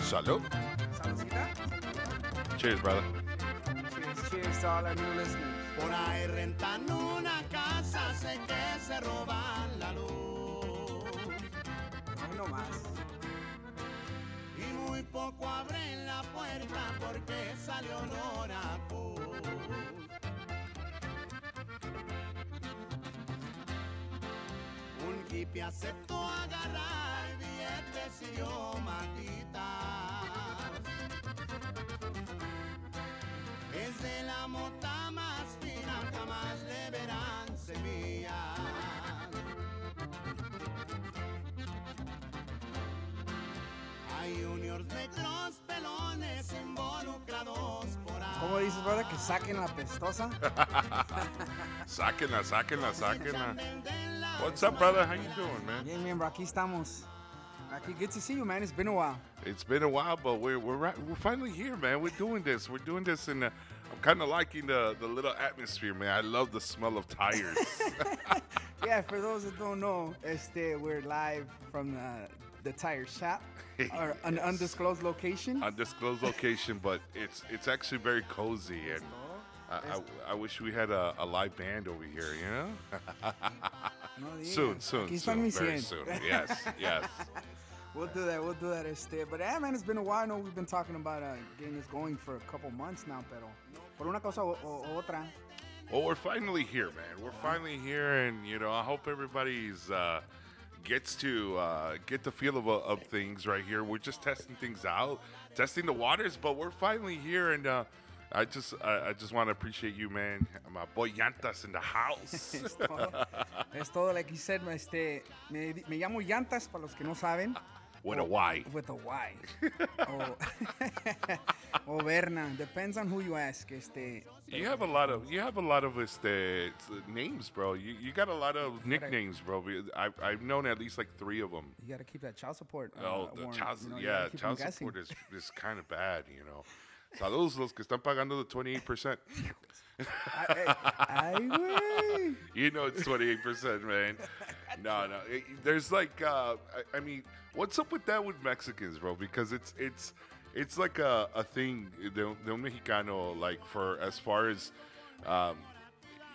Salud. Saludcita. Cheers, brother. Cheers, cheers to all our new listeners. Por ahí rentan una casa, sé que se roban la luz. No más. Y muy poco porque salió Nora Cruz. Un hippie aceptó agarrar billetes y dio matitas. Es de la mota brother? Que saquen la pestosa. Sáquenla, sáquenla, sáquenla. What's up, brother? How you doing, man? Bien, miembro, aquí estamos. Aquí, good to see you, man. It's been a while. It's been a while, but we're we're right, we're finally here, man. We're doing this. We're doing this, and I'm kind of liking the the little atmosphere, man. I love the smell of tires. Yeah, for those that don't know, este, we're live from the, the tire shop, or an undisclosed location. Undisclosed location, but it's it's actually very cozy, and I, I, I wish we had a, a live band over here. You know, No soon, soon, Aquí soon, very soon. Yes, yes. We'll do that. We'll do that. Este, but yeah, man, it's been a while. I know we've been talking about uh, getting this going for a couple months now, pero por una cosa o, o- o otra. Well, we're finally here, man. We're finally here, and you know, I hope everybody's uh, gets to uh, get the feel of, of things right here. We're just testing things out, testing the waters, but we're finally here, and uh, I just I, I just want to appreciate you, man. My boy Yantas in the house. Es todo. es todo. Like you said, este, me, me llamo Llantas, para los que no saben. With a Y. With a Y. o, o Berna. Depends on who you ask. Este, You have a lot of you have a lot of este, names, bro. You you got a lot of nicknames, bro. I've I've known at least like three of them. you got to keep that child support. Uh, Oh, the warrant, child, you know, yeah, child support is, is kind of bad, you know. Saludos los que están pagando the 28%. Ay, ay. You know it's 28%, man. No, no. it- there's like uh I, I mean, what's up with that with Mexicans, bro? Because it's it's it's like a, a thing the, un mexicano like for as far as um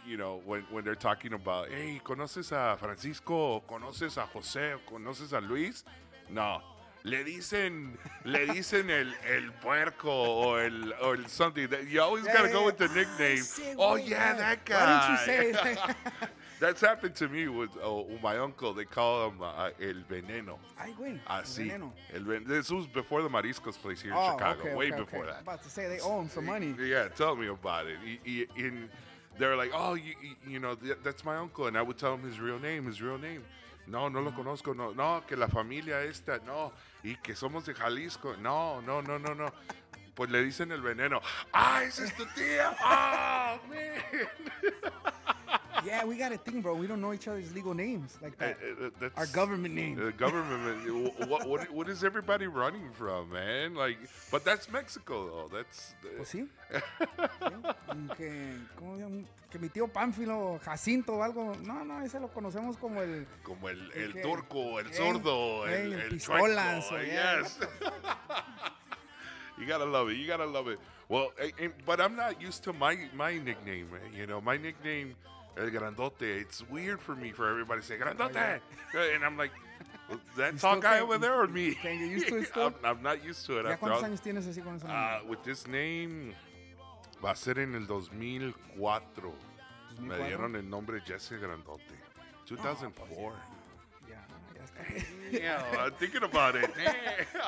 you know, when, when they're talking about, hey, ¿conoces a Francisco? ¿Conoces a José? ¿Conoces a Luis? No. Le dicen, le dicen el, el puerco or el, or something. That you always Yeah, got to yeah, go with the Ah, nickname. oh, yeah, that guy. Why didn't you say? That's happened to me with oh, my uncle. They call him uh, El Veneno. Ay, güey. Así. veneno. El ven- this was before the Mariscos place here in Oh, Chicago. okay, way okay, before okay. that. About to say they owe him some money. Yeah, tell me about it. Y- y- in, they're like, oh, you, you- know, th- that's my uncle, and I would tell him his real name, his real name. No, no lo conozco. No, no, que la familia esta, no, y que somos de Jalisco. No, no, no, no, no. Pues le dicen el veneno. Ah, ese es tu tía. Oh, man. Yeah, we got a thing, bro. We don't know each other's legal names like that. Uh, uh, that's- Our government name. The government. what, what, what is everybody running from, man? Like, but that's Mexico, though. That's. Pues sí. Sí. Que, ¿cómo que mi tío Pánfilo, Jacinto o algo. No, no, ese lo conocemos como el. Como el, ¿El el qué? turco, el sordo, ey, el, el pistolas, yeah, yes. you gotta love it. You gotta love it. Well, eh, eh, but I'm not used to my my nickname. eh, You know, my nickname, El Grandote. It's weird for me for everybody to say Grandote, and I'm like, that tall guy over there or me? can't get used to it still? I'm, I'm not used to it. ¿Ya after cuántos all- años tienes así con Ah, with this name, va a ser en el 2004. Me dieron el nombre Jesse Grandote. 2004. Ya, ya. Yeah, I'm thinking about it.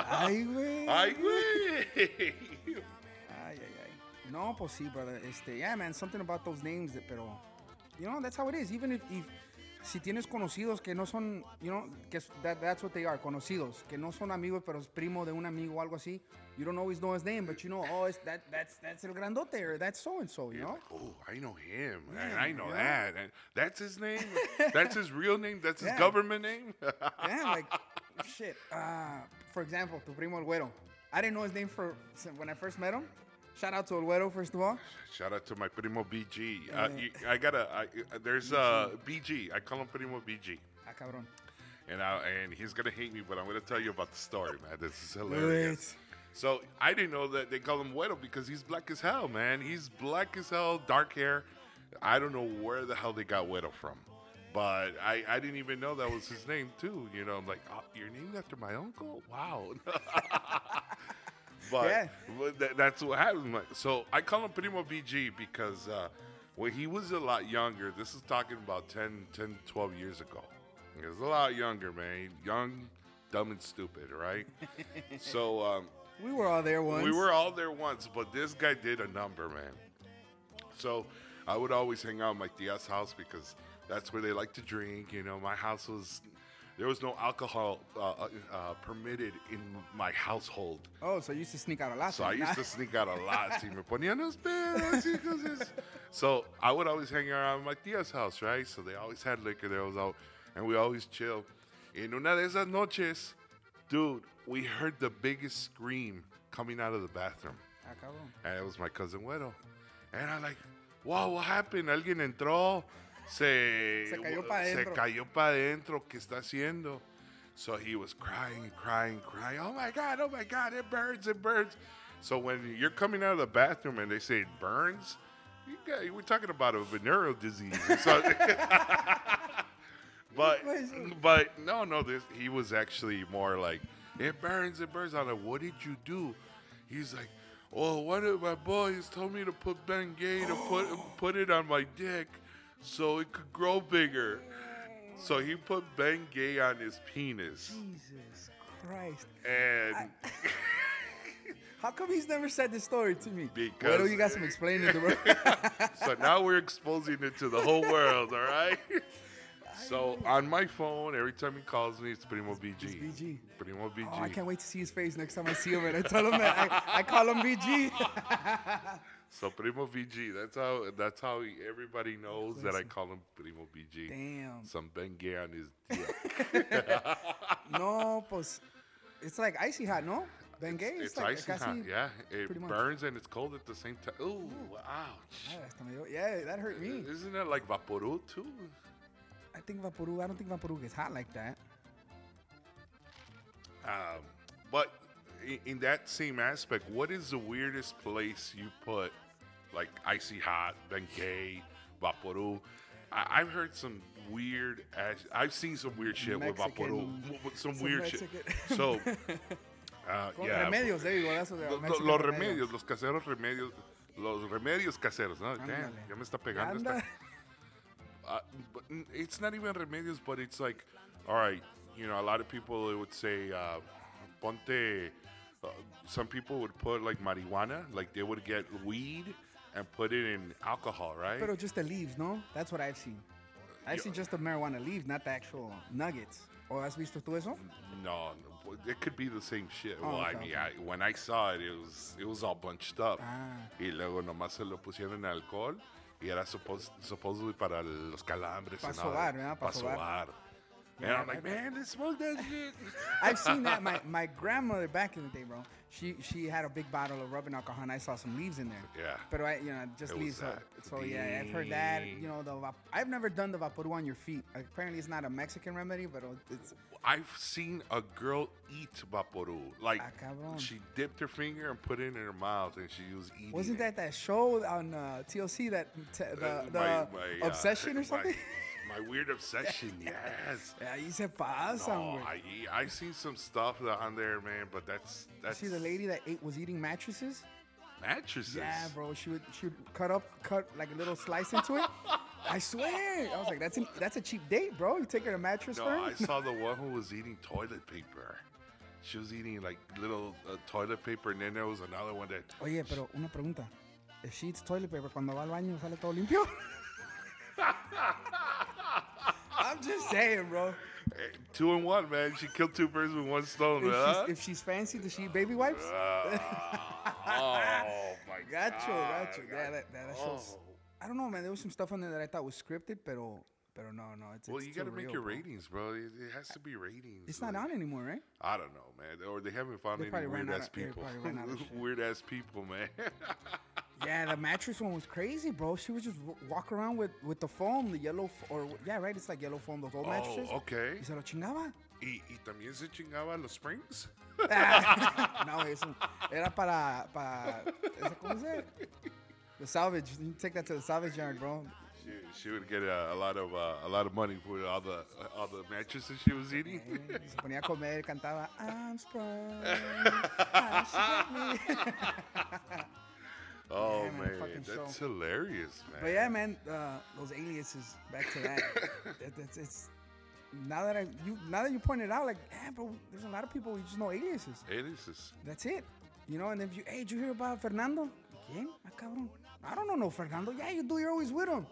Ay, güey. Ay, güey. Ay, ay, ay. No, pues sí, brother. Este, yeah, man, something about those names, pero, you know, that's how it is. Even if, if si tienes conocidos que no son, you know, que that, that's what they are, conocidos, que no son amigos, pero es primo de un amigo o algo así. You don't always know his name, but you know, oh, it's that, that's, that's el grandote, or that's so and so, you know? Oh, I know him. and Yeah, I know yeah. that. And that's his name. that's his real name. That's his government name. Yeah, like, shit. Uh, for example, tu primo el güero. I didn't know his name for when I first met him. Shout out to Alguero, first of all. Shout out to my primo BG. Uh, you, I gotta. I, uh, there's uh, BG. I call him primo BG, Ah, cabrón. and I, and he's gonna hate me, but I'm gonna tell you about the story, man. This is hilarious. So I didn't know that they call him Güero because he's black as hell, man. He's black as hell, dark hair. I don't know where the hell they got Güero from, but I, I didn't even know that was his name too. You know, I'm like, oh, you're named after my uncle? Wow. but, Yeah. tha- that's what happened. So I call him Primo BG because uh, when he was a lot younger, this is talking about 10, 10 12 years ago. He was a lot younger, man. Young, dumb, and stupid, right? so um, We were all there once. we were all there once, but this guy did a number, man. So I would always hang out at my tia's house because that's where they like to drink. You know, my house was there was no alcohol uh, uh, uh, permitted in my household. Oh, so you used to sneak out a lot. So I used to sneak out a lot. Si me ponían los pedos, hijos So I would always hang around my tia's house, right? So they always had liquor. There was all, and we always chill. En una de esas noches, dude, we heard the biggest scream coming out of the bathroom. Ah. And it was my cousin Güero. And I'm like, wow, what happened? Alguien entró, se, Se cayó pa' se dentro. cayó pa' adentro, ¿qué está haciendo? So he was crying, crying, crying. Oh my God, oh my God, it burns, it burns. So when you're coming out of the bathroom and they say it burns, you got, we're talking about a venereal disease. or something. but What is it? but no, no, this he was actually more like it burns, it burns. I'm like, what did you do? He's like, oh, one of my boys told me to put Bengay to put put it on my dick so it could grow bigger. So he put Bengay on his penis, Jesus Christ. and How come he's never said this story to me? Because- Güero, you got some explaining to bro. so now we're exposing it to the whole world. All right. So on my phone, every time he calls me, it's Primo BG. It's BG. Primo BG. Oh, I can't wait to see his face next time I see him and I tell him that I, I call him BG. So Primo BG. That's how. That's how he, everybody knows that I call him Primo BG. Damn. Some Bengay on his dick. No, pues, it's like icy hot, no? Bengay, it's like icy hot. Yeah, it pretty much. burns and it's cold at the same time. Ooh, ouch. Ah, hasta me dio- Yeah, that hurt me. Isn't that like Vaporu too? I think Vaporu, I don't think Vaporu gets hot like that. Um, but in, in that same aspect, what is the weirdest place you put like icy hot, Bengay, Vaporu? I, I've heard some weird. I've seen some weird shit with Vaporu. Mexican- w- w- Some some weird shit. So, uh, Con yeah. remedios, you go. That's what. Lo- Mexican los remedios, los caseros remedios, los remedios caseros. ¿no? Damn, ya me está pegando Anda. esta. Uh, but it's not even remedios, but it's like, all right, you know, a lot of people would say, uh, ponte. Uh, some people would put like marijuana, like they would get weed and put it in alcohol, right? Pero just the leaves, no? That's what I've seen. I've seen just the marijuana leaves, not the actual nuggets. ¿O has visto tú eso? no, no, it could be the same shit. Oh, well, I mean, okay. I, when I saw it, it was it was all bunched up. Ah. Y luego nomás se lo pusieron en alcohol y era suppos- supposedly para los calambres. Pa' and all sobar. ¿verdad? Pa' Pa' sobar. And I'm like, man, let's smoke that shit. I've seen that. My, my grandmother back in the day, bro, she she had a big bottle of rubbing alcohol, and I saw some leaves in there. Yeah. But I, you know, just It was leaves. So, that. so yeah, I've heard that. You know, the vap- I've never done the vaporu on your feet. Apparently, it's not a Mexican remedy, but it's I've seen a girl eat Vaporu. Like, Ah, cabrón. she dipped her finger and put it in her mouth and she was eating wasn't it. that that show on uh, TLC that t- the, Uh, the my- my, uh, obsession or my- something? My, weird obsession, yes. yeah, ahí se pasa, No, güey. I I seen some stuff on there, man, but that's that's See the lady that ate was eating mattresses. mattresses. Yeah, bro. She would she would cut up cut like a little slice into it. I swear. I was like, that's an, that's a cheap date, bro. You take her to mattress No, firm. I saw the one who was eating toilet paper. She was eating like little uh, toilet paper, and then there was another one that. Oye, pero una pregunta. If she eats toilet paper, cuando va al baño sale todo limpio. I'm just saying, bro. Two in one, man. She killed two birds with one stone. If, huh? she's, if she's fancy, does she baby wipes? Uh, oh my Gacho, God. gacho. Yeah, that, that, that shows. I don't know, man. There was some stuff on there that I thought was scripted, pero Pero no, no, it's Well, it's you got to make your bro. ratings, bro. It, it has to be ratings. It's not on anymore, right? I don't know, man. Or they haven't found They any weird ass of- people. probably ran out of shit. weird ass people, man. Yeah, the mattress one was crazy, bro. She would just walk around with, with the foam, the yellow, or yeah, right. It's like yellow foam, those old mattresses. oh, okay. Y se lo chingaba. Y, y también se chingaba los springs. no, eso era para, para, eso, ¿cómo se? The salvage. You take that to the salvage yard, bro. She, she would get a, a lot of uh, a lot of money for all the all the mattresses she was eating. Eh, Se ponía a comer, cantaba, I'm sprung. oh Yeah, man, man, that's show. hilarious, man. But yeah, man, uh, those aliases. Back to that. That- that's- it's now that I you now that you pointed out, like, yeah, bro, there's a lot of people who just know aliases. Aliases. That's it. You know, and if you, hey, did you hear about Fernando? ¿Quién? Ah, cabrón. I don't know no Fernando. Yeah, you do. You're always with him.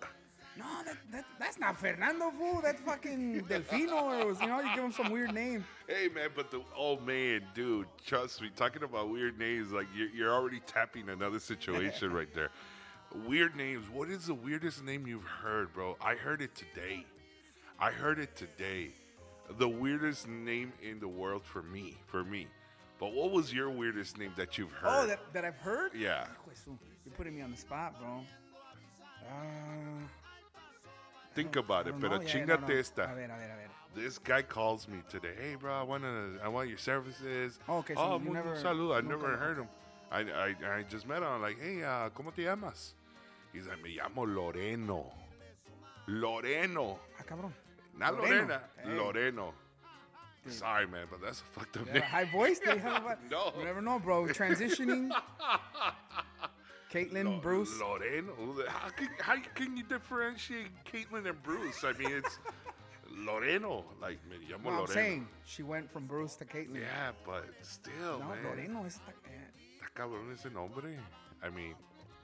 No, that, that that's not Fernando, fool. That's fucking Delfino, or you know, you give him some weird name. Hey man, but the oh man, dude, trust me, talking about weird names, like you're, you're already tapping another situation right there. Weird names. What is the weirdest name you've heard, bro? I heard it today. I heard it today. The weirdest name in the world for me, for me. But what was your weirdest name that you've heard? Oh, that, that I've heard. Yeah. Hijo de su- You're putting me on the spot, bro. Uh, Think about it, pero know. Yeah, yeah, chingate esta. A ver, a ver, a ver. This guy calls me today. Hey, bro, I want to. I want your services. Oh, okay, so oh, you never- salud. I never heard him. I, I I just met him. I'm like, hey, uh, ¿cómo te llamas? He's like, me llamo Loreno. Loreno, Ah, cabrón. not Loreno. Lorena. Hey. Loreno. Sorry, man, but that's a fucked up Yeah, name. high voice. They have a, No. You never know, bro. Transitioning. Caitlin, Lo- Bruce. Loreno. How can, how can you differentiate Caitlyn and Bruce? I mean, it's Loreno. Like, me llamo No, I'm Loreno. saying she went from Bruce to Caitlin. Yeah, but still, No, man. Loreno is Está cabrón ese nombre. I mean,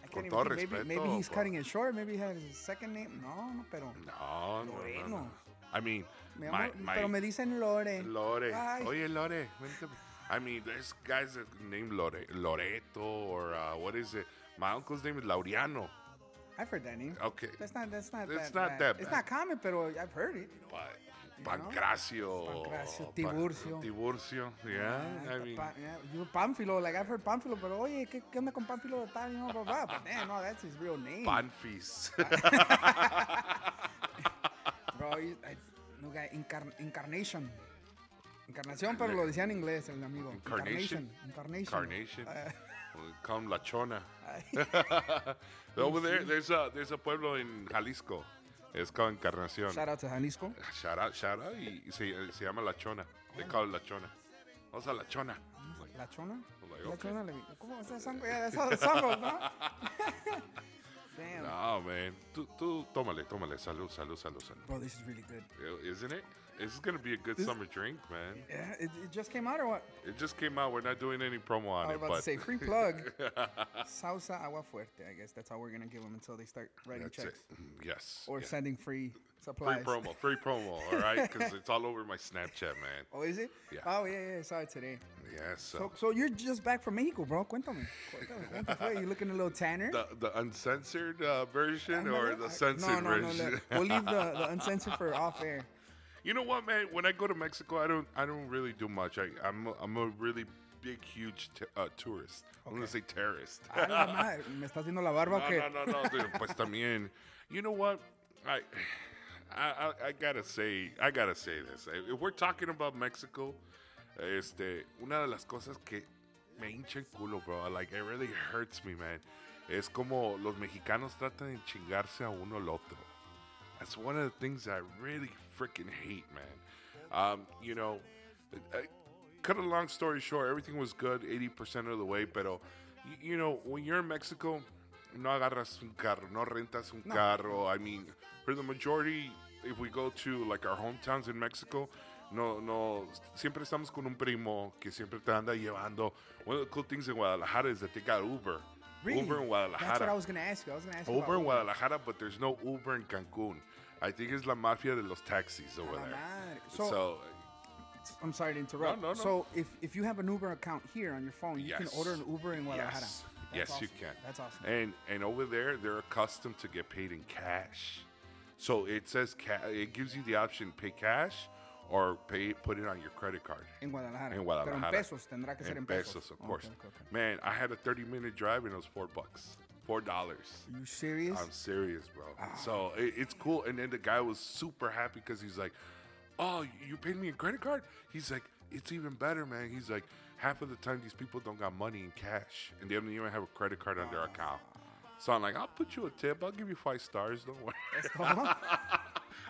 I can't even think. respeto. Maybe, maybe he's but- cutting it short. Maybe he has a second name. No, no, pero. No, no, no, Loreno. no. I mean, Me my, llamo- my pero me dicen Lore. Lore. Ay. Oye, Lore. vente. I mean, there's guys that named Lore, Loreto or uh, what is it? My uncle's name is Laureano. I've heard that name. Okay. That's not. That's not. It's that not that It's not common, pero I've heard it. But? Pancracio. Pancracio, Pa- Tiburcio. Tiburcio, yeah. Ah, I mean, pa- yeah, you Pánfilo, like I've heard Pánfilo, pero oye, ¿qué, qué onda con Pánfilo de tal? You know, blah, blah. But damn, no, that's his real name. Panfis. Bro, I, I, no guy, Incar-. Encarnación, pero lo decía en inglés el amigo. Incarnation? Encarnation. Carnation. Ah, Come La Chona. Over there, there's a, there's a pueblo in Jalisco. It's called Encarnación. Shout out to Jalisco. Shout out, shout out, y se, se llama La Chona. They call it La Chona. Vamos a La Chona. La Chona. like, La okay. Chona. ¿Cómo es? Yeah, how the song goes, no? Damn. No, man. Tú, tú, tómale, tómale. Salud, salud, salud, salud. Bro, this is really good. Isn't it? This is going to be a good summer drink, man. Yeah, it, it just came out or what? It just came out. We're not doing any promo on I was it, about but to say free plug. Salsa agua fuerte. I guess that's how we're gonna give them until they start writing that's it. checks Yes. or yeah. sending free supplies. Free promo, free promo, all right? Because it's all over my Snapchat, man. Oh, is it? Yeah. Oh yeah, yeah. I saw it today. Yes. So, So, so you're just back from Mexico, bro? Cuéntame. Cuéntame. ¿Cómo te fue? You looking a little tanner? the the uncensored uh, version or the censored no, no, no, version? no. We'll leave the, the uncensored for off air. You know what, man? When I go to Mexico, I don't I don't really do much. I, I'm a, I'm a really big, huge t- uh, tourist. I'm gonna say terrorist. A la ¿Me estás haciendo la barba no, qué? no, no, no, dude. Pues también. You know what? I, I, I, I gotta say, I gotta say this. If we're talking about Mexico, este, una de las cosas que me hincha el culo, bro. Like it really hurts me, man. Es como los mexicanos tratan de chingarse a uno al otro. That's one of the things I really freaking hate, man. Um, you know, I, cut a long story short, everything was good 80% of the way, pero, you, you know, when you're in Mexico, no agarras un carro, no rentas un carro. I mean, for the majority, if we go to like our hometowns in Mexico, no, no, siempre estamos con un primo que siempre te anda llevando. One of the cool things in Guadalajara is that they got Uber. Really? Uber in Guadalajara. That's what I was gonna ask you. I was gonna ask you Uber about en Guadalajara, but there's no Uber in Cancun. I think it's la mafia de los taxis over ah, there. So, So, I'm sorry to interrupt. No, no, no. So if, if you have an Uber account here on your phone, you can order an Uber in Guadalajara. yes, yes, you can. That's awesome. And and over there, they're accustomed to get paid in cash. So it says ca- it gives you the option pay cash or pay put it on your credit card. En Guadalajara. En Pero en Guadalajara. pesos, tendrá que ser In en pesos. of course. Okay, okay, okay. Man, I had a 30 minute drive and it was four bucks, four dollars. You serious? I'm serious, bro. Ah. So it, it's cool. And then the guy was super happy because he's like, "Oh, you paid me a credit card?" He's like, "It's even better, man." He's like, half of the time these people don't got money in cash and they don't even have a credit card on their account. So I'm like, "I'll put you a tip. I'll give you five stars. Don't worry."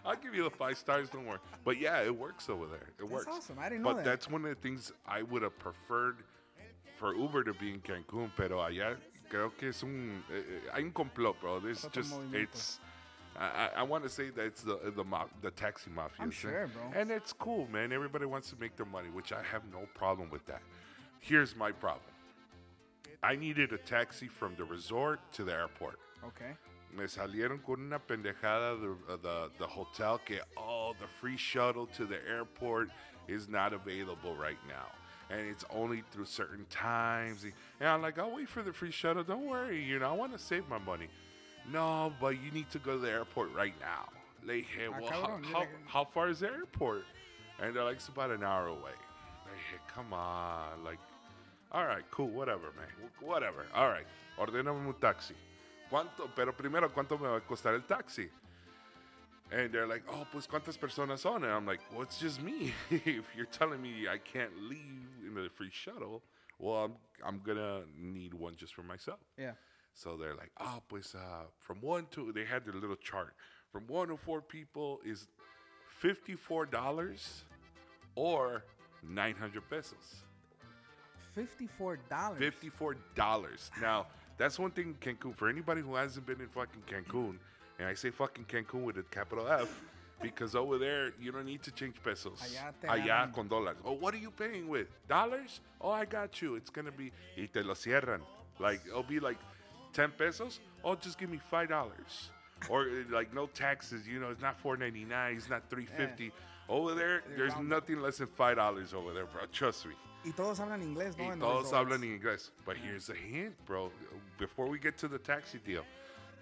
I'll give you the five stars. Don't worry. But yeah, it works over there. It works. awesome. I didn't know but that. that's one of the things I would have preferred for Uber to be in Cancun, pero allá creo que es un eh, eh, hay un complot, bro. There's Otro just movimiento. it's. I, I want to say that it's the the ma- the taxi mafia. I'm sure, bro. And it's cool, man. Everybody wants to make their money, which I have no problem with that. Here's my problem. I needed a taxi from the resort to the airport. Okay. Me salieron con una pendejada de, uh, the, the hotel que, oh, the free shuttle to the airport is not available right now. And it's only through certain times. And I'm like, I'll wait for the free shuttle. Don't worry. You know, I want to save my money. No, but you need to go to the airport right now. Le dije, Ah, well, how, how, how far is the airport? And they're like, it's about an hour away. Le dije, come on. Like, all right, cool, whatever, man. Whatever. All right. Ordename un taxi. ¿Cuánto? Pero primero, ¿cuánto me va a costar el taxi? And they're like, oh, pues cuántas personas son? And I'm like, well, it's just me. if you're telling me I can't leave in the free shuttle, well, I'm, I'm gonna need one just for myself. Yeah. So they're like, oh, pues uh, from one to, they had their little chart. From one to four people is $54 or 900 pesos. Fifty-four dollars. Fifty-four dollars. Now, that's one thing in Cancun. For anybody who hasn't been in fucking Cancun, and I say fucking Cancun with a capital F, because over there you don't need to change pesos. Allá te Allá con dólares. Oh, what are you paying with? Dollars? Oh, I got you. It's gonna be y te lo cierran. Like it'll be like ten pesos. Oh, just give me five dollars. Or uh, like no taxes. You know, it's not four ninety nine. It's not three fifty. Over there, there's nothing less than five dollars over there, bro. Trust me. Y todos hablan inglés, ¿no? Y todos hablan inglés. But here's a hint, bro. Before we get to the taxi deal,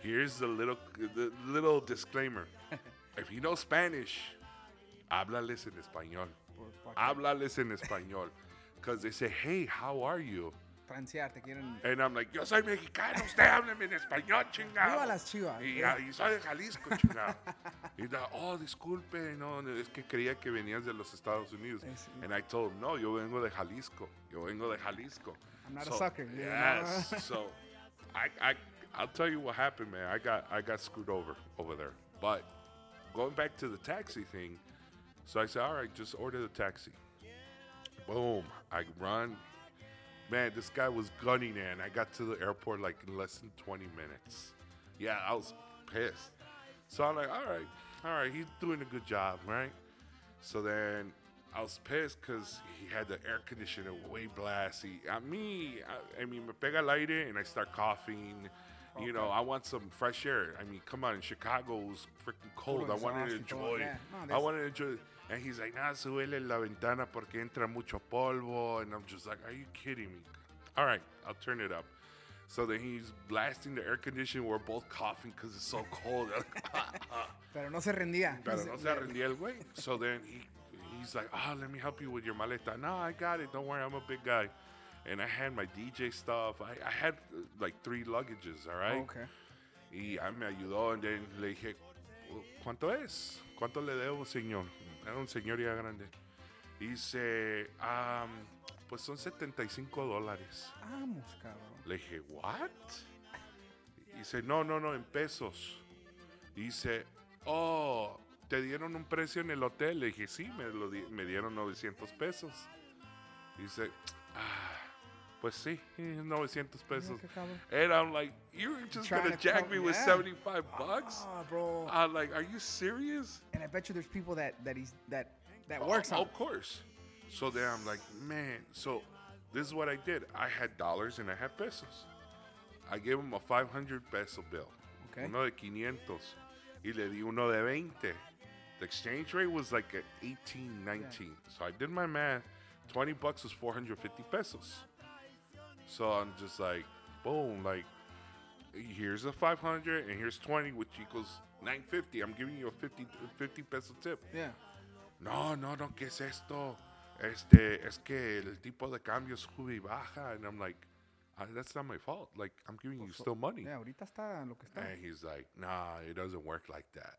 here's the little the little disclaimer. if you know Spanish, háblales en español. Háblales en español. Because they say, hey, how are you? Transear, te quieren. And I'm like, yo soy mexicano, usted hábleme en español, chingado. Viva las chivas. Y, ah, y soy de Jalisco, chingado. y da, oh, disculpe, no, es que creía que venías de los Estados Unidos. Es- And I told him, no, yo vengo de Jalisco. Yo vengo de Jalisco. I'm not a sucker? Yes. so, I, I, I'll tell you what happened, man. I got, I got screwed over over there. But going back to the taxi thing, so I said, all right, just order the taxi. Boom. I run. Man, this guy was gunning in. I got to the airport like in less than 20 minutes. Yeah, I was pissed. So I'm like, all right, all right, he's doing a good job, right? So then I was pissed because he had the air conditioner way blasty. At me, I, I mean, me pega el aire and I start coughing. You know, I want some fresh air. I mean, come on, in Chicago it was freaking cold. I wanted to exhaust y todo, enjoy. yeah. No, I wanted to enjoy. And he's like, nah, súbele la ventana porque entra mucho polvo. And I'm just like, are you kidding me? All right, I'll turn it up. So then he's blasting the air conditioner. We're both coughing because it's so cold. Pero no se rendía. Pero no se rendía el güey. So then he, he's like, oh, let me help you with your maleta. No, I got it. Don't worry, I'm a big guy. And I had my DJ stuff. I, I had like three luggages, all right? Okay. Y ah, me ayudó. And then le dije, ¿cuánto es? ¿Cuánto le debo, señor? Era un señor ya grande. Y dice, um, pues son 75 dólares. Vamos, cabrón. Le dije, ¿what? Y dice, no, no, no, en pesos. Y dice, oh, ¿te dieron un precio en el hotel? Le dije, sí, me, lo di- me dieron 900 pesos. Y dice, ah, pues sí, 900 pesos. And I'm like, you're just gonna jack come- me with 75 bucks? Ah, bro. I'm like, are you serious? And I bet you there's people that that he's that that works Oh, on. Of course. So then I'm like, man. So this is what I did. I had dollars and I had pesos. I gave him a 500 peso bill. Okay. Uno de 500. Y le di uno de 20. The exchange rate was like at 18, 19. So I did my math. 20 bucks was 450 pesos. So I'm just like, boom, like, here's a 500 and here's 20, which equals 950. I'm giving you a 50, 50 peso tip. Yeah. No, no, no, ¿qué es esto? Este, es que el tipo de cambio sube y baja. And I'm like, "Ah, that's not my fault. Like, I'm giving you still money. Yeah, ahorita está lo que está. And he's like, nah, it doesn't work like that.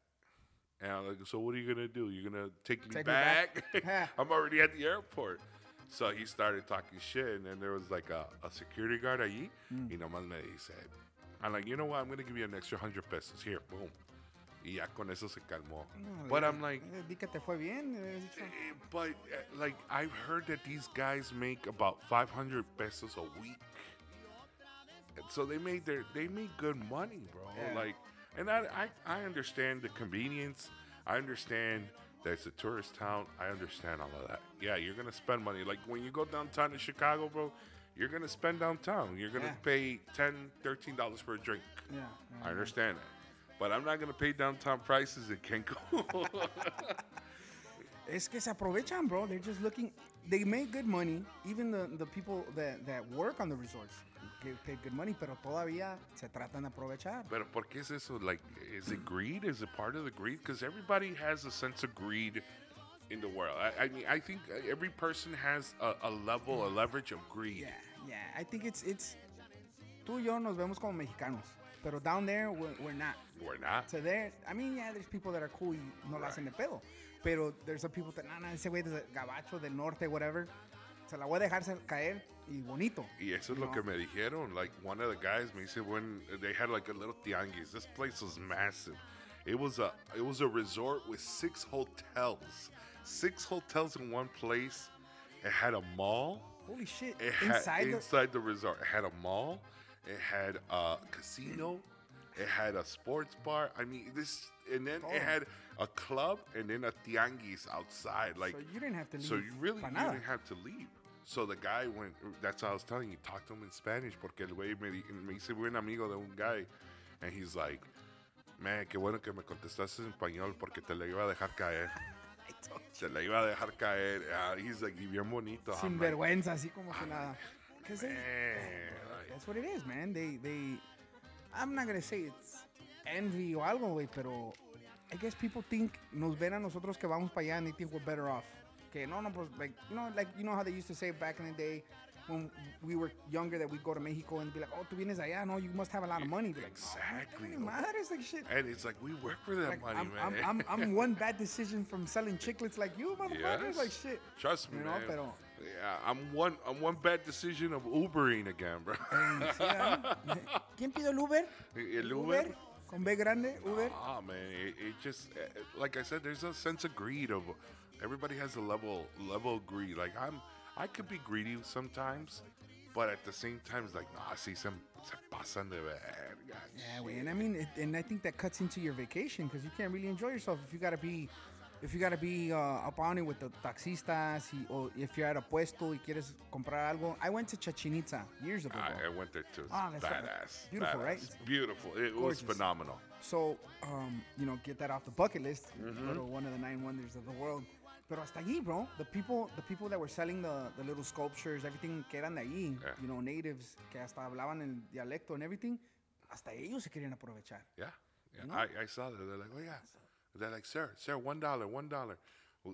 And I'm like, so what are you gonna do? You're gonna take me Take me back? back. I'm already at the airport. So he started talking shit, and then there was like a, a security guard allí, Mm. y nomás me dice, I'm like, you know what? I'm gonna give you an extra hundred pesos here, boom. Y ya con eso se calmó. No, But le- I'm like, eh, Di que te fue bien. dicho, eh, but like I've heard that these guys make about 500 pesos a week. And so they made their they made good money, bro. Yeah. Like and I, I I understand the convenience. I understand it's a tourist town. I understand all of that. Yeah, you're gonna spend money. Like when you go downtown to Chicago, bro, you're gonna spend downtown. You're gonna Yeah. pay 10 dollars for a drink. Yeah. I understand that. But I'm not gonna pay downtown prices in Cancun. Es que se aprovechan, bro. They're just looking. They make good money. Even the, the people that, that work on the resorts get paid good money, pero todavía se tratan de aprovechar. But ¿por qué es eso? Like, is it greed? Is it part of the greed? Because everybody has a sense of greed in the world. I, I mean, I think every person has a, a level, a leverage of greed. Yeah, yeah. I think it's it's. Tú y yo nos vemos como mexicanos, pero down there we're, we're not. We're not. So there, I mean, yeah, there's people that are cool y no la hacen de pedo. Pero there's some people that, nah, nah, ese güey de gabacho del norte, whatever, se la voy a dejar caer y bonito. Y eso es you lo que me dijeron. Like, one of the guys me said when they had like a little tianguis. This place was massive. It was a it was a resort with six hotels. Six hotels in one place. It had a mall. Holy shit. It had the, inside the resort. It had a mall. It had a casino. It had a sports bar. I mean, this, and then Oh. it had a club, and then a tianguis outside. Like, so you didn't have to leave. so you really you didn't have to leave. So the guy went. That's how I was telling you. Talk to him in Spanish, porque el güey me, hice buen amigo de un guy, and he's like, "Man, qué bueno que me contestaste en español porque te la iba a dejar caer. Te la iba a dejar caer." Uh, he's like, "Y bien bonito." Sin I'm like, vergüenza, así como que nada. they- Man, That's what it is, man. They, they, I'm not gonna say it's envy o algo, güey, pero I guess people think, nos ven a nosotros que vamos para allá and they think we're better off. Que no, no, pues, like, you know, like, you know how they used to say back in the day when we were younger that we'd go to Mexico and be like, oh, tú vienes allá, no, you must have a lot of money. Be like, Exactly. no, madres, like shit. And it's like we work for that Like, money, I'm, man. I'm, I'm, I'm one bad decision from selling chiclets like you, motherfuckers. Yes. Like shit. Trust me, You know, man. pero- Yeah, I'm one. I'm one bad decision of Ubering again, bro. ¿ah? ¿Quién pidió el Uber? El Uber. Con B grande, Uber. Ah man, it, it just uh, like I said, there's a sense of greed of everybody has a level level of greed. Like I'm, I could be greedy sometimes, but at the same time, it's like, nah, I see, some se pasan de verga. Yeah, and I mean, it, and I think that cuts into your vacation because you can't really enjoy yourself if you gotta be, if you gotta be uh, up on it with the taxistas, y, or if you're at a puesto y quieres comprar algo. I went to Chichen Itza years ago. I. I went there too. Ah, that's badass. Beautiful, badass. right? It's Beautiful. It was phenomenal. So, um, you know, get that off the bucket list. Mm-hmm. Go to one of the nine wonders of the world. Pero hasta allí, bro, the people, the people that were selling the, the little sculptures, everything que eran de allí, Yeah. you know, natives que hasta hablaban el dialecto and everything, hasta ellos se querían aprovechar. Yeah. yeah. know? I, I saw that. They're like, oh yeah. They're like, sir, sir, one dollar, one dollar. Eh,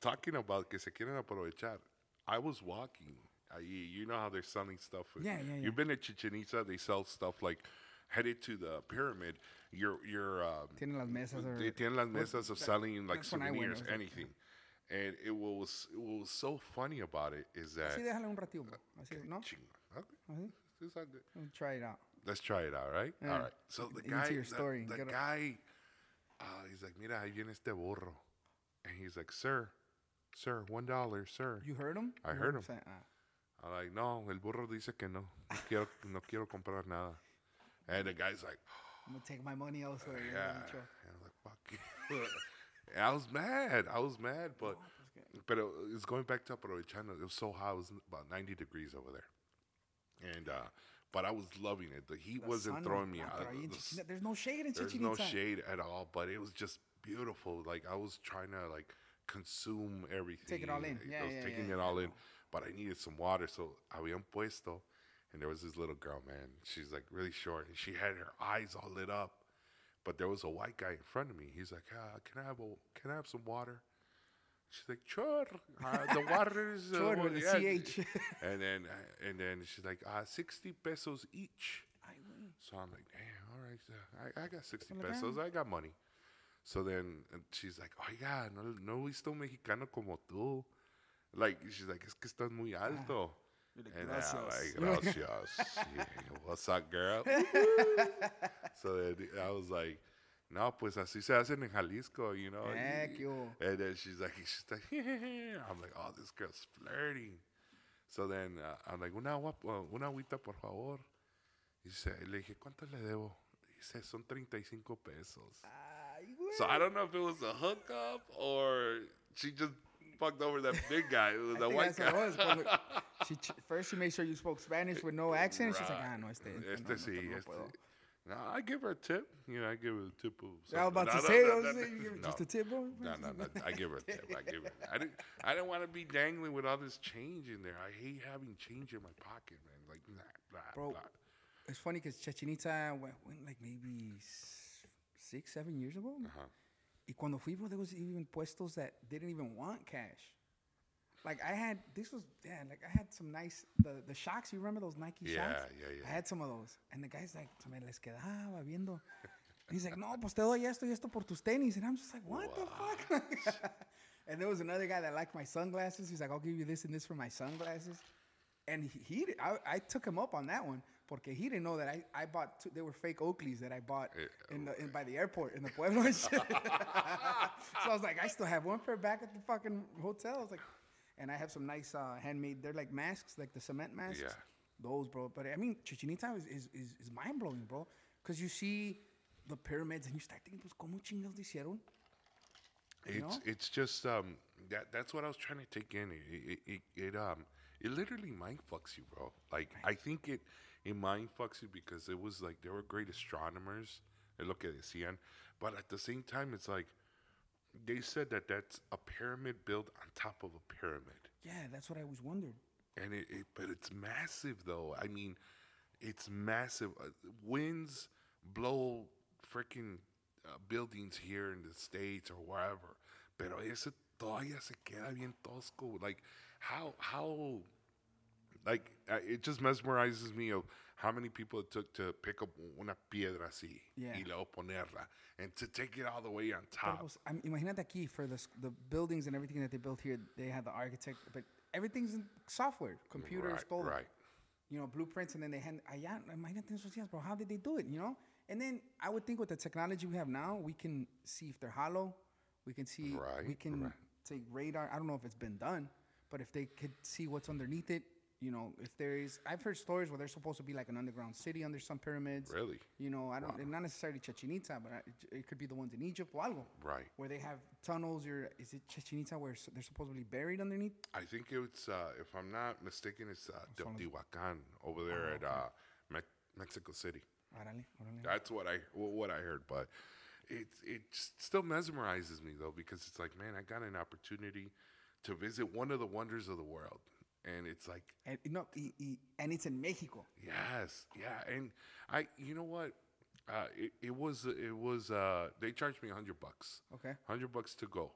Talking about que se quieren aprovechar. I was walking. ahí, you know how they're selling stuff. Yeah, yeah, yeah. You've been to Chichen Itza. They sell stuff like headed to the pyramid. You're you're. Um, Tienen las mesas. Or, they tienen las mesas of selling like souvenirs, I anything. And it was it was so funny about it is that Así déjale un ratito. Así, ¿no? Okay, it's all good. Try it out. Let's try it out, right? Yeah. All right. So the Into guy, your the- story. the, guy, uh, he's like, "Mira, ahí viene este burro," and he's like, "Sir, sir, one dollar, sir." You heard him? I You heard him. ah. I'm like, "No, el burro dice que no, no quiero, no quiero comprar nada," and the guy's like, I'm going to take my money elsewhere. "Yeah," and I'm like, "Fuck." you." I was mad. I was mad, but but it- it's going back to aprovechando. It was so hot. It was about 90 degrees over there, and uh, but I was loving it. The heat The wasn't throwing me out. pero ahí en The There's no shade in There's Chichen no Itza. shade at all, but it was just beautiful. Like I was trying to like consume everything. Take it all in. Yeah, I was yeah, taking yeah, it all in, but I needed some water, so I habían puesto and there was this little girl, man. She's like really short, and she had her eyes all lit up. But there was a white guy in front of me. He's like, ah, "Can I have a Can I have some water?" She's like, "Sure." Uh, the water is uh, Sure, well, with a. CH. and then uh, and then she's like, uh, 60 pesos each. So I'm like, damn, all right, uh, I, I got 60 Well, pesos. I got money. So then she's like, oiga, no, no he visto un mexicano como tú. Like, she's like, es que estás muy alto. You're like, and "Gracias." I'm like, gracias. Yeah, What's up, girl? so then I was like, no, pues así se hacen en Jalisco, you know. Heck, yo. And then she's like, she's like, I'm like, oh, this girl's flirting. So then uh, I'm like, una, agua, uh, una agüita, por favor. Y dice, le dije, ¿cuánto le debo? Dice, son 35 pesos. Ay. So I don't know if it was a hookup or she just fucked over that big guy, the white guy. was. She first she made sure you spoke Spanish with no accent. She's like, Right. ah, no, este. Este no, sí, no este. No, I give her a tip. You know, I give her a tip of. I was about something. to No, say, no, I was no, saying, no, you give no. just a tip, bro. No, no, no. I give her a tip. I give her. I didn't. I didn't want to be dangling with all this change in there. I hate having change in my pocket, man. Like, nah, blah, Bro, blah. It's funny because Chechenita went, went like maybe six, seven years ago. Uh-huh. Y cuando fui, bro, there was even puestos that didn't even want cash. Like I had, this was, yeah, like I had some nice, the, the Shox, you remember those Nike Yeah, Shox? yeah, yeah. I had some of those. And the guy's like, se me les quedaba viendo. He's like, no, pues te doy esto y esto por tus tenis. And I'm just like, what the fuck? and there was another guy that liked my sunglasses. He's like, I'll give you this and this for my sunglasses. And he, he I, I took him up on that one porque he didn't know that I, I bought, two, they were fake Oakleys that I bought Eh, in the, in, by the airport in the Pueblo and shit. so I was like, I still have one pair back at the fucking hotel. I was like, and I have some nice uh, handmade, they're like masks, like the cement masks. Yeah. Those, bro. But I mean, Chichen Itza is, is, is, is mind blowing, bro. Because you see the pyramids and you start thinking, pues, ¿cómo chingados hicieron? It's know? it's just um that that's what I was trying to take in. It it, it, it um it literally mind fucks you, bro. Like I think it it mind fucks you because it was like they were great astronomers. They look at decían, but at the same time, it's like they said that that's a pyramid built on top of a pyramid, Yeah, that's what I always wondered. and it, it but it's massive though. I mean, it's massive. Uh, winds blow freaking uh, buildings here in the states or wherever, pero ese todavía se queda bien tosco. Like how how like uh, it just mesmerizes me of how many people it took to pick up una piedra así Yeah. y luego ponerla and to take it all the way on top. pues, I'm, imagínate aquí for the, the buildings and everything that they built here, they had the architect, but everything's in software, computers, right, todo. right. you know, blueprints, and then they hand allá. Imagínate esos días, bro. How did they do it? You know, and then I would think with the technology we have now, we can see if they're hollow. We can see. right, We can right. take radar. I don't know if it's been done, but if they could see what's underneath it, you know, if there is. I've heard stories where there's supposed to be like an underground city under some pyramids. Really? You know, I don't. Not necessarily Chichen Itza, but I- it could be the ones in Egypt or algo. Right. Where they have tunnels, or is it Chichen Itza where they're supposedly buried underneath? I think it's, uh, if I'm not mistaken, it's uh, Teotihuacan over there Oh, at uh, Me- Mexico City. That's what I wh- what I heard, but it it still mesmerizes me though because it's like, man, I got an opportunity to visit one of the wonders of the world, and it's like, And, no, and it's in Mexico. yes, yeah, and I, you know what, uh, it, it was it was uh, they charged me a hundred bucks, Okay. hundred bucks to go,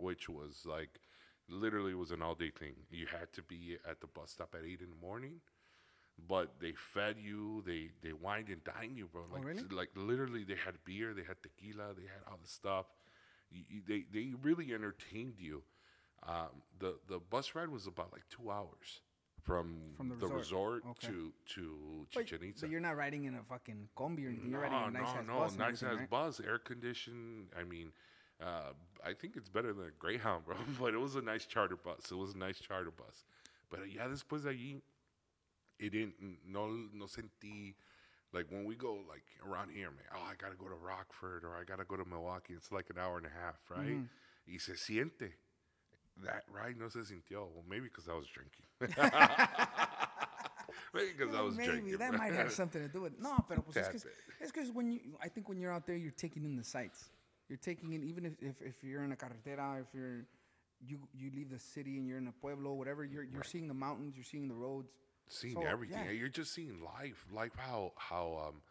which was like literally was an all day thing. You had to be at the bus stop at eight in the morning. But they fed you, they they wined and dined you, bro. Like, really? like literally, they had beer, they had tequila, they had all the stuff. You, you, they they really entertained you. Um, the the bus ride was about like two hours from, From the the resort. resort, Okay. to to But, Chichen Itza. but you're not riding in a fucking combi or anything. You're No, riding a nice no, ass no, bus. and nice everything, ass right? bus, air conditioned. I mean, uh, I think it's better than a Greyhound, bro. But it was a nice charter bus. It was a nice charter bus. But uh, ya después de allí, it didn't. No, no sentí. Like when we go like around here, man. Oh, I gotta go to Rockford or I gotta go to Milwaukee. It's like an hour and a half, right? Mm-hmm. Y se siente. That ride no se sintió. Well, maybe because I was drinking. maybe because I Well, was maybe drinking. that bro. might have something to do with. No, pero pues es Tad it's because when you, I think when you're out there, you're taking in the sights. You're taking in even if, if, if you're in a carretera, if you're you you leave the city and you're in a pueblo, whatever. You're you're seeing the mountains, you're seeing the roads. seeing So, everything. yeah. You're just seeing life, like how how um,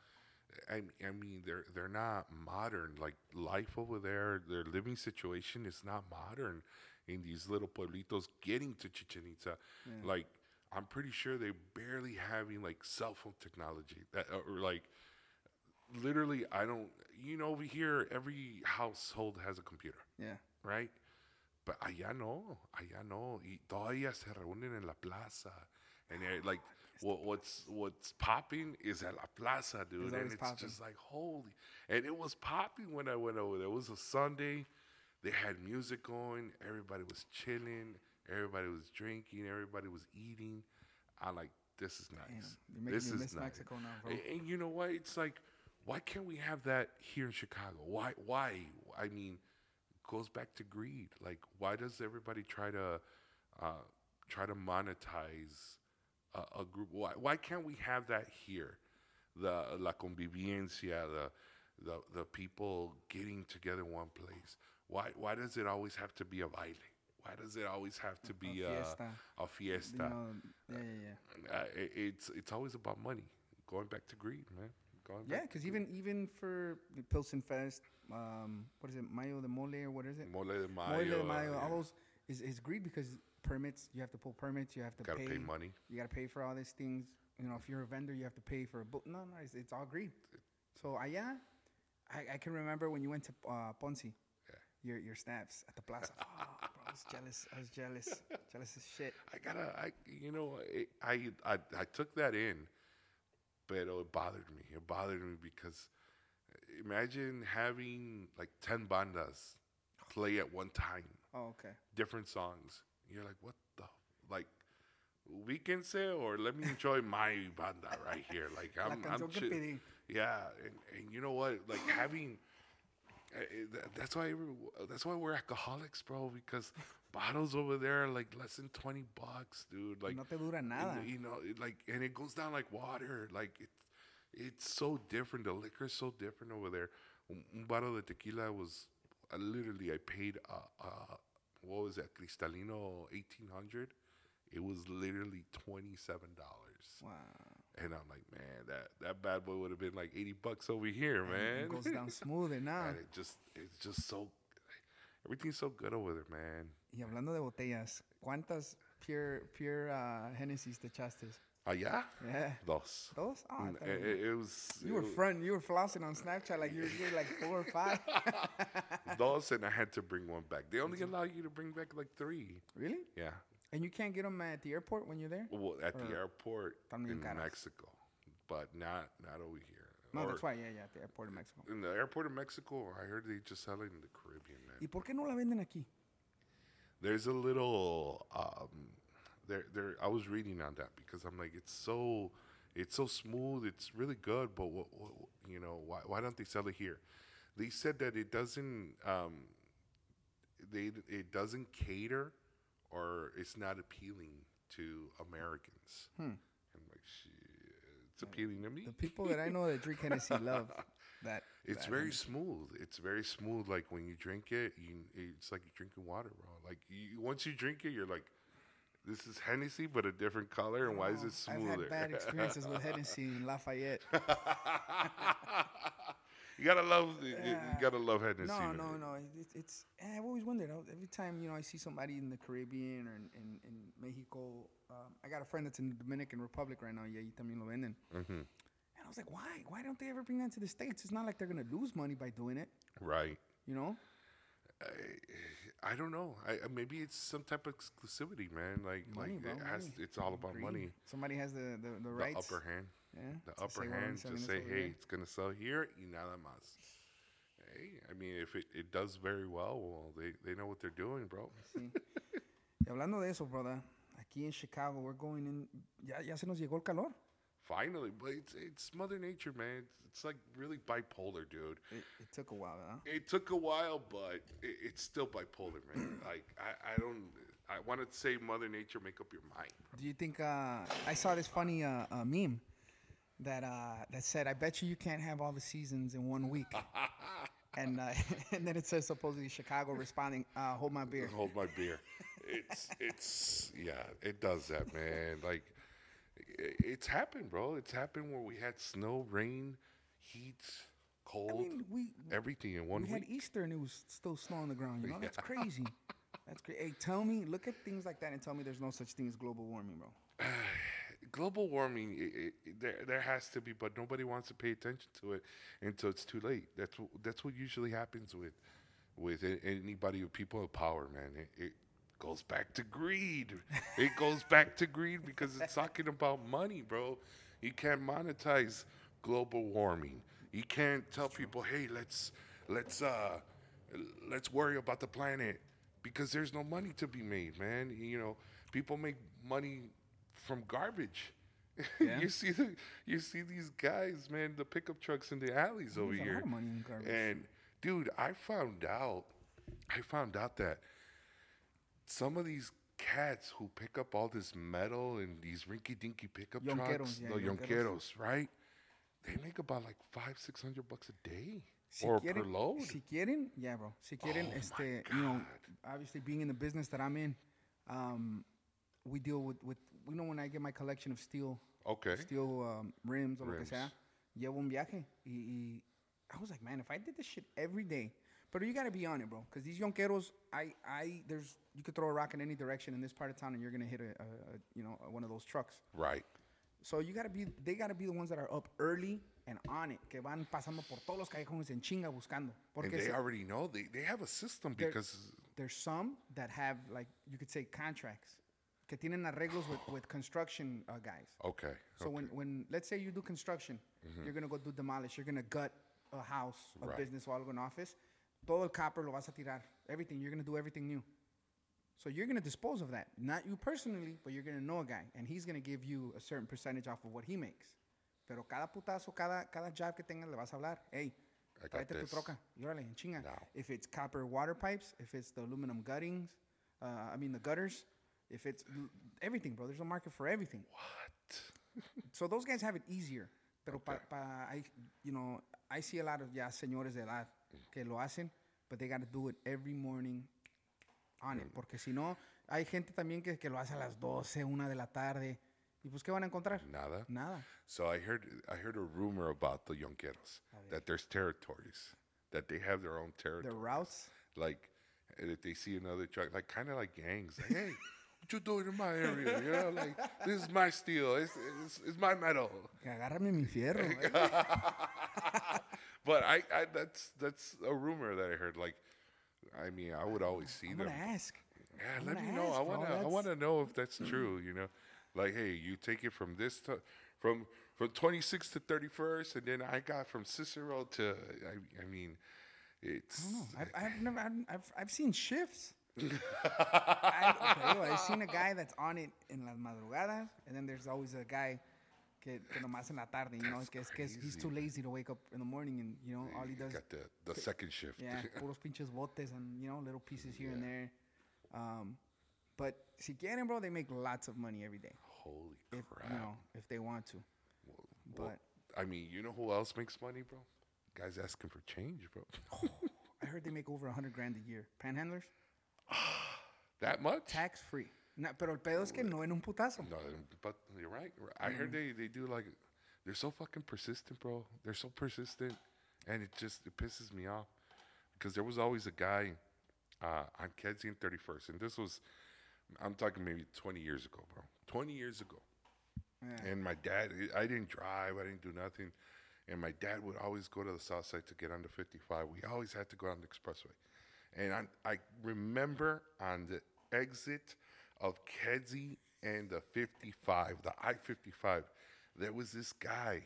I I mean they're they're not modern. Like life over there, their living situation is not modern in these little pueblitos. Getting to Chichen Itza, like I'm pretty sure they're barely having like cell phone technology that uh, or like literally I don't. You know, over here every household has a computer Yeah. right? But allá no, allá no. Y todavía se reúnen en la plaza. And they're like, ah, what, what's what's popping is at la plaza, dude. It's and it's popping. just like, holy. And it was popping when I went over there. It was a Sunday. They had music going. Everybody was chilling. Everybody was drinking. Everybody was eating. I'm like, this is nice. this is nice. Mexico now, bro. And, and you know what? It's like, why can't we have that here in Chicago? Why? Why? I mean, it goes back to greed. Like, why does everybody try to uh, try to monetize a, a group? Why? Why can't we have that here? The la convivencia, the the the people getting together in one place. Why? Why does it always have to be a baile? Why does it always have to be a fiesta. a fiesta? You know, yeah, yeah, yeah. uh, it, it's it's always about money. Going back to greed, man. Going Yeah, because even even for the Pilsen Fest, um, what is it, Mayo de Mole or what is it? Mole de Mayo. Mole de Mayo, uh, all those is, is greed because permits. You have to pull permits. You have to Gotta pay, pay money. You got to pay for all these things. You know, if you're a vendor, you have to pay for a book. No, no, it's, it's all greed. So allá, I, I can remember when you went to uh, Ponce. Your your snaps at the plaza. Oh, bro, I was jealous. I was jealous. jealous as shit. I gotta, I you know, it, I, I I took that in, but it bothered me. It bothered me because imagine having like ten bandas play at one time, Oh, okay. different songs. You're like, what the like. we can say, or let me enjoy my banda right here. Like I'm, I'm chill-. Yeah, and, and you know what? Like having, that's why that's why we're alcoholics, bro. Because bottles over there are like less than twenty bucks, dude. Like No te dura nada. You know, it, like and it goes down like water. Like it's it's so different. The liquor is so different over there. Un, un bottle of tequila was uh, literally I paid uh, uh what was that Cristalino eighteen hundred. It was literally twenty seven dollars. Wow. And I'm like, man, that, that bad boy would have been like 80 bucks over here, man. It goes down smoother now. and it just, it's just so, everything's so good over there, man. Y hablando de botellas, ¿cuántas pure pure uh, Hennessy's te echaste? Ah, Allá? Yeah. Dos. Those? Oh, It, it, it was. you were it front. You were flossing on Snapchat like you were getting like four or five. was Dos, and I had to bring one back. They only allow you to bring back like three. really? Yeah. And you can't get them at the airport when you're there? Well, at the airport in. Mexico, but not not over here. No, Or that's why. Yeah, yeah, at the airport in Mexico. In the airport of Mexico, I heard they just sell it in the Caribbean, man. ¿Y por qué no la venden aquí? there's a little um there there I was reading on that because I'm like it's so it's so smooth it's really good but what, what you know why why don't they sell it here they said that it doesn't um they it doesn't cater or it's not appealing to Americans hmm. I'm like shit it's appealing to me The people that I know that drink Hennessy love that. it's that very Hennessy. smooth. It's very smooth. Like when you drink it, you it's like you're drinking water, bro. Like you, once you drink it, you're like, this is Hennessy, but a different color. And why is it smoother? I've had bad experiences with Hennessy in Lafayette. you gotta love. You, you gotta love Hennessy. No, man. no, no. It, it's. I've always wondered. Every time you know I see somebody in the Caribbean or in, in, in Mexico, um, I got a friend that's in the Dominican Republic right now. Yeah, you también lo venden. Mm-hmm. And I was like, why? Why don't they ever bring that to the states? It's not like they're gonna lose money by doing it. Right. You know? I, I don't know. I, maybe it's some type of exclusivity, man. Like, Money, like bro, it has. It's all about Greed. money. Somebody has the the, the The rights. upper hand. Yeah. The to upper hand. this say, hey, it's gonna sell here. Y nada más. Hey, I mean, if it, it does very well, well, they, they know what they're doing, bro. Sí. Y hablando de eso, brother, aquí en Chicago, we're going in. Ya, ya se nos llegó el calor. Finally, but it's it's Mother Nature, man. It's, it's like really bipolar, dude. It, it took a while, huh? It took a while, but it, it's still bipolar, man. like I, I don't. I want to say Mother Nature, make up your mind. Do you think uh, I saw this funny uh, uh, meme that uh, that said, "I bet you you can't have all the seasons in one week," and uh, and then it says supposedly Chicago responding, uh, "Hold my beer." Hold my beer. It's it's yeah, it does that, man. Like it's happened, bro. It's happened where we had snow, rain, heat, cold, I mean, we everything in one we had week. Easter and it was still snow on the ground. You know, that's crazy. That's crazy. Hey, tell me, look at things like that and tell me there's no such thing as global warming, bro. Global warming, i i i- there there has to be, but nobody wants to pay attention to it until it's too late. That's what that's what usually happens with with anybody with people with power, man. It, it goes back to greed. it goes back to greed because it's talking about money, bro. You can't monetize global warming. You can't tell people, "Hey, let's let's uh let's worry about the planet," because there's no money to be made, man. You know, people make money from garbage. Yeah. you see the you see these guys, man, the pickup trucks in the alleys over There's here. lot of money in garbage. And dude, I found out, I found out that some of these cats who pick up all this metal and these rinky-dinky pickup Yonqueros, trucks, yeah, the yonqueros. yonqueros, right? They make about like five, six hundred bucks a day Si or quieren, per load. Si quieren, yeah, bro. Si quieren, Oh este, you know, obviously being in the business that I'm in, um, we deal with, with, you know, when I get my collection of steel, okay. steel um, rims or lo que sea, llevo un viaje. Y, y I was like, man, if I did this shit every day, but you gotta be on it, bro, because these yonqueros, I, I, there's, you could throw a rock in any direction in this part of town, and you're gonna hit a, a, a you know, one of those trucks. Right. So you gotta be, they gotta be the ones that are up early and on it, que van pasando por todos los callejones en chinga buscando. And they se- already know they, they have a system There- because there's some that have like you could say contracts que tienen arreglos with, with construction uh, guys. okay. So when, when let's say you do construction, you're gonna go do demolish, you're gonna gut a house, a Right. business or an office, todo el copper lo vas a tirar, everything. You're gonna do everything new. So you're gonna dispose of that, not you personally, but you're gonna know a guy, and he's gonna give you a certain percentage off of what he makes. Pero cada putazo, cada, cada job que tengas, le vas a hablar, hey, tráete tu troca, y órale, en chinga. Now. If it's copper water pipes, if it's the aluminum guttings, uh, I mean the gutters, if it's everything, bro. There's a market for everything. What? So those guys have it easier. Pero pa, pa, I, you know, I see a lot of ya señores de edad que lo hacen, but they got to do it every morning on it. Porque si no, hay gente también que, que lo hace a las 12, una de la tarde. ¿Y pues qué van a encontrar? Nada. Nada. So I heard I heard a rumor about the Yonqueros that there's territories that they have their own The territory. routes. Like if they see another truck, like kind of like gangs. Like, hey, what you doing in my area? You know, like this is my steel. It's it's, it's my metal. Que agárrame mi fierro. But I, I that's that's a rumor that I heard. Like, I mean, I would always see I'm them. gonna ask. Yeah, I'm let me gonna know. I wanna I wanna know if that's true. You know, like hey, you take it from this to, from from 26th to 31st, and then I got from Cicero to I, I mean, it's No, I've, I've never, I've, I've, I've seen shifts. I, okay, I've seen a guy that's on it in las madrugadas, and then there's always a guy que, que nomás en la tarde, you know, que, es, que he's too lazy to wake up in the morning, and you know, all he does, got the the second shift. yeah, puros pinches botes and you know, little pieces here and there. Um, but si quieren, bro, they make lots of money every day, Holy if crap! you know, if they want to. Well, but- I mean, you know who else makes money, bro? Guys asking for change, bro. I heard they make over a hundred grand a year. Panhandlers, that much? tax free. No, pero el pedo es que no en un putazo. No, but you're right. I heard they, they do like they're so fucking persistent, bro. They're so persistent, and it just it pisses me off because there was always a guy uh, on Kedzie and 31st, and this was I'm talking maybe 20 years ago, bro. 20 years ago, Yeah. and my dad I didn't drive, I didn't do nothing, and my dad would always go to the south side to get on the 55. We always had to go on the expressway, and I, I remember on the exit of Kedzie and the 55, the I-55, there was this guy,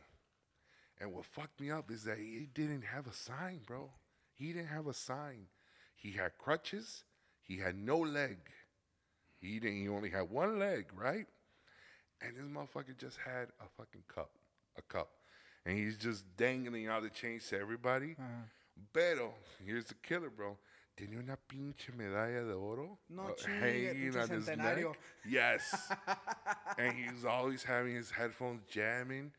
and what fucked me up is that he didn't have a sign, bro. He didn't have a sign. He had crutches. He had no leg. He didn't. He only had one leg, right? And this motherfucker just had a fucking cup, a cup, and he's just dangling out the chains to everybody. Uh-huh. Pero here's the killer, bro. Tenía una pinche medalla de oro No hanging on his neck. centenario. Yes, and he's always having his headphones jamming.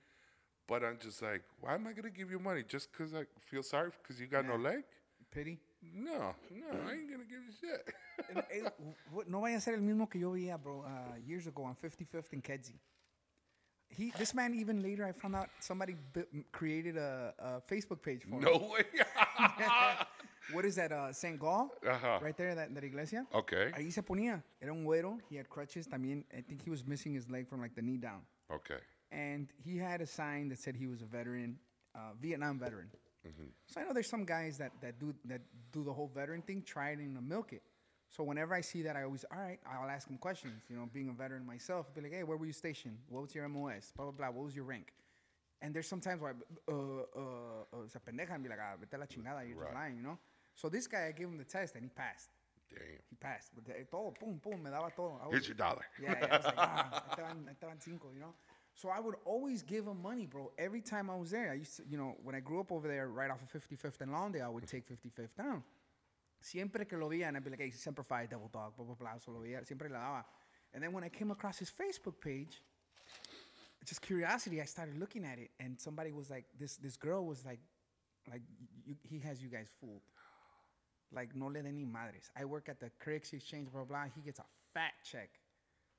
But I'm just like, why am I gonna give you money just because I feel sorry because you got no leg? Pity. No, no, I ain't gonna give you shit. No vaya a ser el mismo que yo veía, bro, uh, years ago on 55th and Kedzie. he this man even later I found out somebody created a, a Facebook page for him. No way. What is that? Uh, Saint Gall, Ajá. right there, that, that iglesia. okay. Ahí se ponía. Era un güero. He had crutches. También, I think he was missing his leg from like the knee down. Okay. And he had a sign that said he was a veteran, uh, Vietnam veteran. So I know there's some guys that, that do that do the whole veteran thing, try it and milk it. So whenever I see that, I always, all right, I'll ask him questions. You know, being a veteran myself, be like, hey, where were you stationed? What was your MOS? Blah, blah, blah. What was your rank? And there's sometimes where, I, uh, uh, uh, se pendeja and be like, ah, vete la chingada, you're Right. just lying, you know? So this guy, I gave him the test and he passed. Damn. He passed. Todo, pum, pum, me daba todo. I was- Here's your dollar. yeah, yeah, I was like, ah, ahí te van- ahí te cinco, you know? So I would always give him money, bro. Every time I was there, I used to, you know, when I grew up over there, right off of 55th and Lawndale, I would take 55th down. Siempre que lo veía, and I'd be like, hey, Semper Fi, Devil Dog, blah, blah, blah. So lo veía, siempre le daba. And then when I came across his Facebook page, just curiosity, I started looking at it, and somebody was like, this this girl was like, like, you, he has you guys fooled. Like, no le den ni madres. I work at the currency exchange, blah, blah. He gets a fat check,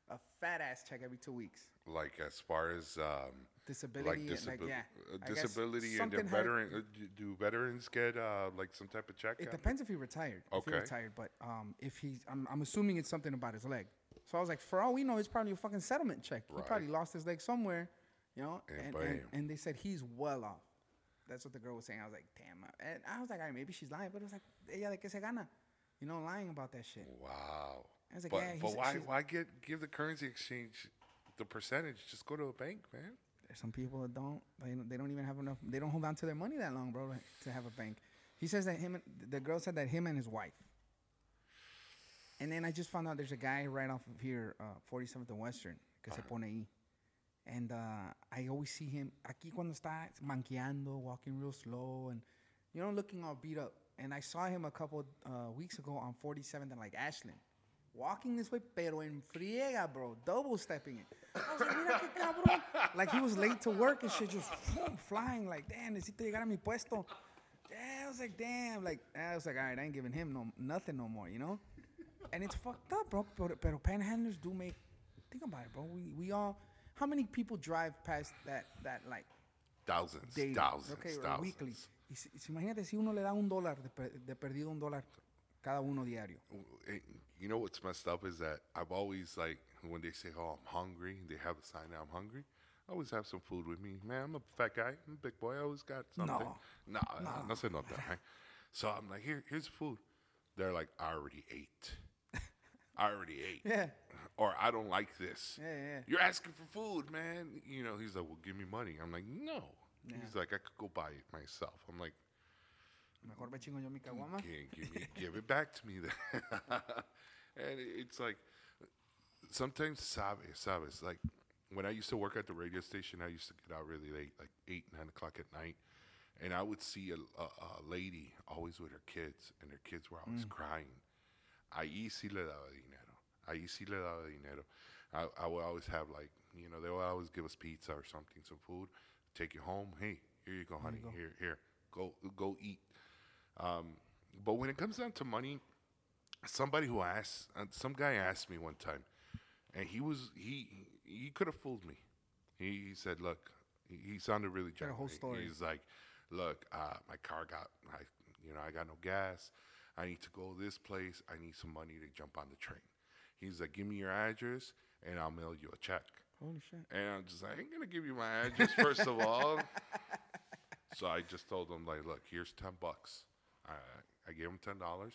a fat ass check every two weeks. Like as far as um, Disability, like and, like, yeah. uh, I disability and the veteran. uh, d- do veterans get uh, like some type of check? It depends if he retired. Okay. If he retired, but um, if he's, I'm, I'm assuming it's something about his leg. So I was like, for all we know, it's probably a fucking settlement check. He probably lost his leg somewhere, you know. And And, and, and they said he's well off. That's what the girl was saying. I was like, damn. I- And I was like, all right, maybe she's lying, but it was like, ella de que se gana, you know, lying about that shit. Wow. I was like, but yeah, but why why get give the currency exchange the percentage? Just go to a bank, man. There's some people that don't, they, don't- they don't even have enough, they don't hold on to their money that long, bro, to have a bank. He says that him, and, the girl said that him and his wife. And then I just found out there's a guy right off of here, uh, 47th and Western, que se pone ahí. And uh, I always see him aquí cuando está manqueando, walking real slow, and you know, looking all beat up. And I saw him a couple uh, weeks ago on 47th and like Ashland, walking this way, pero en friega, bro, double stepping it. I was like, mira qué cabrón. Like he was late to work and shit, just flying. Like, damn, necesito llegar a mi puesto. Yeah, I was like, damn. Like, I was like, all right, I ain't giving him no nothing no more, you know. And it's fucked up, bro. But pero panhandlers do make. Think about it, bro. We we all. How many people drive past that that like Thousands, daily? thousands, okay, thousands. weekly. Y si, imagínate si uno le da un dólar de, per- de perdido un dólar cada uno diario. Eh, You know what's messed up is that I've always like when they say, "Oh, I'm hungry," they have a sign that I'm hungry. I always have some food with me. Man, I'm a fat guy. I'm a big boy. I always got something. No. no, no, no se nota, right? So I'm like, here, here's the food. They're like, I already ate. I already ate. Yeah. Or I don't like this. Yeah, yeah. You're asking for food, man. You know, he's like, well, give me money. I'm like, no. Yeah. He's like, I could go buy it myself. I'm like, Mejor me chingo yo mi caguama. can't give me give it back to me then. and it's like sometimes sabes, sabes. Like when I used to work at the radio station, I used to get out really late, like eight, nine o'clock at night, and I would see a, a, a lady always with her kids, and her kids were always mm. crying. Ahí sí le daba dinero. Ahí sí le daba dinero. I, I would always have like, you know, they would always give us pizza or something, some food. Take you home. Hey, here you go, honey. Here, here, go, go eat. Um, but when it comes down to money, somebody who asked, uh, some guy asked me one time, and he was he he could have fooled me. He, he said, "Look," he, he sounded really Got a whole story. He's like, "Look, uh, my car got, I, you know, I got no gas. I need to go this place. I need some money to jump on the train." He's like, "Give me your address, and I'll mail you a check." Holy shit. And I'm just like, I ain't gonna give you my address first of all. So I just told him like, look, here's ten bucks. I I gave him ten dollars.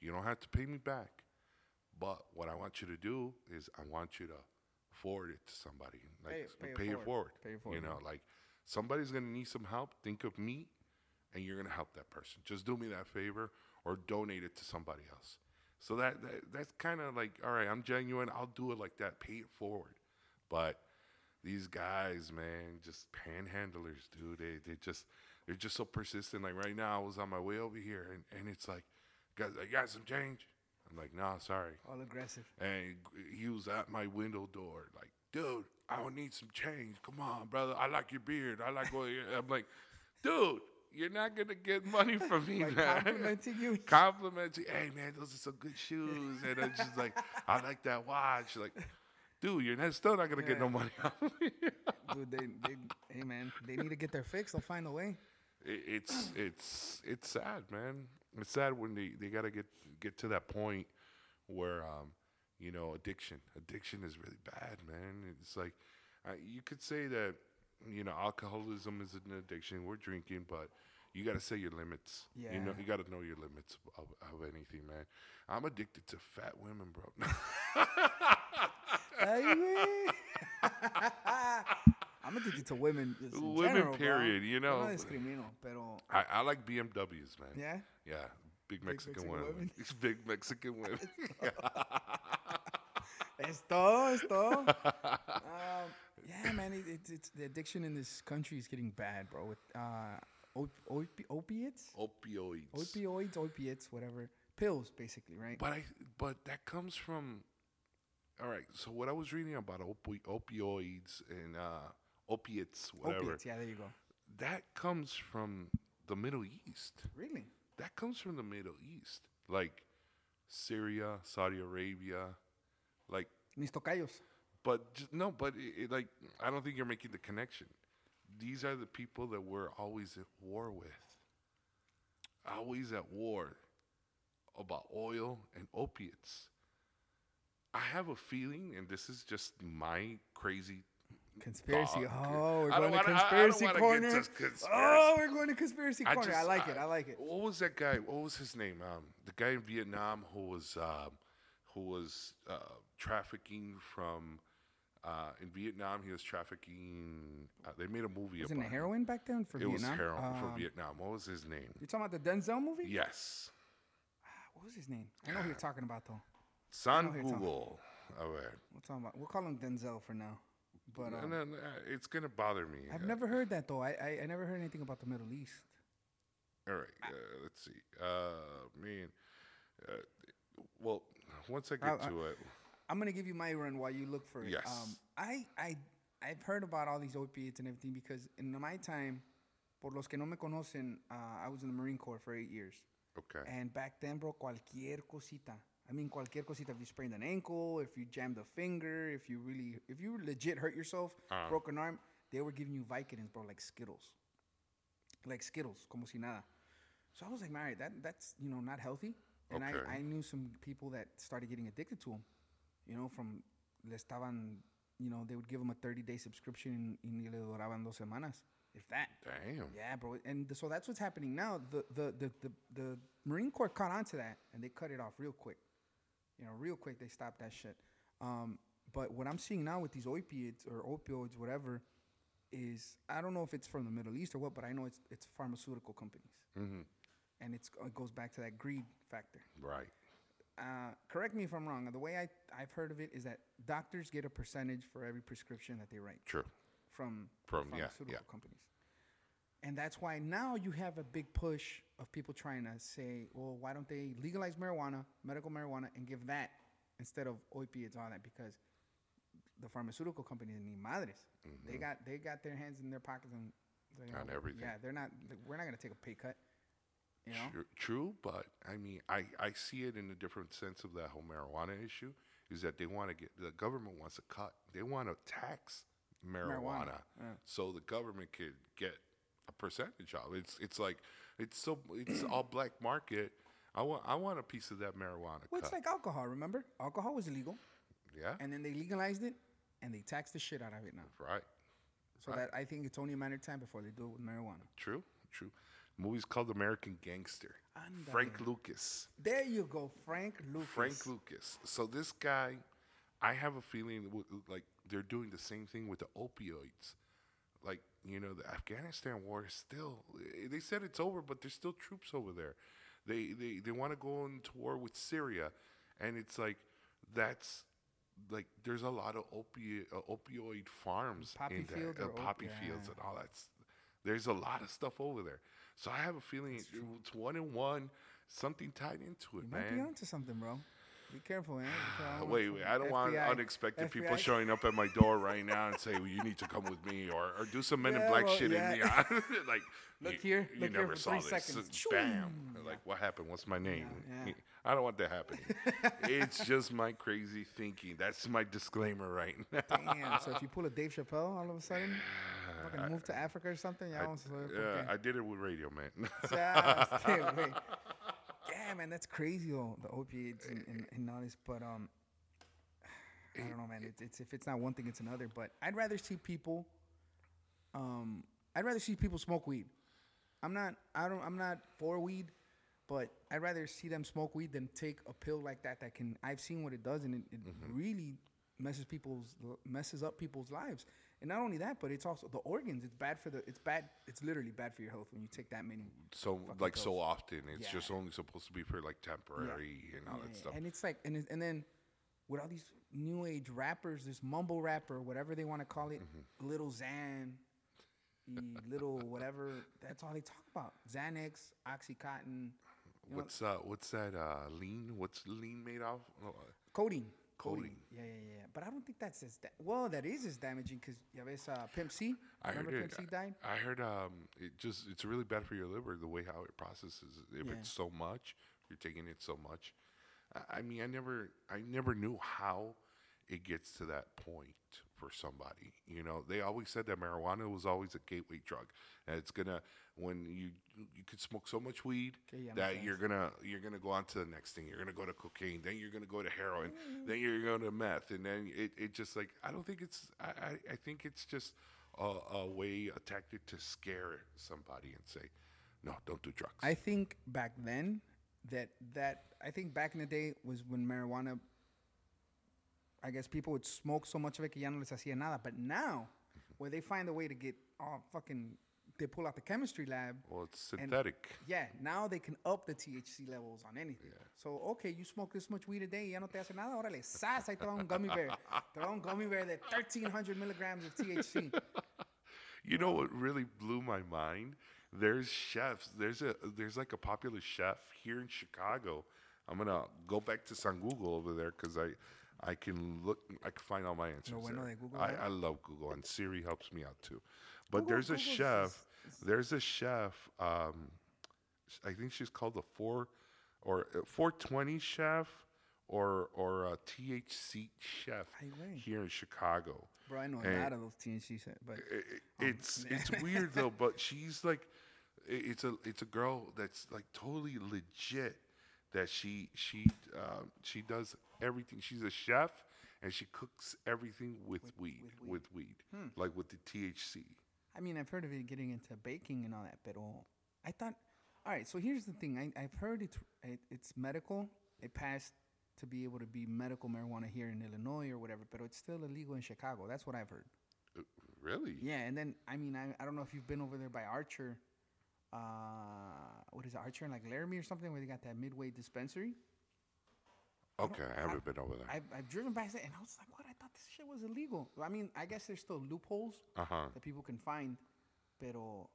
You don't have to pay me back, but what I want you to do is I want you to forward it to somebody, like Pay it- pay it pay it forward. forward. Pay it You know, like somebody's gonna need some help. Think of me, and you're gonna help that person. Just do me that favor, or donate it to somebody else. So that, that that's kind of like, all right, I'm genuine. I'll do it like that. Pay it forward. But these guys, man, just panhandlers, dude. They they just they're just so persistent. Like right now, I was on my way over here, and, and it's like, guys, I got some change. I'm like, nah, sorry. All aggressive. And he was at my window door, like, dude, I don't need some change. Come on, brother. I like your beard. I like what I'm like, dude, you're not gonna get money from me, Like man. complimenting you. Complimenting, hey man, those are some good shoes. And I'm just like, I like that watch. Like, dude, you're not, still not gonna get no money out of me. Dude, they, they, hey man, they need to get their fix. They'll find a way. it, it's it's it's sad, man. It's sad when they, they gotta get get to that point where um you know addiction addiction is really bad, man. It's like uh, you could say that you know alcoholism is an addiction. We're drinking, but you gotta say your limits. Yeah. You know you gotta know your limits of, of anything, man. I'm addicted to fat women, bro. I'm addicted to women. Women, general, bro. period, you know. No discrimino, pero I, I like BMWs, man. yeah. Yeah, big Mexican, Mexican women. women. big Mexican women. Es todo, es todo. um, yeah, man, it, it's it's the addiction in this country is getting bad, bro. With uh, op- opi- opiates, Opioids. opioids, opiates, whatever, pills, basically, right? But I but that comes from all right, so what I was reading about opi- opioids and uh, opiates, whatever, Opiates, yeah, there you go. that comes from the Middle East. Really? That comes from the Middle East. Like Syria, Saudi Arabia, like Mis tocayos. But just, no, but it, it, like I don't think you're making the connection. These are the people that we're always at war with. Always at war about oil and opiates. I have a feeling, and this is just my crazy Conspiracy. thought. Oh, we're going to wanna- I- I conspiracy corner. to conspiracy. Oh, we're going to conspiracy corner. I, just- like it. I like it. What was that guy? What was his name? Um, the guy in Vietnam who was um, who was uh, trafficking from uh, in Vietnam. He was trafficking. Uh, they made a movie. Wasn't about it heroin back then for It was Vietnam? heroin for Um, Vietnam. What was his name? You talking about the Denzel movie? Yes, What was his name? I know who you're talking about though. San you're Google. A ver. We're talking about. We'll call him Denzel for now. But um, and then uh, it's gonna bother me. I've Uh, never heard that though. I, I I never heard anything about the Middle East. All right, uh, let's see. Uh, man, uh, well, once I get I- I- to it, I'm gonna give you my run while you look for it. Yes. Um, I I I've heard about all these opiates and everything because in my time, por los que no me conocen, uh, I was in the Marine Corps for eight years. okay. And back then, bro, cualquier cosita. I mean, cualquier cosita. If you sprained an ankle, if you jammed a finger, if you really, if you legit hurt yourself, Uh-huh. broke an arm, they were giving you Vicodins, bro, like Skittles. Like Skittles, como si nada. So I was like, man, that that's you know not healthy. And Okay. I, I knew some people that started getting addicted to them. You know, from le estaban, you know, they would give them a 30 day subscription ni le duraban dos semanas, if that. Damn. Yeah, bro. And th- so that's what's happening now. The, the the the the Marine Corps caught on to that and they cut it off real quick. You know, real quick they stopped that shit. Um, but what I'm seeing now with these opiates or opioids, whatever, is I don't know if it's from the Middle East or what, but I know it's it's pharmaceutical companies, hmm and it's it goes back to that greed factor. Right. Uh, correct me if I'm wrong. The way I I've heard of it is that doctors get a percentage for every prescription that they write True. from From- pharmaceutical yeah. companies. And that's why now you have a big push of people trying to say, well, why don't they legalize marijuana, medical marijuana, and give that instead of opiates, all that? Because the pharmaceutical companies need madres. They got they got their hands in their pockets and they, Mm-hmm. On everything. Yeah, they're not. We're not gonna take a pay cut. You know. True, true, but I mean, I, I see it in a different sense of that whole marijuana issue. Is that they want to get the government wants to cut. They want to tax marijuana, Marijuana, yeah. so the government could get a percentage of it. It's it's like it's so it's all black market. I want I want a piece of that marijuana Well, it's like alcohol. Remember, alcohol was illegal, yeah, and then they legalized it, and they taxed the shit out of it now. right. So that I think it's only a matter of time before they do it with marijuana. True, true. Movie's called American Gangster. Frank Lucas. There you go, Frank Lucas. Frank Lucas. So this guy, I have a feeling w- like they're doing the same thing with the opioids. Like you know, the Afghanistan war is still. They said it's over, but there's still troops over there. They they they want to go into war with Syria, and it's like that's like there's a lot of opi- uh, opioid farms Poppy in there, fields uh, or op- poppy fields yeah. and all that. There's a lot of stuff over there. So I have a feeling it's, one and one, something tied into it, You man. might be onto something, bro. Be careful, man. Wait, wait, I don't want FBI. unexpected people showing up at my door right now and say, well, "You need to come with me," or, or do some Men in Black well, shit yeah. in the eye. like, Look you, here, you look here never for saw this. seconds. Bam! Shoo. Like, what happened? What's my name? yeah. I don't want that happening. it's just my crazy thinking. That's my disclaimer right now. Damn. So if you pull a Dave Chappelle all of a sudden, fucking move to Africa or something, yeah, vamos a ver por Yeah, qué. I did it with radio, man. Ya, este, güey. Yeah, man, that's crazy though. The opiates and, and, and all this, but um, I don't know, man. It's, it's if it's not one thing, it's another. But I'd rather see people. Um, I'd rather see people smoke weed. I'm not. I don't. I'm not for weed, but I'd rather see them smoke weed than take a pill like that. That can. I've seen what it does, and it, it really messes people's messes up people's lives. And not only that, but it's also the organs. It's bad for the. It's bad. It's literally bad for your health when you take that many. so, like, so often, it's Yeah. just only supposed to be for like temporary and all that stuff. And it's like, and, it- and then with all these new age rappers, this mumble rapper, whatever they want to call it, Mm-hmm. little Xan, little whatever. That's all they talk about. Xanax, OxyContin, you know, What's uh, what's that uh, lean? What's lean made of? Uh, codeine. Yeah, yeah, yeah. But I don't think that's as da- well. That is as damaging because ya ves, uh, Pimp C. I Remember heard Pimp it. C died. I heard um, it just it's really bad for your liver the way how it processes. If Yeah. it's so much, you're taking it so much. I, I mean, I never I never knew how it gets to that point for somebody. You know, they always said that marijuana was always a gateway drug, and it's gonna when you you could smoke so much weed that you're gonna you're gonna go on to the next thing. You're gonna go to cocaine, then you're gonna go to heroin, Mm. then you're going to meth, and then it, it just like I don't think it's I, I, I think it's just a, a way a tactic to scare somebody and say, no, don't do drugs. I think back then that that I think back in the day was when marijuana. I guess people would smoke so much of it que ya no les hacía nada. But now, where they find a way to get all fucking, they pull out the chemistry lab. well, it's synthetic. Yeah, now they can up the THC levels on anything. So, okay, you smoke this much weed a day, ya no te hace nada, órale, sas, te va un gummy bear. Te va un gummy bear de 1,300 milligrams of THC. You know what really blew my mind? There's chefs. There's a there's like a popular chef here in Chicago. I'm gonna go back to San Google over there because I I can look I can find all my answers. bueno there. de Google, I, ¿verdad? I love Google and Siri helps me out too. But Google- there's a Google's chef. There's a chef. Um, I think she's called the four or uh, 420 chef or or a THC chef here in Chicago. Bro, I know a lot of those THC, chefs, but I- I- it's it's weird though, but she's like, it's a it's a girl that's like totally legit. That she she um, she does everything. She's a chef and she cooks everything with, weed, with weed, like with the THC. I mean, I've heard of it getting into baking and all that, but I thought, all right. So here's the thing: I, I've heard it's it, it's medical. It passed to be able to be medical marijuana here in Illinois or whatever, but it's still illegal in Chicago. That's what I've heard. Really? Yeah, and then I mean, I, I don't know if you've been over there by Archer. Uh, what is it, Archer in like Laramie or something, where they got that Midway dispensary? Okay, I haven't been over there. I've, I've driven by it and I was like, what? I thought this shit was illegal. I mean, I guess there's still loopholes Uh huh. that people can find, pero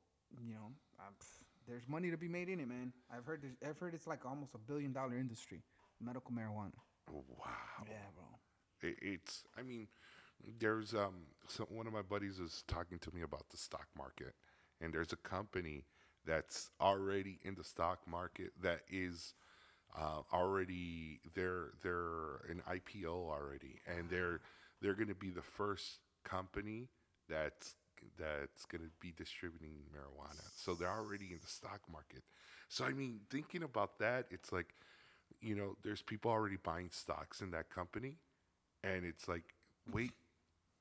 you know, pff, there's money to be made in it, man. I've heard I've heard it's like almost a billion dollar industry, medical marijuana. Wow. Yeah, bro. It, it's. I mean, there's um. So one of my buddies was talking to me about the stock market, and there's a company that's already in the stock market that is uh, already they're they're an IPO already, and they're they're going to be the first company that's that's going to be distributing marijuana. So they're already in the stock market. So I mean, thinking about that, it's like, you know, there's people already buying stocks in that company, and it's like, wait,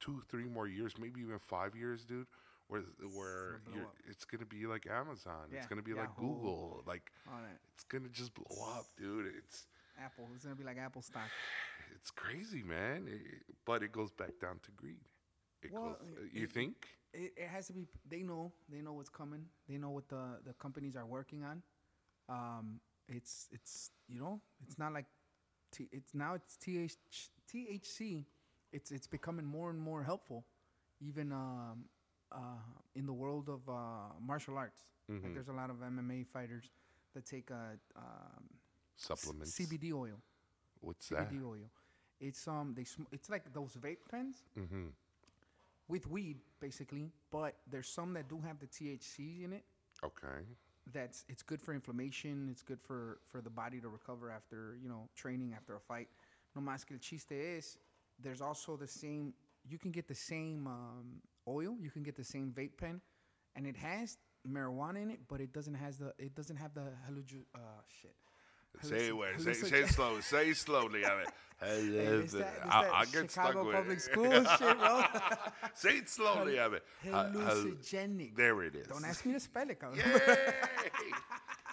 two, three more years, maybe even five years, dude. Where, where you're, it's gonna be like Amazon, Yeah, it's gonna be yeah, like Google, like right. it's gonna just blow up, dude. It's Apple. It's gonna be like Apple stock. it's crazy, man. It- but it goes back down to greed. It Well, goes, it- you it- think? It, it has to be. They know. They know what's coming. They know what the the companies are working on. Um, it's it's you know it's not like T, it's now it's TH, THC. It's it's becoming more and more helpful, even um, uh, in the world of uh, martial arts. Like there's a lot of MMA fighters that take uh, um, Supplements. CBD oil. What's that? CBD oil. It's um they sm- it's like those vape pens Mm-hmm. with weed basically, but there's some that do have the THC in it. Okay. that's it's good for inflammation. It's good for for the body to recover after you know training after a fight. No más que el chiste es there's also the same. You can get the same um, oil. You can get the same vape pen, and it has marijuana in it, but it doesn't has the it doesn't have the hallucin. Uh, shit. Say it, Hallucin- say, say it slow. Say it slowly. I mean, Hey, it's that, it's I, I get stuck with public it. school shit, bro. say it slowly. I mean, Ha- hal- Hallucinogenic. there it is. Don't ask me to spell it, cabrón.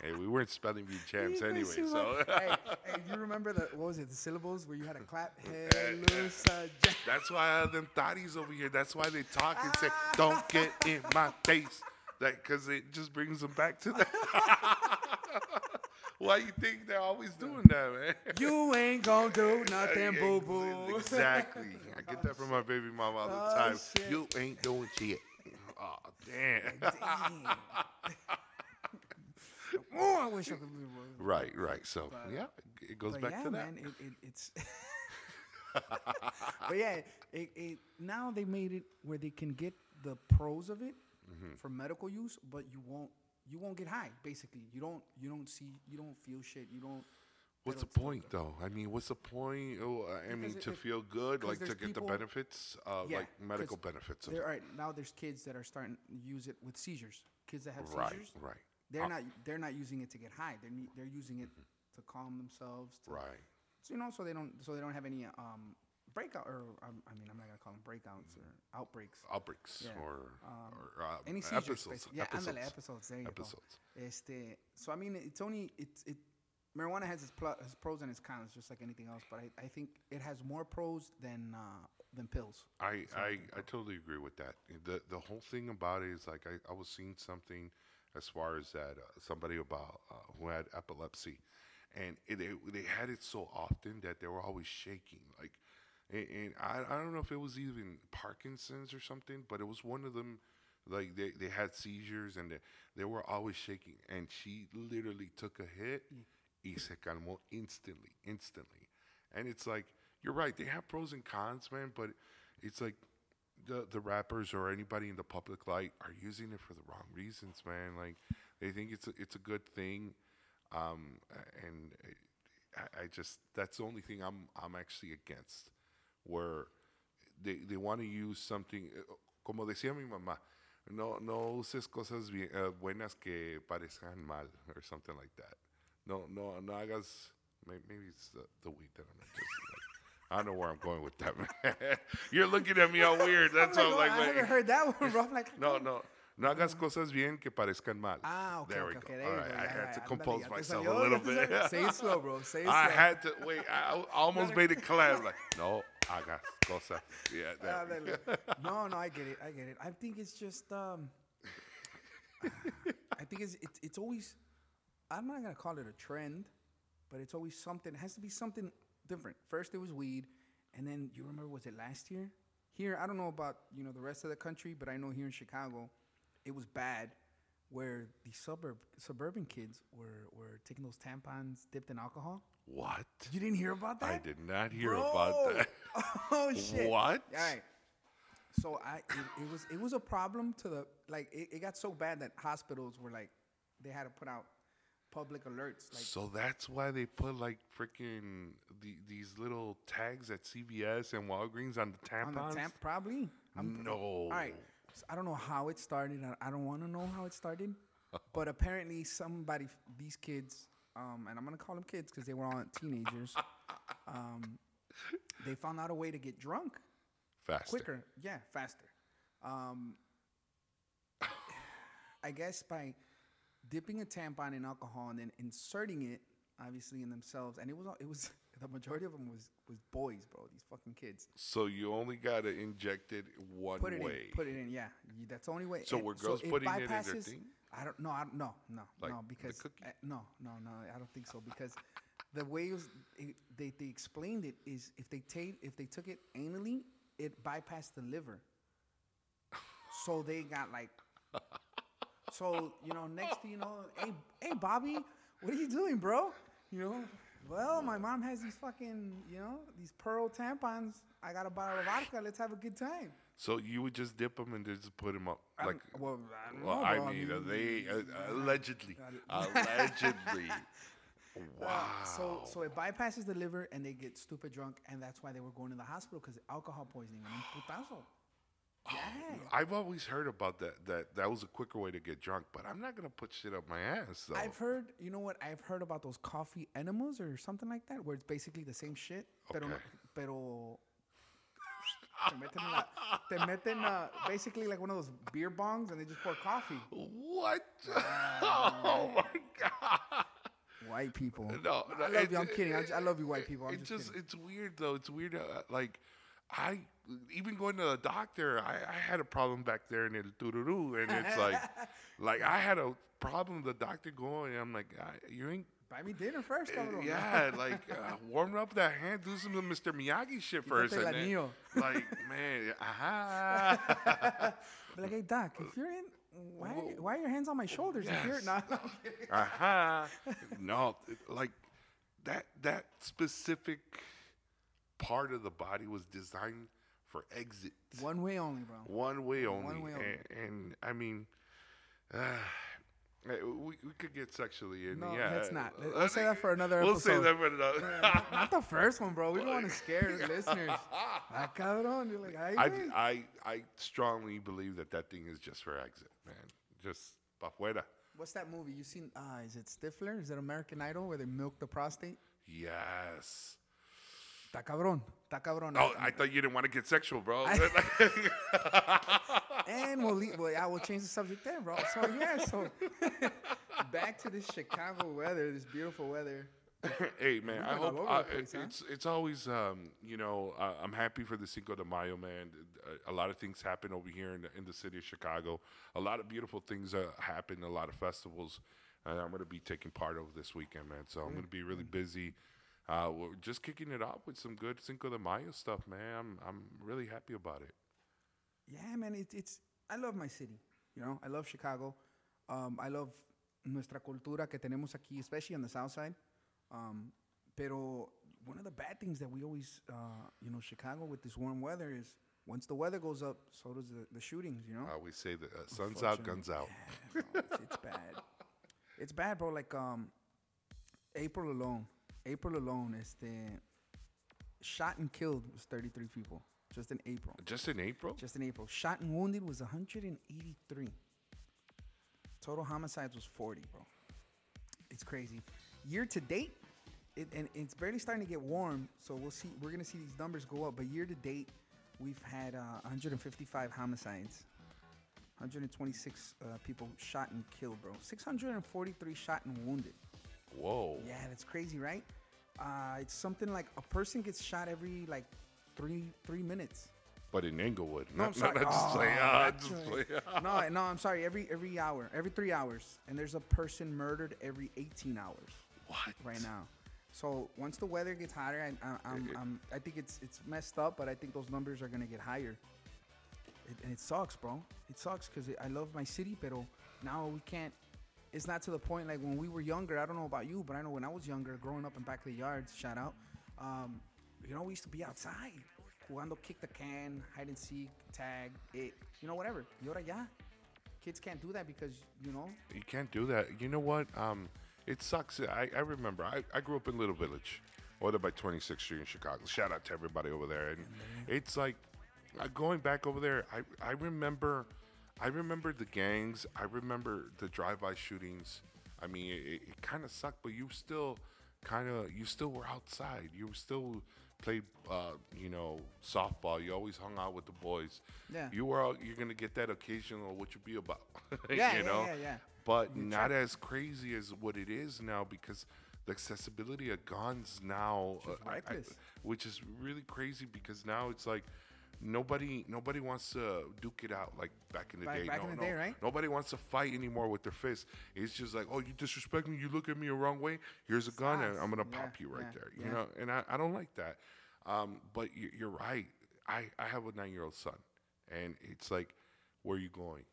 Hey, we weren't spelling bee champs anyway, so hey, hey, you remember the what was it? The syllables where you had to clap. Hallucinogenic. that's why I have them thotties over here. That's why they talk and say, ah. "Don't get in my face," that because it just brings them back to that. why you think they're always doing that, man? You ain't gonna do nothing, boo boo. Exactly. I get that from my baby mama all the Oh, time. shit. You ain't doing shit. Oh, damn. Damn. Oh, I wish I could be right, right. So, yeah, it goes But back yeah, to that. man, it, it, it's. but yeah, it, it, now they made it where they can get the pros of it Mm-hmm. for medical use, but you won't you won't get high. Basically, you don't you don't see you don't feel shit. You don't. What's the point, though? I mean, what's the point? Oh, I mean, Because to it- feel good, like to get the benefits, uh, Yeah, like medical benefits. All right, now there's kids that are starting to use it with seizures. Kids that have right, seizures, right, they're Uh, not they're not using it to get high. They're they're using it to calm themselves. To, right. So, you know, so they don't so they don't have any um breakout or um, I mean I'm not gonna call them breakouts or outbreaks. Outbreaks Yeah, or, um, or uh, Any seizures, episodes. basi- yeah, episodes. ándale, episodes. There you episodes. go. Este, so I mean, it's only it's it. Marijuana has its, pl- its pros and its cons, just like anything else. But I, I think it has more pros than uh, than pills. I, I, I totally agree with that. The the whole thing about it is like I, I was seeing something as far as that uh, somebody about uh, who had epilepsy, and it, it, they had it so often that they were always shaking. Like, and, and I, I don't know if it was even Parkinson's or something, but it was one of them. Like they, they had seizures and they, they were always shaking. And she literally took a hit, y se calmó instantly, instantly. And it's like you're right. They have pros and cons, man. But it's like the the rappers or anybody in the public light are using it for the wrong reasons, man. Like they think it's a, it's a good thing, um, and I, I just that's the only thing I'm I'm actually against, where they they want to use something eh, como decía mi mamá. No, no uses cosas eh, buenas que parezcan mal or something like that. No, no, no hagas. Maybe it's the, the weed that I'm just. I don't know where I'm going with that, man. You're looking at me all weird. That's I'm all like, like, oh, I man. haven't heard that one, bro. I'm like, No, no. No hagas cosas bien que parezcan mal. Ah, okay, there we okay, go. there All right, go. I had to compose myself a little bit. Say it slow, bro. Say it slow. I had to wait. I almost made it collab. Like, no, hagas cosas. Yeah, Ah, there no, no, I get it. I get it. I think it's just um I think it's it's it's always I'm not gonna call it a trend, but it's always something. It has to be something different. First it was weed, and then you remember was it last year? Here, I don't know about you know the rest of the country, but I know here in Chicago, it was bad, where the suburb suburban kids were were taking those tampons dipped in alcohol. What? You didn't hear about that? I did not hear Bro. about that. oh shit! What? All right. So I it, it was it was a problem to the like it, it got so bad that hospitals were like they had to put out public alerts like So that's why they put like freaking the, these little tags at CVS and Walgreens on the tampons. on the tamp probably. I'm, no. all right. So I don't know how it started. I, I don't want to know how it started, but apparently somebody these kids um, and I'm gonna call them kids because they were all teenagers. um, they found out a way to get drunk Faster. quicker. Yeah, faster. Um, I guess by dipping a tampon in alcohol and then inserting it, obviously in themselves, and it was it was the majority of them was was boys, bro. These fucking kids. So you only got to inject it one Put it way. in. Put it in. Yeah, you, that's the only way. So And were girls putting it in their bypasses- thing? I don't. No. I don't. No. No. Like no. Because uh, no. No. No. I don't think so. Because the way it was, it, they they explained it is if they take if they took it anally, it bypassed the liver. So they got like. So you know, next thing you know, hey, hey, Bobby, what are you doing, bro? You know, well, my mom has these fucking, you know, these pearl tampons. I got a bottle of vodka. Let's have a good time. So you would just dip them and just put them up, I'm- like. well, I don't Well, know, I bro. mean, uh, mean, they uh, uh, allegedly, allegedly. Wow. Uh, So, so it bypasses the liver and they get stupid drunk, and that's why they were going to the hospital because alcohol poisoning. I mean, putazo. Yeah. I've always heard about that. That that was a quicker way to get drunk, but I'm not gonna put shit up my ass though. I've heard, you know what? I've heard about those coffee enemas or something like that, where it's basically the same shit, Okay. pero pero te meten, en la, te meten uh, basically like one of those beer bongs and they just pour coffee. what? oh my god! White people. No, no, I love you. I'm kidding. I, I love you, white people. I'm It's just, just, it's weird though. It's weird. Uh, like, I even going to the doctor, I, I had a problem back there in El Tururu, and it's like, like I had a problem. The doctor going, and I'm like, I, you ain't. Buy me dinner first, uh, yeah, like uh, warm up that hand, do some Mr. Miyagi shit first, and then, like man, aha, like, hey, doc, if you're in, why, why are your hands on my shoulders? If you're Yes. not, aha, no, like that that specific part of the body was designed for exit. one way only, bro. One way only. One way only. And, and I mean, uh, we, we could get sexually in. No, yeah, let's not. Let's, we'll say that for another We'll say that for another. not the first one, bro. We don't want to scare the listeners. Ah, cabrón. You're like, I. I, I strongly believe that that thing is just for exit, man. Just pa fuera. What's that movie? You seen? Ah, is it Stifler? Is it American Idol where they milk the prostate? Yes. Ta cabrón. Ta cabrón. Oh, I thought you didn't want to get sexual, bro. and we'll leave, well, I will change the subject there, bro. So yeah, so back to this Chicago weather, this beautiful weather. hey man, I hope over the place, huh? it's it's always um, you know uh, I'm happy for the Cinco de Mayo, man. A, a lot of things happen over here in the, in the city of Chicago. A lot of beautiful things uh, happen. A lot of festivals, and I'm going to be taking part of this weekend, man. So I'm going to be really busy. Uh, we're just kicking it off with some good Cinco de Mayo stuff, man. I'm I'm really happy about it. Yeah, man, it, it's. I love my city. You know, I love Chicago. Um, I love nuestra cultura que tenemos aquí, especially on the south side. Um, pero one of the bad things that we always, uh, you know, Chicago with this warm weather is once the weather goes up, so does the, the shootings. You know, I always say the uh, sun's out, guns out. Yeah, bro, it's, it's bad. It's bad, bro. Like um, April alone, April alone, este, shot and killed was 33 people just in April. Just in April. Just in April. Shot and wounded was 183. Total homicides was 40, bro. It's crazy. Year to date, it, and it's barely starting to get warm, so we'll see. We're gonna see these numbers go up. But year to date, we've had uh, 155 homicides, 126 uh, people shot and killed, bro. 643 shot and wounded. Whoa. Yeah, that's crazy, right? Uh, it's something like a person gets shot every like three three minutes. But in Englewood, No, not, I'm sorry. not just Oh, just no, no, I'm sorry. Every every hour, every three hours, and there's a person murdered every 18 hours What? right now. So once the weather gets hotter, I, I, I'm, I'm, I think it's it's messed up, but I think those numbers are gonna get higher. It, and it sucks, bro. It sucks because I love my city, but now we can't. It's not to the point like when we were younger. I don't know about you, but I know when I was younger, growing up in back of the yards. Shout out. Um, you know, we used to be outside, jugando kick the can, hide and seek, tag, it, you know, whatever. Y ahora ya, kids can't do that because you know. You can't do that. You know what? Um, it sucks. I, I remember. I, I grew up in Little Village, over by 26th Street in Chicago. Shout out to everybody over there. And it's like uh, going back over there. I I remember, I remember the gangs. I remember the drive-by shootings. I mean, it, it kind of sucked, but you still kind of you still were outside. You still played, uh, you know, softball. You always hung out with the boys. Yeah. You were out, you're gonna get that occasional what you be about. Yeah, you yeah, know. yeah, yeah. But not as crazy as what it is now because the accessibility of guns now, uh, I- I- which is really crazy because now it's like nobody nobody wants to duke it out like back in the Back- day. back no, in the no. day, right? Nobody wants to fight anymore with their fists. It's just like, oh, you disrespect me, you look at me the wrong way. Here's a gun, and I'm gonna Yeah, pop you right yeah, there. You yeah. know, and I, I don't like that. Um, but you, you're right. I, I have a nine year old son, and it's like, where are you going?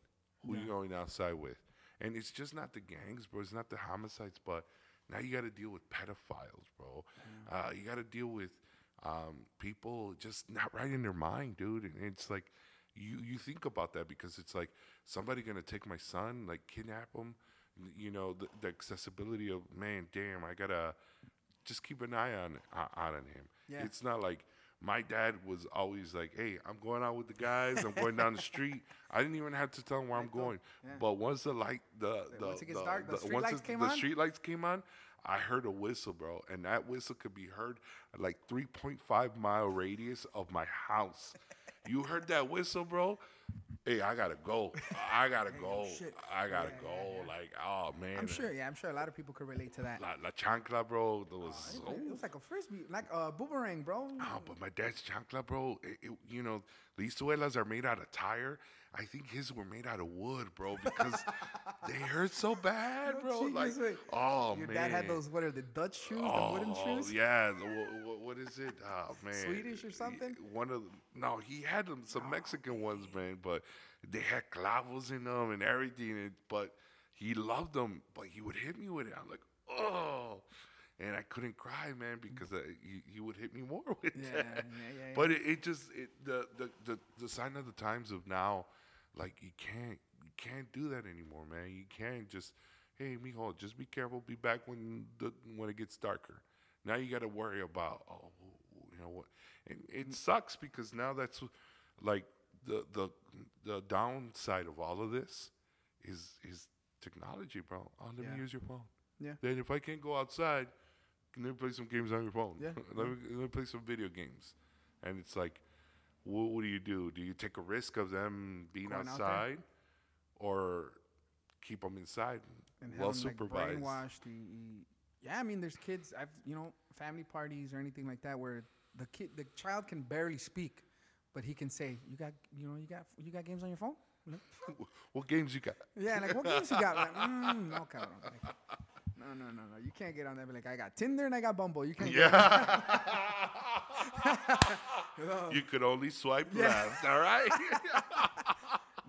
Who are you going outside with? And it's just not the gangs, bro. It's not the homicides, but now you got to deal with pedophiles, bro. Uh, you got to deal with um, people just not right in their mind, dude. And it's like, you you think about that because it's like somebody gonna take my son, like kidnap him. You know the, the accessibility of man, damn, I gotta just keep an eye on uh, on him. Yeah. It's not like my dad was always like, "Hey, I'm going out with the guys. I'm going down the street." I didn't even have to tell him where I'm go. going. Yeah. But once the light, the the once it gets dark, the once lights came the on? street lights came on. I heard a whistle, bro, and that whistle could be heard at like 3.5 mile radius of my house. you heard that whistle, bro? Hey, I gotta go. I gotta go. shit. I gotta Yeah, go. yeah, yeah. Like, oh man. I'm sure. Yeah, I'm sure a lot of people could relate to that. La, la chancla, bro. Oh, was. It was, it was like a frisbee, like a boomerang, bro. Oh, but my dad's chancla, bro. It, it, you know, these suelas are made out of tire. I think his were made out of wood, bro, because they hurt so bad, bro. chingues, Like, wait. oh Your man. dad had those. What are the Dutch shoes? Oh, the wooden shoes. yeah. the- wha- wha- what is it? Oh man. Swedish or something? One of the, no, he had them some Mexican ones, man, but they had clavos in them and everything. But he loved them, but he would hit me with it. I'm like, oh. And I couldn't cry, man, because uh, he, he would hit me more with Yeah, that. yeah, yeah, yeah. But it, it just it, the, the the the sign of the times of now, like you can't you can't do that anymore, man. You can't just hey, mijo, just be careful. Be back when the when it gets darker. Now you got to worry about oh, you know what, and it mm. sucks because now that's like the the the downside of all of this is is technology, bro. Oh, let Yeah. me use your phone. Yeah. Then if I can't go outside, let me play some games on your phone. Yeah. let, me, let me play some video games. And it's like, what, what do you do? Do you take a risk of them being Going out outside, or keep them inside, and well have 'em, like, supervised? brainwashed. yeah, I mean, there's kids. I've you know family parties or anything like that where the kid, the child can barely speak, but he can say, "You got, you know, you got, you got games on your phone." What games you got? yeah, like what games you got? Like, mm, no, cabrón. Like, no, no, no, no. You can't get on that. Be like, I got Tinder and I got Bumble. You can't. get- Yeah. No. you could only swipe Yeah. left. All right.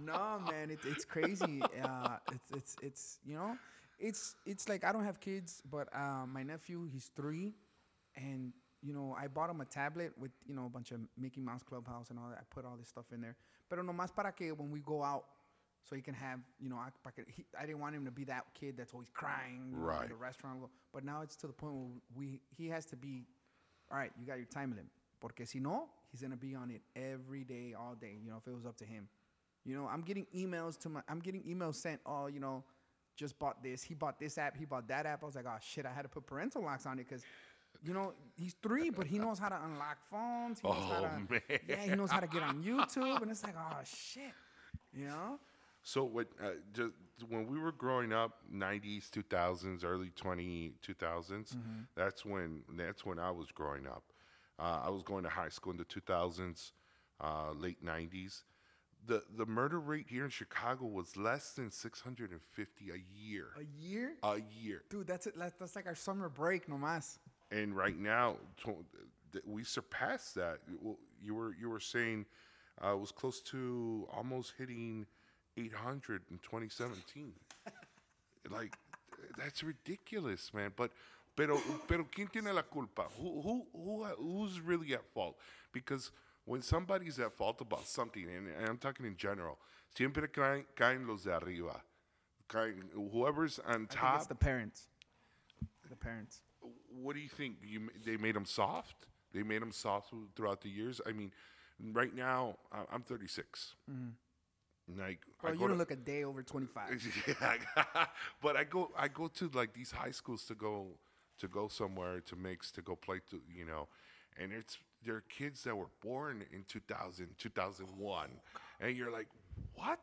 No, man, it's it's crazy. Uh, it's it's it's you know, it's it's like I don't have kids, but uh, my nephew he's three, and you know I bought him a tablet with you know a bunch of Mickey Mouse Clubhouse and all that. I put all this stuff in there, pero nomás para que when we go out, so he can have you know I, he, I didn't want him to be that kid that's always crying Right. at the restaurant. But now it's to the point where we he has to be, all right, you got your time limit, porque si no, he's gonna be on it every day, all day. You know, if it was up to him. You know, I'm getting emails to my, I'm getting emails sent. Oh, you know, just bought this. He bought this app. He bought that app. I was like, oh shit, I had to put parental locks on it because, you know, he's three, but he knows how to unlock phones. He knows how Oh, to, man. yeah, he knows how to get on YouTube, and it's like, oh shit, you know. So what? Uh, just when we were growing up, '90s, 2000s, early 20 2000s. That's when that's when I was growing up. Uh, I was going to high school in the 2000s, uh, late '90s. The the murder rate here in Chicago was less than 650 a year. A year, A year. dude. That's it. That's, like our summer break, nomás. and right now we surpassed that. You were you were saying uh, it was close to almost hitting 800 in 2017. like that's ridiculous, man. But pero pero quién tiene la culpa? Who who who who's really at fault? Because when somebody's at fault about something, and, and I'm talking in general, siempre caen, caen los de arriba. Caen, whoever's on I top it's the parents. The parents. what do you think? You they made them soft. They made them soft throughout the years. I mean, right now I'm 36. Mm-hmm. Like Well, I you don't look a day over 25. yeah, but I go I go to like these high schools to go to go somewhere to mix to go play to you know, and it's they're kids that were born in 2000 2001, and you're like what?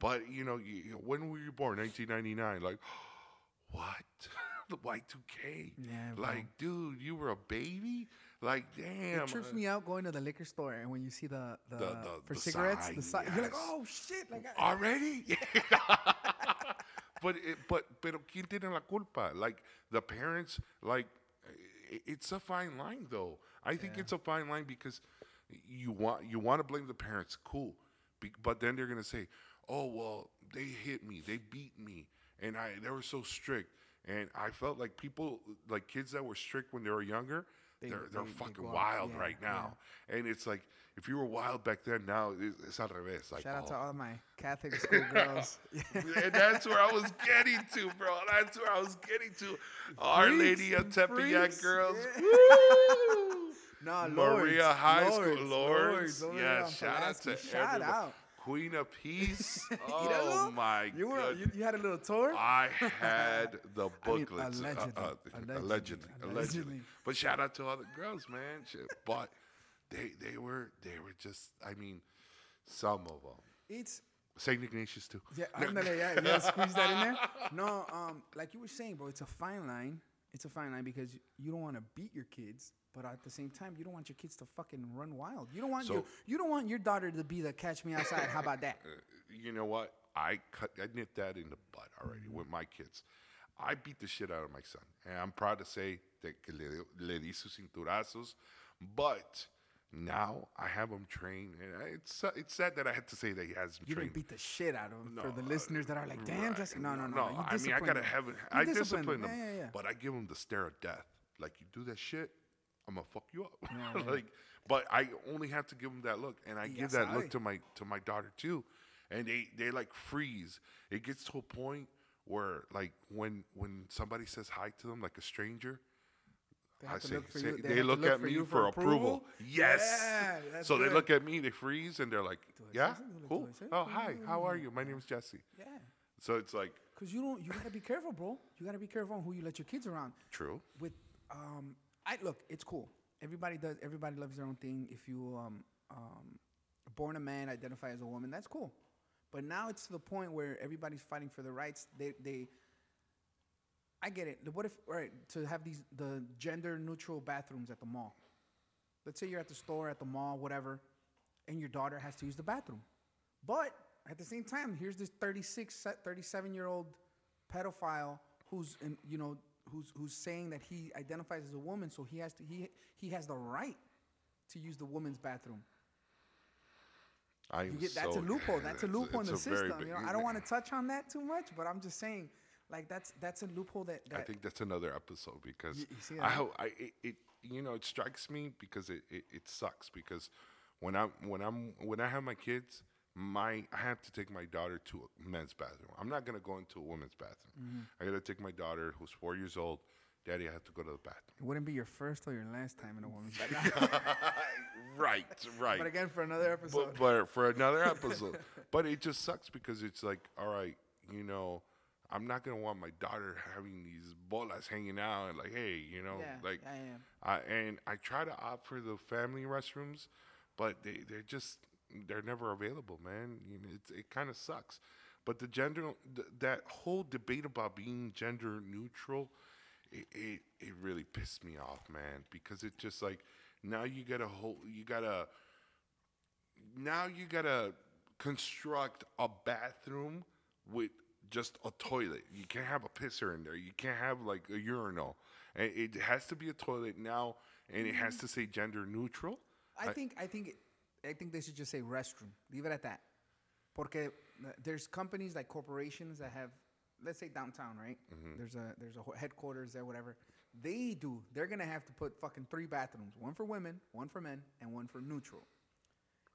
But you know, you, when were you born? 1999. Like what? the Y2K. Yeah, like dude, you were a baby. Like damn. It trips uh, me out going to the liquor store and when you see the the, The- the- for the cigarettes, the sign, si- you're like, oh shit, like I, already. but it, but pero quién tiene la culpa? Like the parents. Like it's a fine line though. I think it's a fine line because you want you want to blame the parents. Cool, Be, but then they're gonna say, oh well, they hit me, they beat me, and I they were so strict. And I felt like people, like kids that were strict when they were younger, They- they're they're they- they fucking out, wild yeah, right now, and it's like if you were wild back then, now it's, it's al revés. Like, Shout out oh. to oh. all my Catholic school girls. and that's where I was getting to, bro. That's where I was getting to. Our Freaks, Lady of Tepeyac girls. yeah. Woo! no, Maria Lords, High School, Lords, Lords. Yeah, shout out to. Shout everybody. out. Queen of Peace. You oh my You were god. you, you had a little tour. I had the I mean, booklets. uh, allegedly, uh, allegedly, allegedly, allegedly, allegedly. But shout out to all the girls, man. But they they were they were just. I mean, some of them. It's Saint Ignatius too. yeah, ándale, yeah, yeah, squeeze that in there. No, um, like you were saying, bro, it's a fine line. It's a fine line because you don't want to beat your kids, but at the same time, you don't want your kids to fucking run wild. You don't want your you don't want your daughter to be the catch me outside. How about that? Uh, you know what? I cut, I nipped that in the butt already with my kids. I beat the shit out of my son, and I'm proud to say that le, le di sus cinturazos. But now I have him trained, and it's it's sad that I had to say that he has him You trained. didn't beat the shit out of him for the listeners that are like, damn, Right. Jesse. No, no, no. no. you I mean, I gotta have. You I discipline them, Yeah, yeah, yeah. but I give him the stare of death. Like you do that shit, I'm gonna fuck you up. Like, but I only have to give him that look, and I Ya give that sabe. look to my to my daughter too, and they they like freeze. It gets to a point where like when when somebody says hi to them like a stranger. They I say, look for say- you- they, have to look, at for me for, approval. Yes. Yeah, so they look at me, they freeze, and they're like, Do "Yeah, something? Do I cool. Oh, hi. How are you? My name's Jesse." Yeah. So it's like Cause you don't, you gotta be careful, bro. You gotta be careful on who you let your kids around. true. With, um, I look, it's cool. Everybody does. Everybody loves their own thing. If you um, um, born a man, identify as a woman, that's cool. But now it's to the point where everybody's fighting for their rights. They, they. I get it. What if, all right, to have these the gender neutral bathrooms at the mall? Let's say you're at the store, at the mall, whatever, and your daughter has to use the bathroom. But at the same time, here's this 36, 37 year old pedophile who's, in, you know, who's, who's saying that he identifies as a woman, so he has to, he, he has the right to use the woman's bathroom. I get, that's so- a loophole. That's a loophole in the it's a very system. big- You know, I don't want to touch on that too much, but I'm just saying, like that's that's a loophole that, that I think that's another episode because You- you I hope I it, it you know it strikes me because it, it, it sucks because when I'm when I'm when I have my kids my I have to take my daughter to a men's bathroom. I'm not gonna go into a women's bathroom. Mm-hmm. I gotta take my daughter who's four years old. Daddy, I have to go to the bathroom. it wouldn't be your first or your last time in a woman's bathroom. right, right. but again, for another episode. but, but for another episode. but it just sucks because it's like, all right, you know, I'm not gonna want my daughter having these bolas hanging out and like, hey, you know, yeah, like, yeah, yeah. I, and I try to opt for the family restrooms, but they they're just they're never available, man. You know, it's, it kind of sucks. But the gender, th- that whole debate about being gender neutral, it, it it really pissed me off, man. Because it just like now you gotta hold, you gotta now you gotta construct a bathroom with just a toilet. You can't have a pisser in there. You can't have like a urinal. It has to be a toilet now, and it has to say gender neutral. I think I think I think they should just say restroom. Leave it at that. Porque uh, there's companies like corporations that have, let's say downtown, right? There's a there's a headquarters there, whatever. They do. They're gonna have to put fucking three bathrooms: one for women, one for men, and one for neutral.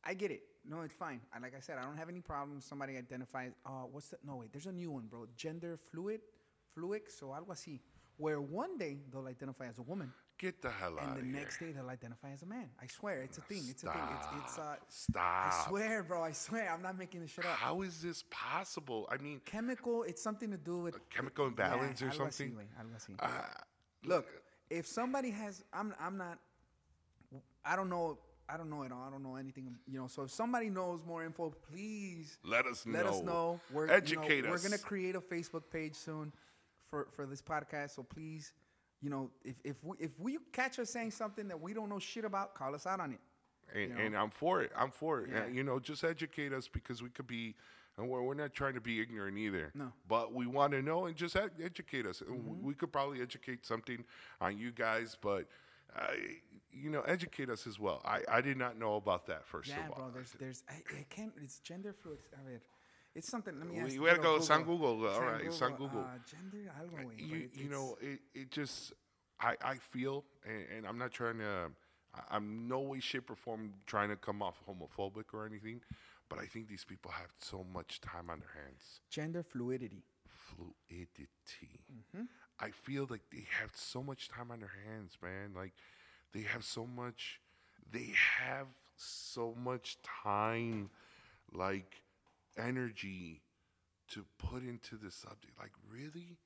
I get it. No, it's fine. I, like I said, I don't have any problem. Somebody identifies. Uh, what's the? No, wait. There's a new one, bro. Gender fluid, fluix, or algo así. Where one day they'll identify as a woman, Get the hell out and the here. next day they'll identify as a man. I swear, it's a thing. It's a thing. It's it's uh. Stop. I swear, bro. I swear. I'm not making this shit up. How is this possible? I mean, Chemical. It's something to do with chemical imbalance yeah, or algo así, something. güey, algo así. Ah, Look, if somebody has, I'm I'm not. I don't know. I don't know it all. I don't know anything. You know. So if somebody knows more info, please let us know. let us know. We're you know, Educate us. We're gonna create a Facebook page soon for for this podcast. So please, you know, if if we if we catch us saying something that we don't know shit about, call us out on it. and, you know? and I'm for it. I'm for it. Yeah. Uh, you know, just educate us because we could be, and we're, we're not trying to be ignorant either. No. But we want to know and just ed- educate us. Mm-hmm. We could probably educate something on you guys, but, uh, you know, educate us as well. I, I did not know about that, first Yeah, of all. Yeah, bro. There's there's I, I can't. It's gender fluid. A ver, it's something. Let me ask. We- we gotta go San Google. All right, San Google. Uh, gender algo, güey, but you, it- you know, it, it just, I, I feel, and, and I'm not trying to, I- I'm no way, shape, or form trying to come off homophobic or anything, but I think these people have so much time on their hands. Gender fluidity. Fluidity. I feel like they have so much time on their hands, man. Like they have so much, they have so much time, like energy to put into the subject. Like really,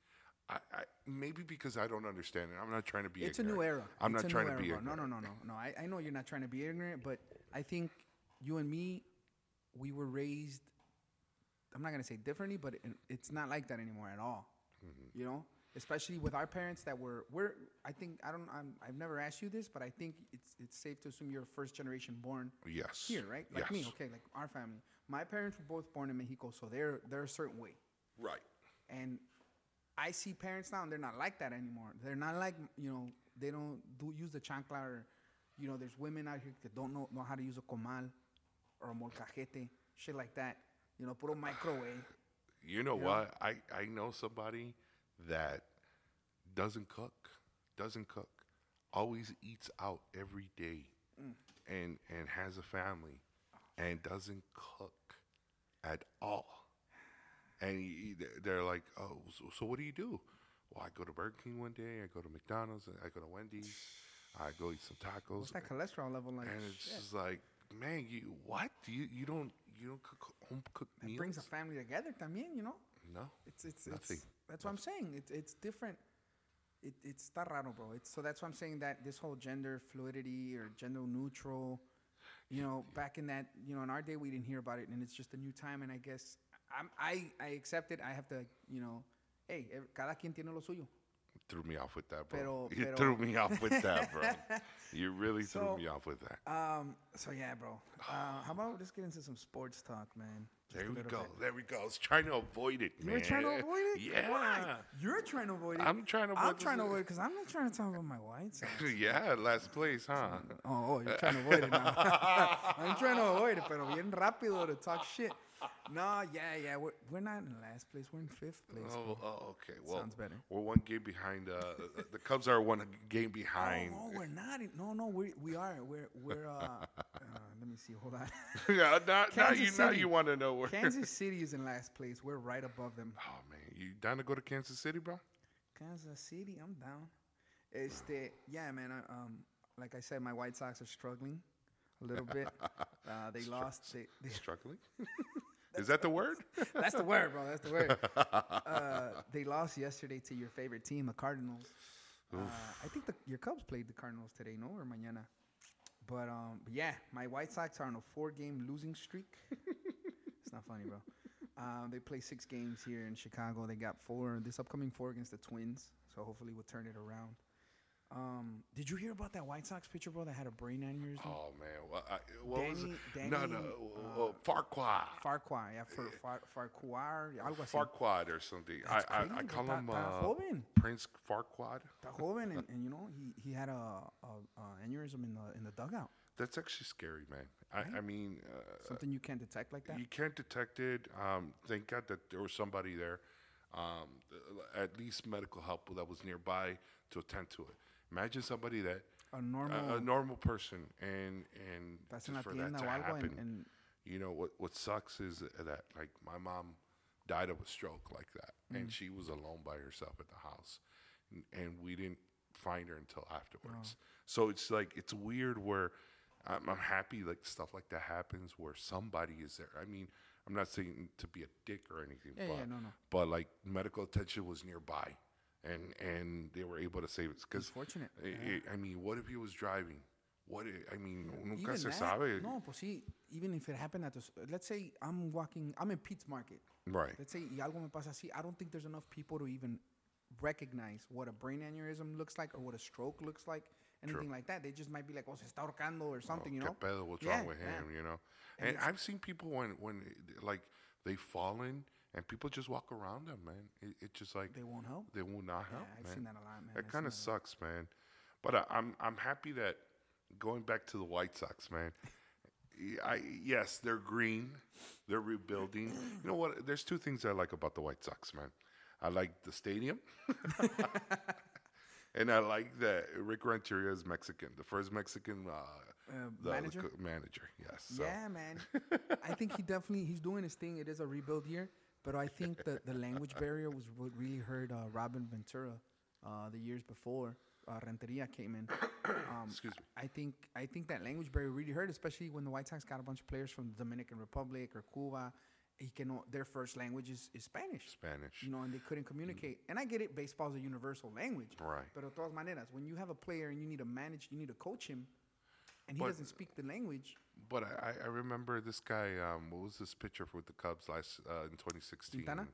I, I maybe because I don't understand it. I'm not trying to be. It's a new era. I'm It's not trying to be. bro. No, ignorant. no, no, no, no. I, I know you're not trying to be ignorant, but I think you and me, we were raised. I'm not gonna say differently, but it, it's not like that anymore at all. Mm-hmm. You know, especially with our parents that were we're. I think I don't. I'm, I've never asked you this, but I think it's it's safe to assume you're first generation born Yes. here, right? Like me, okay, like our family. My parents were both born in Mexico, so they're they're a certain way. Right. And I see parents now, and they're not like that anymore. They're not like you know they don't do use the chancla or you know there's women out here that don't know know how to use a comal or a molcajete, shit like that. You know, puro microwave. You know Yeah. what? I, I know somebody that doesn't cook, doesn't cook, always eats out every day, mm. and and has a family, and doesn't cook at all. And he- they're like, oh, so, so what do you do? Well, I go to Burger King one day, I go to McDonald's, I go to Wendy's, I go eat some tacos, What's that cholesterol level like? and it's Shit. just like, man, you what? You you don't you don't cook home cooked meals. It brings a family together también, you know? no. It's it's Nothing. it's that's what I'm saying. It's it's different. It it's está raro, bro. It's so that's why I'm saying that this whole gender fluidity or gender neutral, you know, back in that, you know, in our day we didn't hear about it, and it's just a new time. And I guess I'm, I I accept it. I have to, you know, hey, cada quien tiene lo suyo. threw me off with that, bro. Pero- you pero- threw me off with that, bro. you really So- threw me off with that. Um. So yeah, bro. Uh, how about let's get into some sports talk, man. There we go. bit. There we go. I was trying to avoid it, man. You're trying to avoid it. Yeah. Why? You're trying to avoid it. I'm trying to avoid I'm trying to avoid it because I'm not trying to talk about my white Sox. yeah, last place, huh? Oh, oh, you're trying to avoid it now. I'm trying to avoid it, pero bien rápido to talk shit. No, yeah, yeah, we're, we're not in last place. We're in fifth place. Oh, oh, okay. Well, Sounds better. We're one game behind. Uh, the Cubs are one game behind. Oh, no, we're not. In, no, no, we we are. We're we're. Uh, uh, let me see. Hold on. yeah, now, now you now City. you want to know where. Kansas City is in last place. We're right above them. Oh man, you down to go to Kansas City, bro? Kansas City, I'm down. It's the yeah, man. I, um, like I said, my White Sox are struggling a little bit. Uh, they lost. They, they, Struggling? Is that the word? That's the word, bro. That's the word. Uh, they lost yesterday to your favorite team, the Cardinals. Uh, I think the, your Cubs played the Cardinals today, no, or mañana. But um, but yeah, my White Sox are on a four-game losing streak. it's not funny, bro. Um, they play six games here in Chicago. They got four this upcoming four against the Twins. So hopefully we'll turn it around. Um, did you hear about that White Sox pitcher, bro, that had a brain aneurysm? Oh man, what, I, what was it? Danny- no, no, uh, uh, Farquaad. Farquhar, yeah, Far, Far, Farquhar, algo así. Farquaad or something. I, I, I call him Ta- uh, joven. Prince Farquaad. Está joven, and, and you know he, he had a, a, a aneurysm in the in the dugout. That's actually scary, man. I, I mean, uh, Something you can't detect like that. you can't detect it. Um, thank God that there was somebody there, um, at least medical help that was nearby to attend to it. Imagine somebody that A normal. a, a normal person and and Estás just for that to happen. and, and you know what what sucks is that like my mom died of a stroke like that Mm. and she was alone by herself at the house and, and we didn't find her until afterwards Oh. so it's like it's weird where I'm, I'm happy like stuff like that happens where somebody is there i mean i'm not saying to be a dick or anything Yeah, but, yeah, no, no. but like medical attention was nearby and and they were able to save it because fortunate, I, I mean what if he was driving what i, I mean nunca even se that, sabe no, pues sí, even if it happened at the, let's say I'm walking, I'm in Pete's Market. right Let's say y algo me pasa así. I don't think there's enough people to even recognize what a brain aneurysm looks like or what a stroke looks like, anything like that. They just might be like, oh, se está ahorcando or oh, something, you ¿Qué know? pedo? What's Yeah, wrong with yeah. him? You know, and I've seen people when when like they've fallen and people just walk around them, man. It, it just like They won't help. they will not Yeah, help, I've man. seen that a lot, man. That kind of sucks, man. But I, I'm I'm happy that going back to the White Sox, man. I yes, they're green, they're rebuilding. You know what? There's two things I like about the White Sox, man. I like the stadium, And I like that Rick Renteria is Mexican, the first Mexican uh, Uh, the- the manager? co- manager, yes. So. Yeah, man. I think he definitely he's doing his thing. It is a rebuild year, but I think that the language barrier was what really hurt uh, Robin Ventura uh, the years before uh, Renteria came in. Um, Excuse me. I think I think that language barrier really hurt, especially when the White Sox got a bunch of players from the Dominican Republic or Cuba. He can their first language is, is Spanish. Spanish. You know, and they couldn't communicate. And I get it, baseball is a universal language. Right. But de todas maneras, when you have a player and you need to manage, you need to coach him, and he But- doesn't speak the language. But I, I- remember this guy. Um, what was this pitcher with the Cubs last uh, in 2016? Quintana?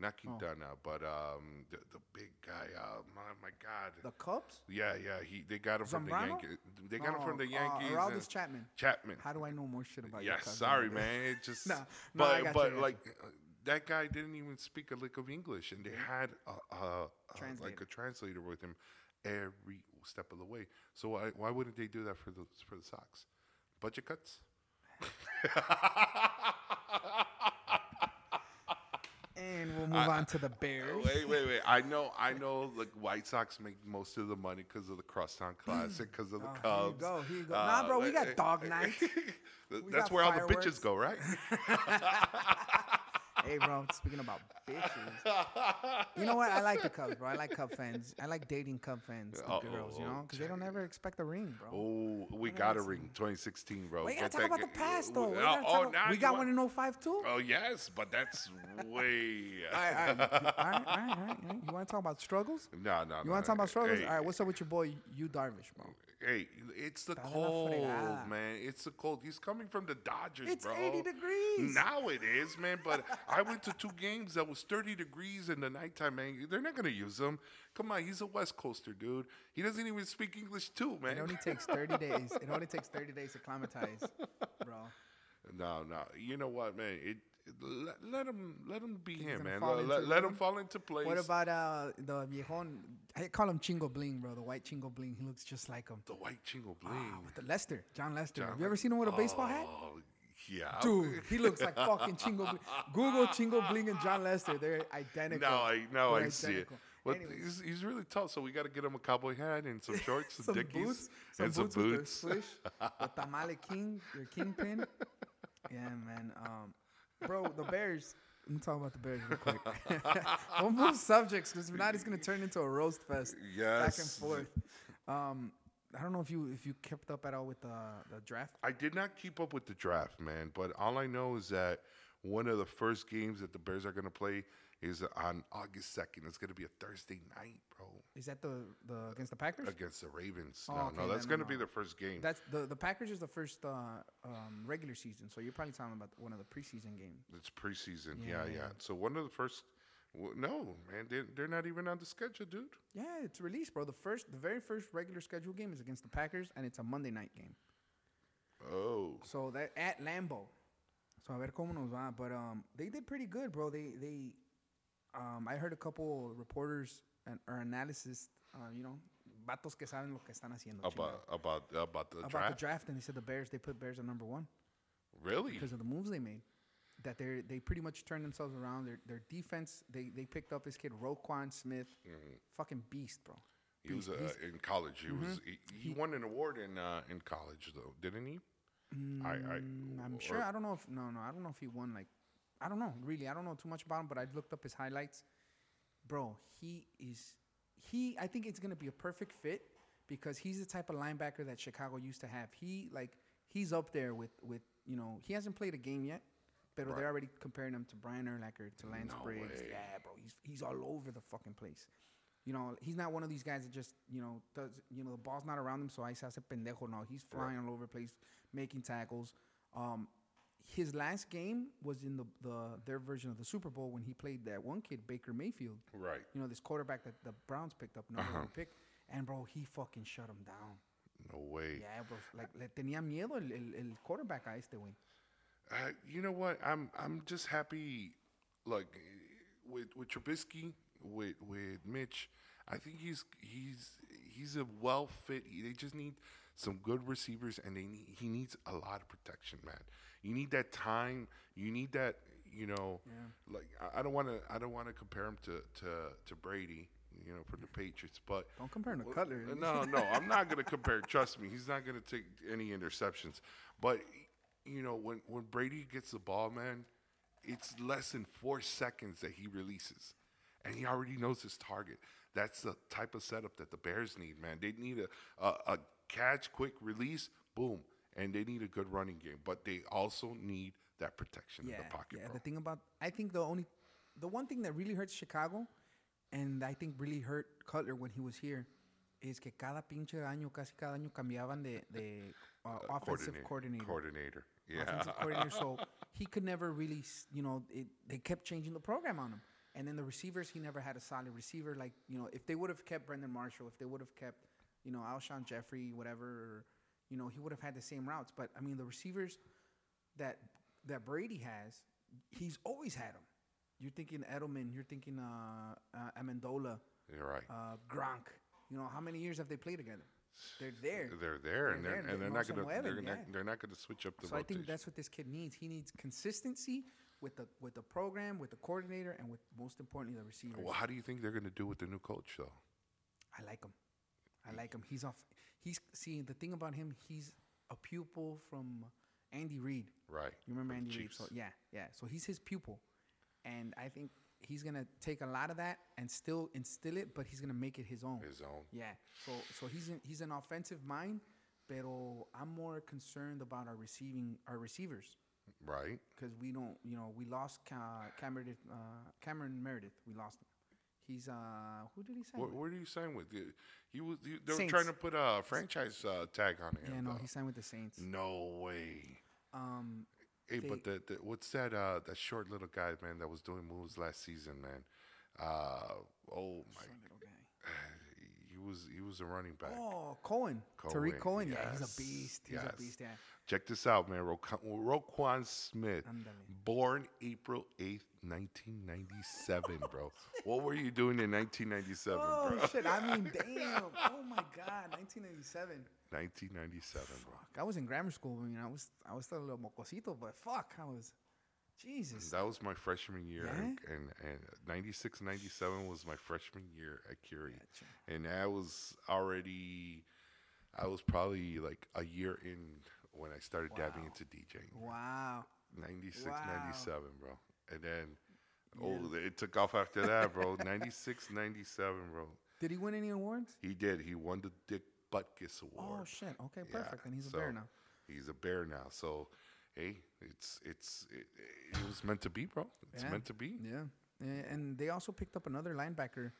Not Quintana, but um, the, the big guy. Uh, my, my God. The Cubs? yeah, yeah. He they got him from the Yankees. They got him from the Oh, Yankees. Uh, Aroldis Chapman. Chapman. How do I know more shit about Cubs sorry, than I do? man. It just No, no, but I got you, but got like uh, that guy didn't even speak a lick of English, and they had a, a, a like a translator with him every step of the way. So why why wouldn't they do that for the for the Sox? Budget cuts. And we'll move on to the Bears. Wait, wait, wait! I know, I know. Like White Sox make most of the money because of the Crosstown Classic, because of the Oh, here you Cubs. go, here you go. Uh, nah, bro, we got dog nights. That's got where all the bitches go, right? hey, bro, speaking about bitches. You know what? I like the Cubs, bro. I like Cub fans. I like dating Cub fans, the girls, you know? Because they don't ever expect a ring, bro. Oh, we got a ring, 2016, bro. We gotta Get talk about the past, uh, though. We, Oh, oh, about- we got want- one in 05, too? Oh yes, but that's way. All right, all right, all right, all right, all right. You want to talk about struggles? No, no. You want to talk about struggles? Hey, All right, what's up with your boy, you Darvish, bro? Hey, it's the Está cold, man. It's the cold. He's coming from the Dodgers, bro. It's bro. 80 degrees. Now it is, man. But I went to two games that was 30 degrees in the nighttime, man. They're not gonna use him. Come on, he's a West Coaster, dude. He doesn't even speak English, too, man. It only takes 30 days. It only takes 30 days to acclimatize, bro. No, no. You know what, man? It- let, let him let him be him, man. Let, let, let him fall into place. What about uh the viejon? I call him Chingo Bling, bro. The white Chingo Bling. He looks just like him. the white chingo Ah, bling? with the Lester, Jon Lester. John Have you ever seen him with a baseball hat? Oh, yeah. Dude, he looks like fucking Chingo Bling. Google Chingo Bling and Jon Lester. They're identical. No, I no, They're I see it. identical. But he's, he's really tall, so we got to get him a cowboy hat and some shorts, some, some dickies, boots, some and boots, some with boots. the swish, the tamale king, your kingpin. Yeah, man. Um, bro, the Bears. Let me talk about the Bears real quick. we'll move subjects because not, it's gonna turn into a roast fest. Back and forth. Um, I don't know if you if you kept up at all with the the draft. I did not keep up with the draft, man, but all I know is that one of the first games that the Bears are going to play is on August 2nd. It's going to be a Thursday night, bro, Is that the the against the Packers? against the Ravens. Oh, no, okay, no, that's going to no, be the first game. That's the the Packers is the first uh, um, regular season, so you're probably talking about one of the preseason games. It's preseason. Yeah, Yeah, yeah. yeah. So one of the first. w no, man, they're, they're not even on the schedule, dude. Yeah, it's released, bro. The first, the very first regular schedule game is against the Packers, and it's a Monday night game. Oh, So that at Lambeau. So a ver cómo nos va. But um, they did pretty good, bro. They they, um, I heard a couple reporters and or analysts, uh, you know, vatos que saben lo que están haciendo. about about about the about draft. the draft, and they said the Bears they put Bears at number one Really? because of the moves they made. That they they pretty much turned themselves around. Their their defense they they picked up this kid Roquan Smith, fucking beast, bro. Mm-hmm. He was uh, in college. He was Mm-hmm. he, he won an award in uh, in college though, didn't he? I, I Mm, I'm or- sure. I don't know if no, no. I don't know if he won. Like, I don't know. Really, I don't know too much about him. But I looked up his highlights. Bro, he is. He. I think it's gonna be a perfect fit because he's the type of linebacker that Chicago used to have. He like he's up there with with you know he hasn't played a game yet, but Right. they're already comparing him to Brian Urlacher to Lance No Briggs. way. Yeah, bro. He's he's all over the fucking place. You know, he's not one of these guys that just, you know, does, you know, the ball's not around him, so I se hace pendejo. No, he's flying all over the place, making tackles. Um, his last game was in the, the their version of the Super Bowl when he played that one kid, Baker Mayfield. right. You know, this quarterback that the Browns picked up, number Uh-huh. one pick. And, bro, he fucking shut him down. No way. Yeah, bro. Like, le tenía miedo el, el, el quarterback a este, güey. Uh, you know what? I'm I'm just happy, like with with Trubisky, with with Mitch. I think he's he's he's a well fit. They just need some good receivers, and they need he needs a lot of protection, man. You need that time. You need that. You know, like I, I don't want to I don't want to compare him to to to Brady. you know, from the Patriots. But Don't compare him to Well, Cutler. uh, No, no, I'm not going to compare. Trust me, he's not going to take any interceptions. But you know, when when Brady gets the ball, man, it's less than four seconds that he releases, and he already knows his target. That's the type of setup that the Bears need, man. They need a a, a catch, quick release, boom, and they need a good running game. But they also need that protection in the pocket, yeah. bro. The thing about I think the only, the one thing that really hurts Chicago, and I think really hurt Cutler when he was here, is que cada pinche año, casi cada año cambiaban de, de uh, offensive coordinator. Coordinator. coordinator. Yeah. offensive coordinator. So he could never really, you know, it, they kept changing the program on him. And then the receivers, he never had a solid receiver. Like, you know, if they would have kept Brandon Marshall, if they would have kept, you know, Alshon Jeffery, whatever, you know, he would have had the same routes. But I mean, the receivers that that Brady has, he's always had them. You're thinking Edelman, you're thinking uh, uh, Amendola, You're right. uh, Gronk. You know, how many years have they played together? They're there. they're there, and They're they're, and they're No not gonna they're, not, they're not gonna switch up the So I think that's what this kid needs. He needs consistency with the with the program, with the coordinator, and with most importantly the receivers. Well, how do you think they're going to do with the new coach, though? I like him. I like him. He's off. He's see the thing about him. He's a pupil from Andy Reid. Right. You remember Andy Reid? So yeah, yeah. So he's his pupil, and I think he's gonna take a lot of that and still instill it, but he's gonna make it his own. His own. Yeah. So so he's in, he's an offensive mind, pero I'm more concerned about our receiving our receivers Right. because we don't, you know, we lost Ca- Cameron uh, Cameron Meredith. We lost him. He's uh, who did he sign? Where, with? where do you sign with? He was. You, they were trying to put a franchise uh, tag on him. yeah, no, though. he signed with the Saints. No way. Um, Hey, They- but the, the what's that? Uh, that short little guy, man, that was doing moves last season, man. Uh, oh my, some little guy. he was he was a running back. Oh, Cohen, Cohen, Tarik Cohen. Yeah, he's a beast. He's yes. a beast. Yeah. Check this out, man. Roquan, Roquan Smith, born April eighth, nineteen ninety seven, bro. what were you doing in nineteen ninety seven, Oh bro? shit! I mean, damn. Oh my God, nineteen ninety seven. 1997, bro. I was in grammar school. I mean, I was I was still a little mocosito, but fuck, I was. Jesus. That was my freshman year, and, Yeah? and and 96, 97 was my freshman year at Curie, Gotcha. and I was already, I was probably like a year in when I started dabbing into DJing. Wow. 96, Wow. 97, bro, and then. Oh, it took off after that, bro. 96, 97, bro. Did he win any awards? He did. He won the Dick Butkus oh, Award. Oh shit. Okay, Yeah, perfect. And he's a bear now. He's a bear now. So, hey, it's it's it, it was meant to be, bro. It's Yeah. meant to be. Yeah. And they also picked up another linebacker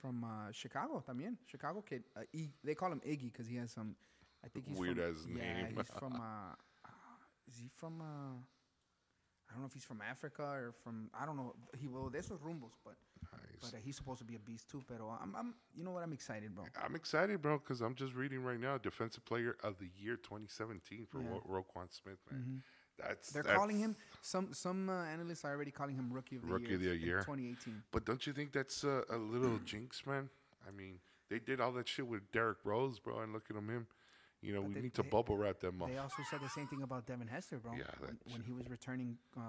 from uh, Chicago también. Chicago kid. Uh, I, they call him Iggy because he has some. I think he's Weird from, as Yeah, name. he's from. Uh, uh, is he from? Uh, I don't know if he's from Africa or from. I don't know. He well, de esos rumbos, but Nice. but uh, he's supposed to be a beast too. But I'm, I'm. You know what? I'm excited, bro. I'm excited, bro, because I'm just reading right now, Defensive Player of the Year 2017 for Yeah. Mm-hmm. Ro- Roquan Smith, man. That's They're that's- calling him. Some some uh, analysts are already calling him rookie of the Rookie year. of the in year. 2018. But don't you think that's a, a little jinx, man? I mean, they did all that shit with Derrick Rose, bro, and look at him. him. You know, we they- need to they- bubble wrap them up. They also said the same thing about Devin Hester, bro. Yeah, when, when he was returning uh,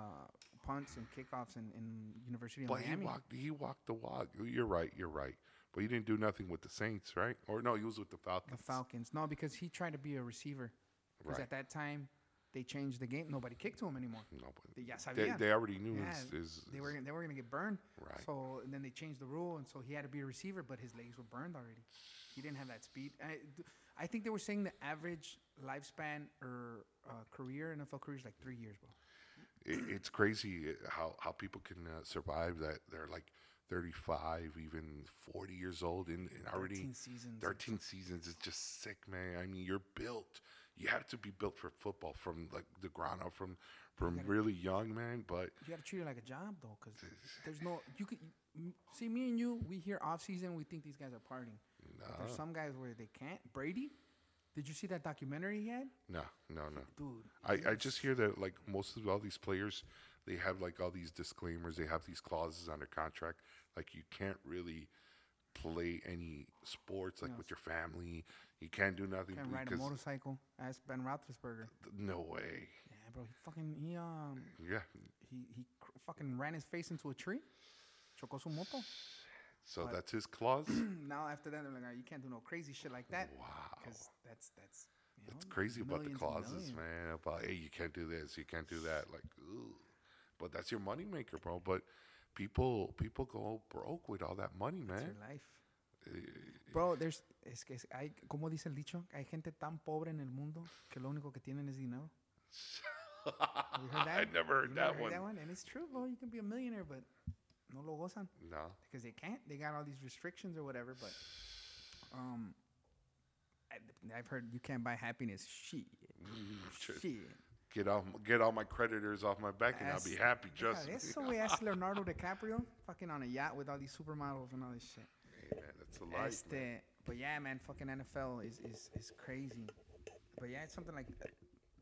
punts and kickoffs in, in University of But he walked. He walked the walk. You're right. You're right. But he didn't do nothing with the Saints, right? Or no, he was with the Falcons. the Falcons. No, because he tried to be a receiver. Because Right. at that time, they changed the game. Nobody kicked to him anymore. No, but They, they, already knew Yeah, his, his, they were they were gonna get burned. Right. So and then they changed the rule, and so he had to be a receiver, but his legs were burned already. He didn't have that speed. I, I think they were saying the average lifespan or uh, career NFL career is like three years, bro. it, it's crazy uh, how how people can uh, survive that they're like 35 even 40 years old and, and already 13 seasons. 13 seasons is just sick man i mean you're built you have to be built for football from like the ground up from from really young man but You got to treat it like a job though, because there's no you could see me and you. We hear off season, we think these guys are partying. But there's some guys where they can't. Brady, did you see that documentary he had, no no no dude? I, I just hear that like most of all these players they have like all these disclaimers they have these clauses on their contract like you can't really play any sports like with your family you can't do nothing Can't ride a motorcycle. Ask Ben Roethlisberger. no way Yeah, bro. He fucking he um yeah he he cr- fucking ran his face into a tree. Chocó su moto. So But- that's his clause. now after that, they're like, "All right, you can't do no crazy shit like that. Wow. Because that's that's. You It's know, crazy about the clauses, man. About hey, you can't do this, you can't do that. Like, ooh. but that's your moneymaker, bro. But people, people go broke with all that money, It's man. your life. Bro, there's, es que hay, como dice el dicho, hay gente tan pobre en el mundo que lo único que tienen es dinero. Have heard that? I never heard that never one. that one? And it's true, bro. You can be a millionaire, but no lo gozan No, because they can't. They got all these restrictions or whatever. But um, I, I've heard you can't buy happiness. Shit, shit. shit. get off, get all my creditors off my back, and I'll be happy. Trust de me. Eso, güey. Leonardo DiCaprio fucking on a yacht with all these supermodels and all this shit. Hey, man, that's a life. man. But yeah, man, fucking NFL is, is, is crazy. But yeah, it's something like,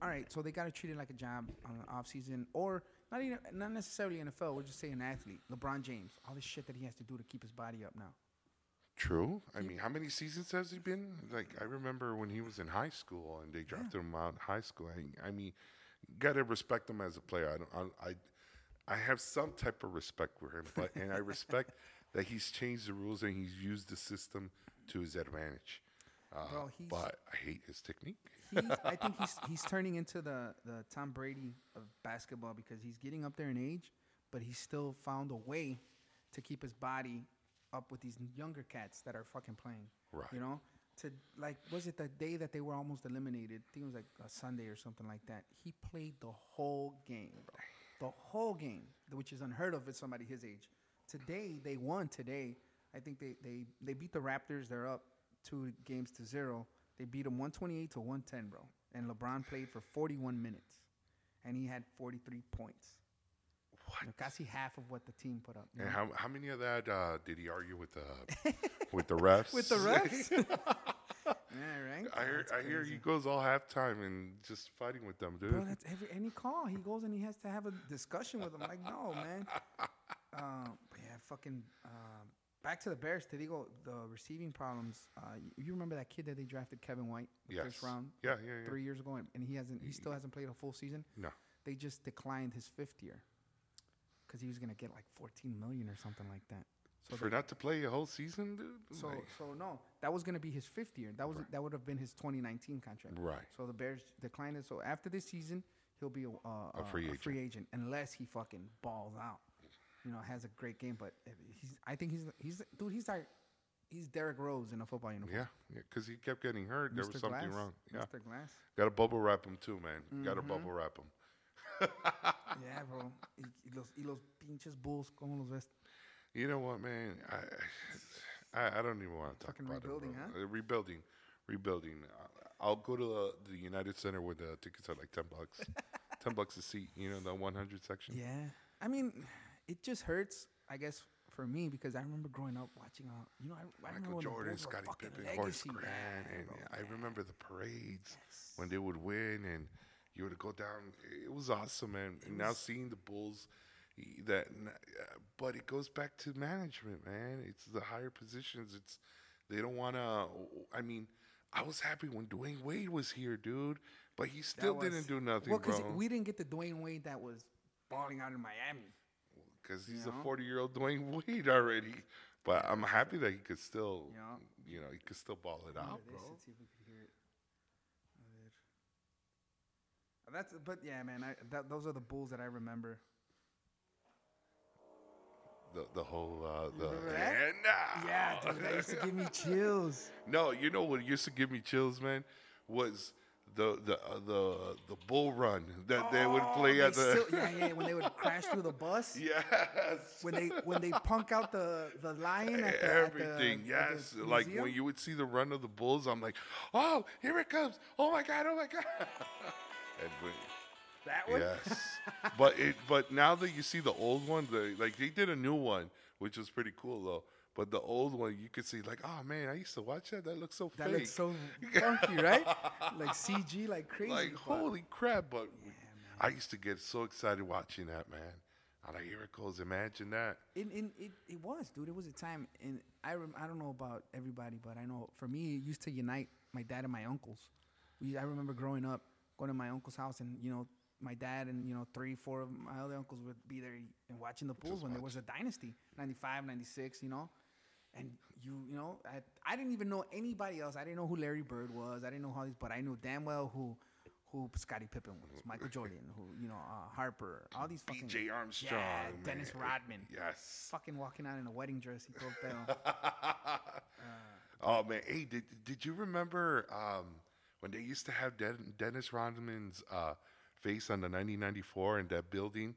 all right, so they got to treat it like a job on the off season, or not even not necessarily NFL. We'll just say an athlete, LeBron James, all this shit that he has to do to keep his body up now. True. I mean, how many seasons has he been? Like, I remember when he was in high school and they drafted him out in high school. I, I mean, you got to respect him as a player. I don't. I, I, I have some type of respect for him, but and I respect that he's changed the rules and he's used the system to his advantage. Uh, Bro, he's- but I hate his technique. He's, I think he's he's turning into the the Tom Brady of basketball because he's getting up there in age, but he's still found a way to keep his body up with these younger cats that are fucking playing. Right. You know, to like was it the day that they were almost eliminated? I think it was like a Sunday or something like that. He played the whole game. The whole game, which is unheard of with somebody his age. Today they won. Today, I think they they they beat the Raptors. They're up two games to zero. They beat them 128 to 110, bro. And LeBron played for 41 minutes, and he had 43 points. What? Casi half of what the team put up. And how, how many of that uh, did he argue with the with the refs? With the refs? yeah, right. I hear I hear he goes all halftime and just fighting with them, dude. Bro, that's every any call he goes and he has to have a discussion with them. Like, no, man. Um, fucking. Um, back to the Bears. did Te digo, the receiving problems. Uh, you, you remember that kid that they drafted, Kevin White, the yes. first round, Yeah, yeah, yeah. three years ago, and, and he hasn't. He still hasn't played a full season. No. They just declined his fifth year because he was gonna get like 14 million or something like that. So For they- not to play a whole season, dude. so Like, so no, that was gonna be his fifth year. That was that would have been his 2019 contract. right. So the Bears declined it. So after this season, he'll be a, uh, A free free agent unless he fucking balls out. You know, has a great game, but he's. I think he's he's dude. He's like he's Derrick Rose in a football uniform. Yeah, yeah, because he kept getting hurt. There was Mr. something Glass, wrong. Yeah, Mr. Glass. got to bubble wrap him too, man. Got to bubble wrap him. Yeah, bro. y, y los, y los pinches Bulls, ¿cómo los ves? You know what, man? I, I, I don't even want to talk Fucking about rebuilding, it. huh? Uh, rebuilding, rebuilding. Uh, I'll go to the, the United Center where the tickets are like ten bucks, ten bucks a seat. You know, the one hundred section. Yeah. I mean, it just hurts, I guess, for me because I remember growing up watching, uh, you know, I, I remember Michael Jordan, Bulls were Scottie fucking Pippen, Horace Grant, and bro, I remember the parades Yes. when they would win, and you would go down. It was awesome, man. And now seeing the Bulls, that, uh, but it goes back to management, man. It's the higher positions. It's they don't want to. I mean, I was happy when Dwyane Wade was here, dude, but he still was- didn't do nothing, Well, because we didn't get the Dwyane Wade that was balling out in Miami. Because he's you a forty-year-old Dwyane Wade already. But I'm happy that he could still, Yeah. you know, he could still ball it out, bro. Let's see if we can hear it. A ver. That's but yeah, man. I, that, those are the Bulls that I remember. The the whole uh, the and. Yeah, dude, that used to give me chills. no, you know what used to give me chills, man, was the the uh, the the bull run that they would Oh, play they at the. still- yeah, yeah. When they would crash through the bus. yes. When they when they punk out the the lion at the, Everything, at the, yes. the like when you would see the run of the bulls, I'm like, oh, here it comes! Oh my god! Oh my god! and we- that one. Yes, but it but now that you see the old one, the like they did a new one, which was pretty cool though. But the old one, you could see like, oh man, I used to watch that. That looks so That fake. looks so funky, right? Like CG, like crazy. like but- holy crap! But I used to get so excited watching that, man. I'm like, here it goes. Imagine that. It, it, it, it was, dude. It was a time, and I rem- I don't know about everybody, but I know for me, it used to unite my dad and my uncles. We, I remember growing up, going to my uncle's house, and you know, my dad and you know, three, four of my other uncles would be there and watching the Bulls when there was a dynasty, 95, 96, you know, and you you know I, I didn't even know anybody else. I didn't know who Larry Bird was. I didn't know how these, but I knew damn well who who Scottie Pippen was, Michael Jordan, who you know uh, Harper, all these fucking B.J. Armstrong, yeah, Dennis. Rodman, Yes. fucking walking out in a wedding dress. He told Pedro. oh man, hey, did did you remember um, when they used to have Den- Dennis Rodman's uh, face on the 1994 in that building,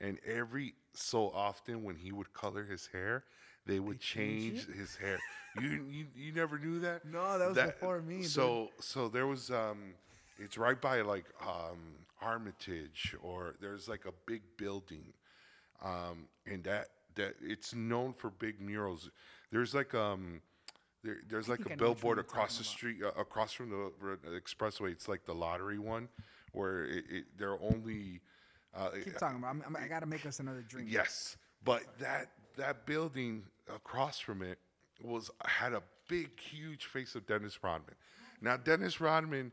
and every so often when he would color his hair, they would change change his hair. You, you you never knew that? No, that was before me, dude. So so there was um, it's right by like um, Armitage, or there's like a big building um, and that that it's known for big murals. There's like um, there, there's like a I which one billboard across the street, uh, across from the, the expressway. It's like the lottery one, where it, it, they're only. Uh, Keep talking about. I'm, I'm, I gotta make us another drink. Yes, but that that building across from it was had a big, huge face of Dennis Rodman. Now, Dennis Rodman,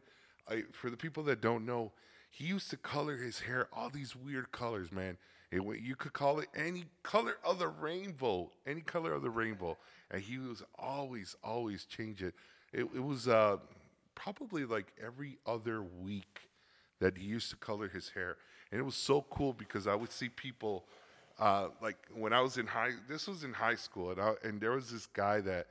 I, for the people that don't know, he used to color his hair all these weird colors, man. It, you could call it any color of the rainbow, any color of the rainbow, and he was always, always change it. It, it was uh, probably like every other week that he used to color his hair, and it was so cool because I would see people, uh, like when I was in high. This was in high school, and I, and there was this guy that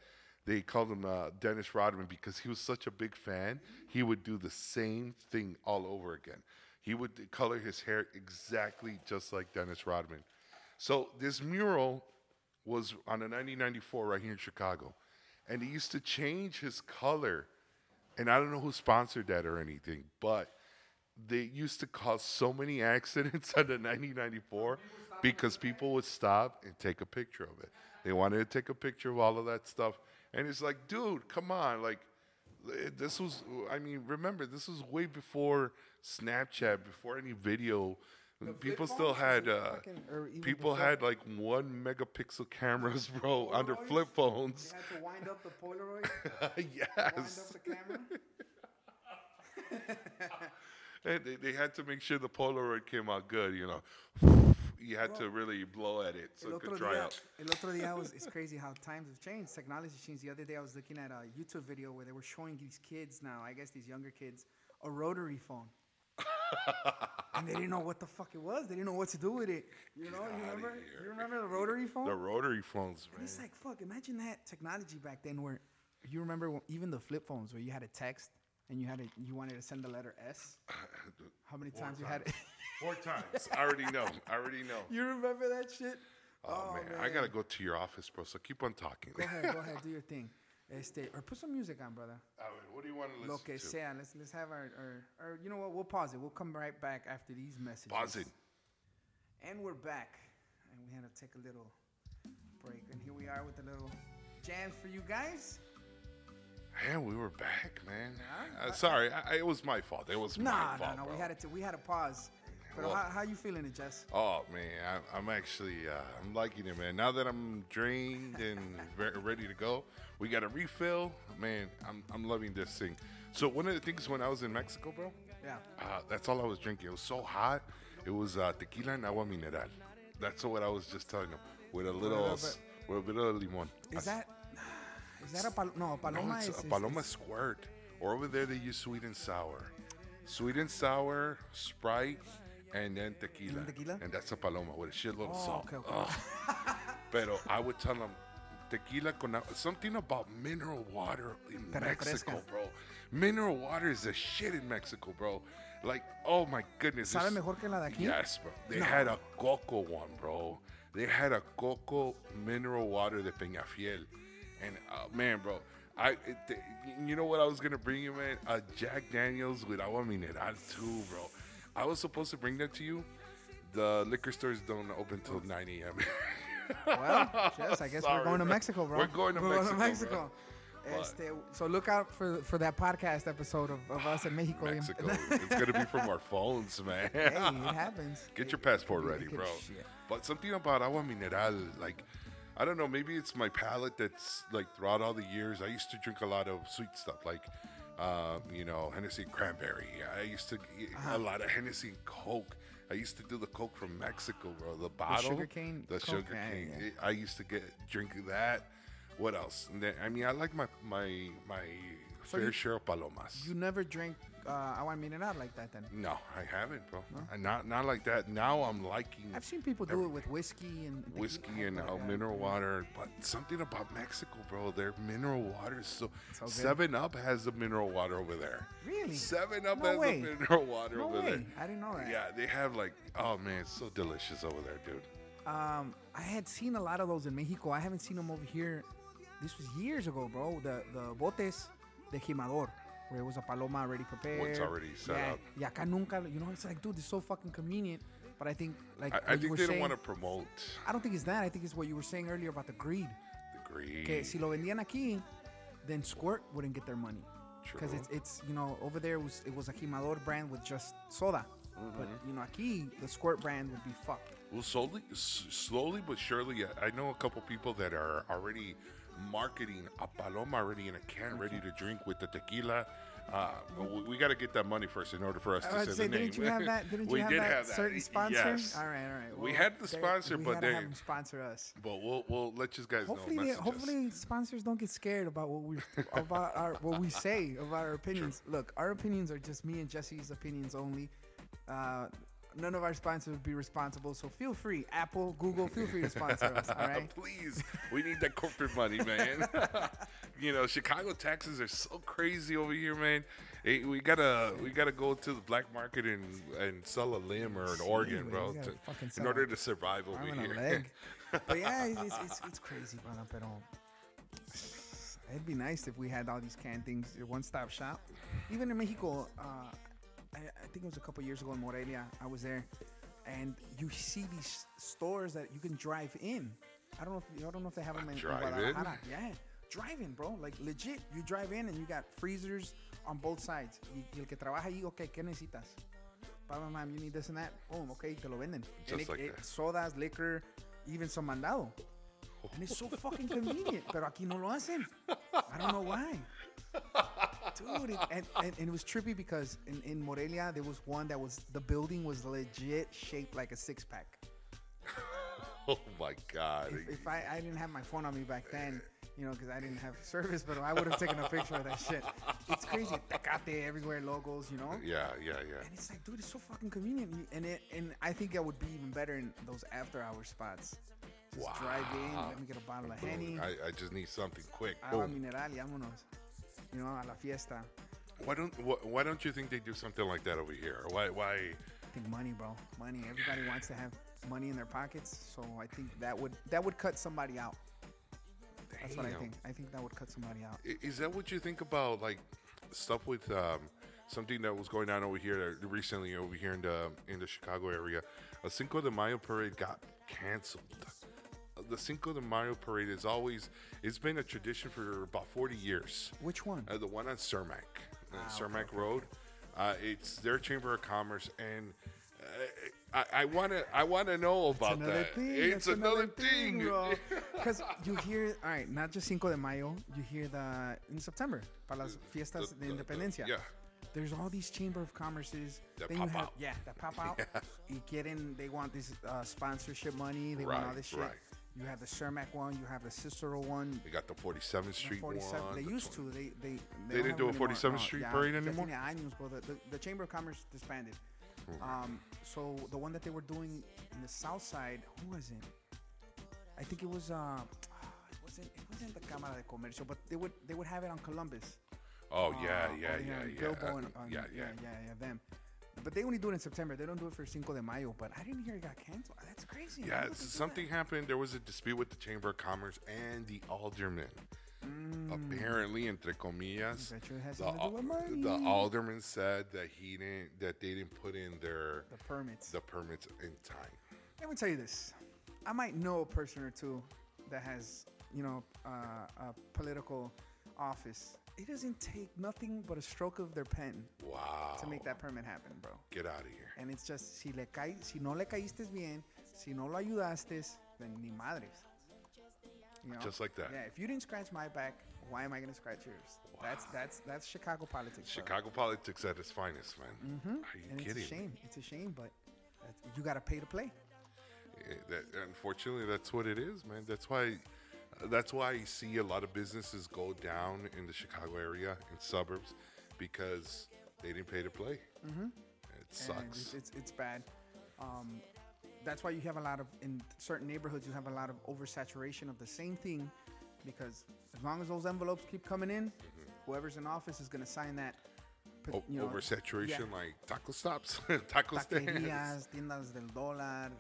they called him uh, Dennis Rodman because he was such a big fan. He would do the same thing all over again. He would color his hair exactly just like Dennis Rodman. So this mural was on a 1994 right here in Chicago, and he used to change his color and I don't know who sponsored that or anything, but they used to cause so many accidents on the 1994 because people would stop and take a picture of it. They wanted to take a picture of all of that stuff, and it's like, dude, come on, like. eh, This was, I mean, remember, this was way before Snapchat, before any video. People still had, uh, fucking- people had like one megapixel cameras, bro, on their flip phones. You had to wind up the Polaroid, wind yes. up the they, they had to make sure the Polaroid came out good, you know. You had to really blow at it so it could dry out. el otro día was, it's crazy how times have changed. Technology changed. The other day I was looking at a YouTube video where they were showing these kids now, I guess these younger kids, a rotary phone. and they didn't know what the fuck it was. They didn't know what to do with it. You know, you remember? You remember the rotary phone? The rotary phones, And man. it's like, fuck, imagine that technology back then where you remember even the flip phones where you had a text and you had to, you wanted to send the letter S. How many times you had it? Four times. I already know. I already know. you remember that shit? Oh, man. I got to go to your office, bro, so keep on talking. Go ahead, go ahead, do your thing. Este, or put some music on, brother. What do you want to Lo listen que to? sea. Let's let's have our, our, our you know what? We'll pause it. We'll come right back after these messages. Pause it. And we're back. And we had to take a little break. And here we are with a little jam for you guys. Man, we were back, man. Yeah? Uh, sorry, I, I- it was my fault. It was my Nah, fault, nah, no. bro. We had to we had to pause. But Well- how, how you feeling it, Jess? Oh man, I, I'm actually uh, I'm liking it, man. Now that I'm drained and re- ready to go, we got a refill, man. I'm I'm loving this thing. So one of the things when I was in Mexico, bro, Yeah. uh, that's all I was drinking. It was so hot. It was uh, tequila and agua mineral. That's what I was just telling them with a little little with a little limon. Is that is that a pal- no? A paloma no, is, a paloma is- squirt. Or over there they use sweet and sour, sweet and sour, Sprite, and then tequila. then tequila? And that's a paloma with a shitload of Oh, salt. okay, okay. Ugh. Pero I would tell them tequila con something about mineral water in Te Mexico, bro. Mineral water is a shit in Mexico, bro. Like, oh my goodness. ¿Sabe mejor que la de aquí? Yes, bro. They No. had a coco one, bro. They had a coco mineral water de Peñafiel. And uh, man, bro, I it, you know what I was gonna bring you, man? A Jack Daniels with agua mineral too, bro. I was supposed to bring that to you. The liquor stores don't open till 9 a.m. Well, Jess, I guess Sorry, we're going to bro. Mexico, bro. We're going to We're Mexico, Mexico. bro. But- Este, so look out for for that podcast episode of, of us in Mexico. Mexico. it's gonna be from our phones, man. hey, it happens. Get your passport It- it ready, bro. shit. But something about agua mineral, like, I don't know, maybe it's my palate that's like throughout all the years. I used to drink a lot of sweet stuff, like, um, you know, Hennessy cranberry. I used to eat Uh-huh. a lot of Hennessy Coke. I used to do the Coke from Mexico, bro. The bottle, sugar cane the Coke? sugar cane. yeah. I used to get drink that. What else? I mean, I like my my my So fair you- share of palomas. You never drank uh, agua mineral like that then? no, I haven't, bro. I- Not not like that. Now I'm liking I've seen people do it with whiskey and whiskey and uh, mineral water, but something about Mexico, bro. Their mineral water is so. So. Seven Up has the mineral water over there. Really? Seven Up No has way. the mineral water No over way. there. I didn't know that. Yeah, they have like, oh man, it's so delicious over there, dude. Um, I had seen a lot of those in Mexico. I haven't seen them over here. This was years ago, bro. The the botes de jimador, where it was a paloma already prepared. already set yeah. up. Yeah, acá nunca. You know, it's like, dude, it's so fucking convenient. But I think, like, I, I think they don't want to promote I don't think it's that. I think it's what you were saying earlier about the greed. the greed. Que si lo vendían aquí, then Squirt wouldn't get their money. Because it's it's you know over there it was it was a Jimador brand with just soda, but Mm-hmm. you know aquí the Squirt brand would be fucked. Well, slowly, slowly but surely, I know a couple people that are already marketing a paloma already in a can, ready to drink with the tequila. Uh, we, we got to get that money first in order for us I to say say, the name. didn't you have that? Didn't we you have did that have that. certain sponsor? Yes. All right, all right. We had the sponsor, but they- have sponsor us. But we'll we'll let you guys Hopefully, know. they, hopefully sponsors don't get scared about what we about our what we say about our opinions. Look, our opinions are just me and Jesse's opinions only. Uh, none of our sponsors would be responsible. So feel free, Apple, Google, feel free to sponsor us. All right. Please, we need that corporate money, man. you know, Chicago taxes are so crazy over here, man. Hey, we gotta we gotta go to the black market and and sell a limb or an organ, bro, gotta in order to survive over here. but yeah, it's, it's, it's, it's crazy, brother. Pero it'd be nice if we had all these canned things, a one-stop shop. Even in Mexico, uh, I, I think it was a couple years ago in Morelia. I was there, and you see these stores that you can drive in. I don't know. If, I don't know if they have them in, in? Guadalajara. Yeah, drive in, bro. Like legit, you drive in and you got freezers on both sides. Y, y el que trabaja ahí, okay, ¿qué necesitas? Papa, mom, you need this and that. Boom, okay, te lo venden. And Just like that. Sodas, liquor, even some mandado. And it's so fucking convenient. Pero aquí no lo hacen. I don't know why. Dude, it, and, and, and it was trippy because in, in Morelia, there was one that was, the building was legit shaped like a six pack. oh my god! If, if I, I didn't have my phone on me back then, you know, because I didn't have service, but I would have taken a picture of that shit. It's crazy. Tecate everywhere, logos, you know? yeah, yeah, yeah. And it's like, dude, it's so fucking convenient. And it, and I think that would be even better in those after hour spots. Just drive in, let me get a bottle of Henny, I, I just need something quick. agua mineral, vámonos. You know, a la fiesta. Why don't wh- Why don't you think they do something like that over here? Why Why? I think money, bro. Money. Everybody wants to have money in their pockets, so I think that would that would cut somebody out. That's what I think. I think that would cut somebody out. I- Is that what you think about like stuff with um, something that was going on over here uh, recently over here in the in the Chicago area? A Cinco de Mayo parade got canceled. The Cinco de Mayo parade is always it's been a tradition for about 40 years. Which one? Uh, the one on Cermak, uh, Ah, okay, Cermak okay, Road. Uh, it's their Chamber of Commerce, and uh, I want to I want to know about another that. thing. It's that's another thing. Because you hear, all right, not just Cinco de Mayo, you hear the in September para las fiestas The- de the- Independencia. yeah. There's all these chamber of commerces. That pop have, out. Yeah, that pop out. Y quieren, they want this uh, sponsorship money. They want all Right, this shit. right. You have the Cermak one. You have the Cicero one. They got the 47th the Street 47 one. They the used 20 to. They they They don't didn't do a them anymore. 47th No, Street parade ya anymore? tiene años, bro. The, the, the Chamber of Commerce disbanded. Um, so the one that they were doing in the South Side, who was it? I think it was. Uh, it wasn't. It wasn't the Cámara de Comercio, but they would they would have it on Columbus. Oh Uh, yeah, yeah, yeah, yeah. Bilbo and, on- yeah, yeah, yeah. yeah, yeah, them. But they only do it in September. They don't do it for Cinco de Mayo. But I didn't hear it got canceled. That's crazy. Yeah, would they s- do something happened. There was a dispute with the Chamber of Commerce and the alderman. Mm. Apparently, entre comillas, Bet you it has the, something to do with al- money. the alderman said that he didn't, that they didn't put in their The permits. the permits in time. Let me tell you this. I might know a person or two that has, you know, uh, a political office. It doesn't take nothing but a stroke of their pen Wow. to make that permit happen, bro. Get out of here. And it's just, si, le cae, si no le caíste bien, si no lo ayudaste, then ni madres. You know? Just like that. Yeah, if you didn't scratch my back, why am I gonna scratch yours? That's that's that's Chicago politics. bro. Chicago politics at its finest, man. Mhm. Are you and kidding? it's a shame. It's a shame, but that's, you gotta pay to play. Eh, That, unfortunately, that's what it is, man. That's why That's why you see a lot of businesses go down in the Chicago area in suburbs because they didn't pay to play. Mm-hmm. It sucks. It's, it's, it's bad. Um, that's why you have a lot of in certain neighborhoods you have a lot of oversaturation of the same thing because as long as those envelopes keep coming in, whoever's in office is going to sign that. Mm-hmm. O- you know, oversaturation, yeah. like taco stops, taco stands, tiendas del dólar,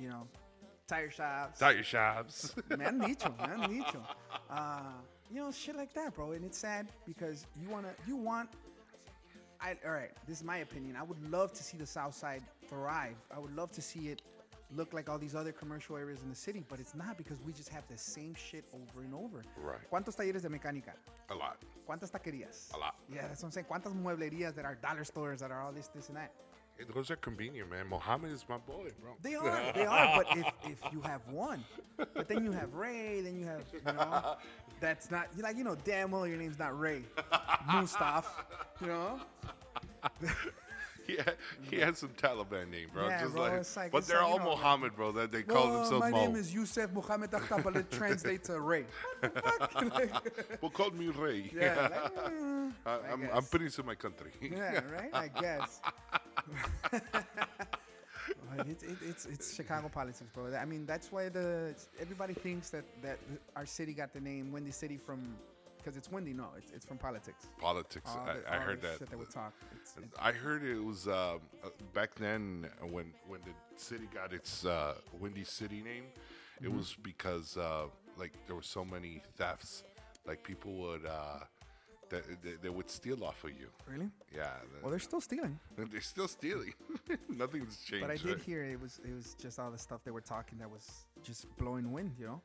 you know, tire shops. tire shops. me han dicho, me han dicho. Uh, you know, shit like that, bro. And it's sad because you wanna, you want. I all right. This is my opinion. I would love to see the South Side thrive. I would love to see it look like all these other commercial areas in the city, but it's not because we just have the same shit over and over. Right. ¿Cuántos talleres de mecánica? a lot. ¿Cuántas taquerías? A lot. Yeah, that's what I'm saying. ¿Cuántas mueblerías that are dollar stores that are all this, this, and that? Those are convenient, man. Mohammed is my boy, bro. They are, they are. But if, if you have one, but then you have Ray, then you have, you know, that's not, you like, you know, damn well your name's not Ray, Mustaf, you know. He had, he had some Taliban name, bro. Yeah, Just bro, like, it's like- but it's they're like, you all know, Mohammed, bro. That they call Well, themselves my Mo. name is Yusuf Muhammad Akhtar, but it translates to Ray. What the fuck? Like, well, call me Ray. yeah, like, mm, I, I I'm, I'm guess. putting to my country. yeah, right. I guess. It's, it, it's it's Chicago politics, bro. I mean, that's why the everybody thinks that that our city got the name Windy City from because it's windy. No, it's, it's from politics. Politics. The- I, I heard the that. Shit that talk. It's, it's, I heard it was um, uh, back then uh, when when the city got its uh, Windy City name. It Mm-hmm. was because uh, like there were so many thefts. Like people would uh, that they, they would steal off of you. really? Yeah, Well, they're still stealing. they're still stealing. Nothing's changed. But I did right? hear it was it was just all the stuff they were talking that was just blowing wind, you know.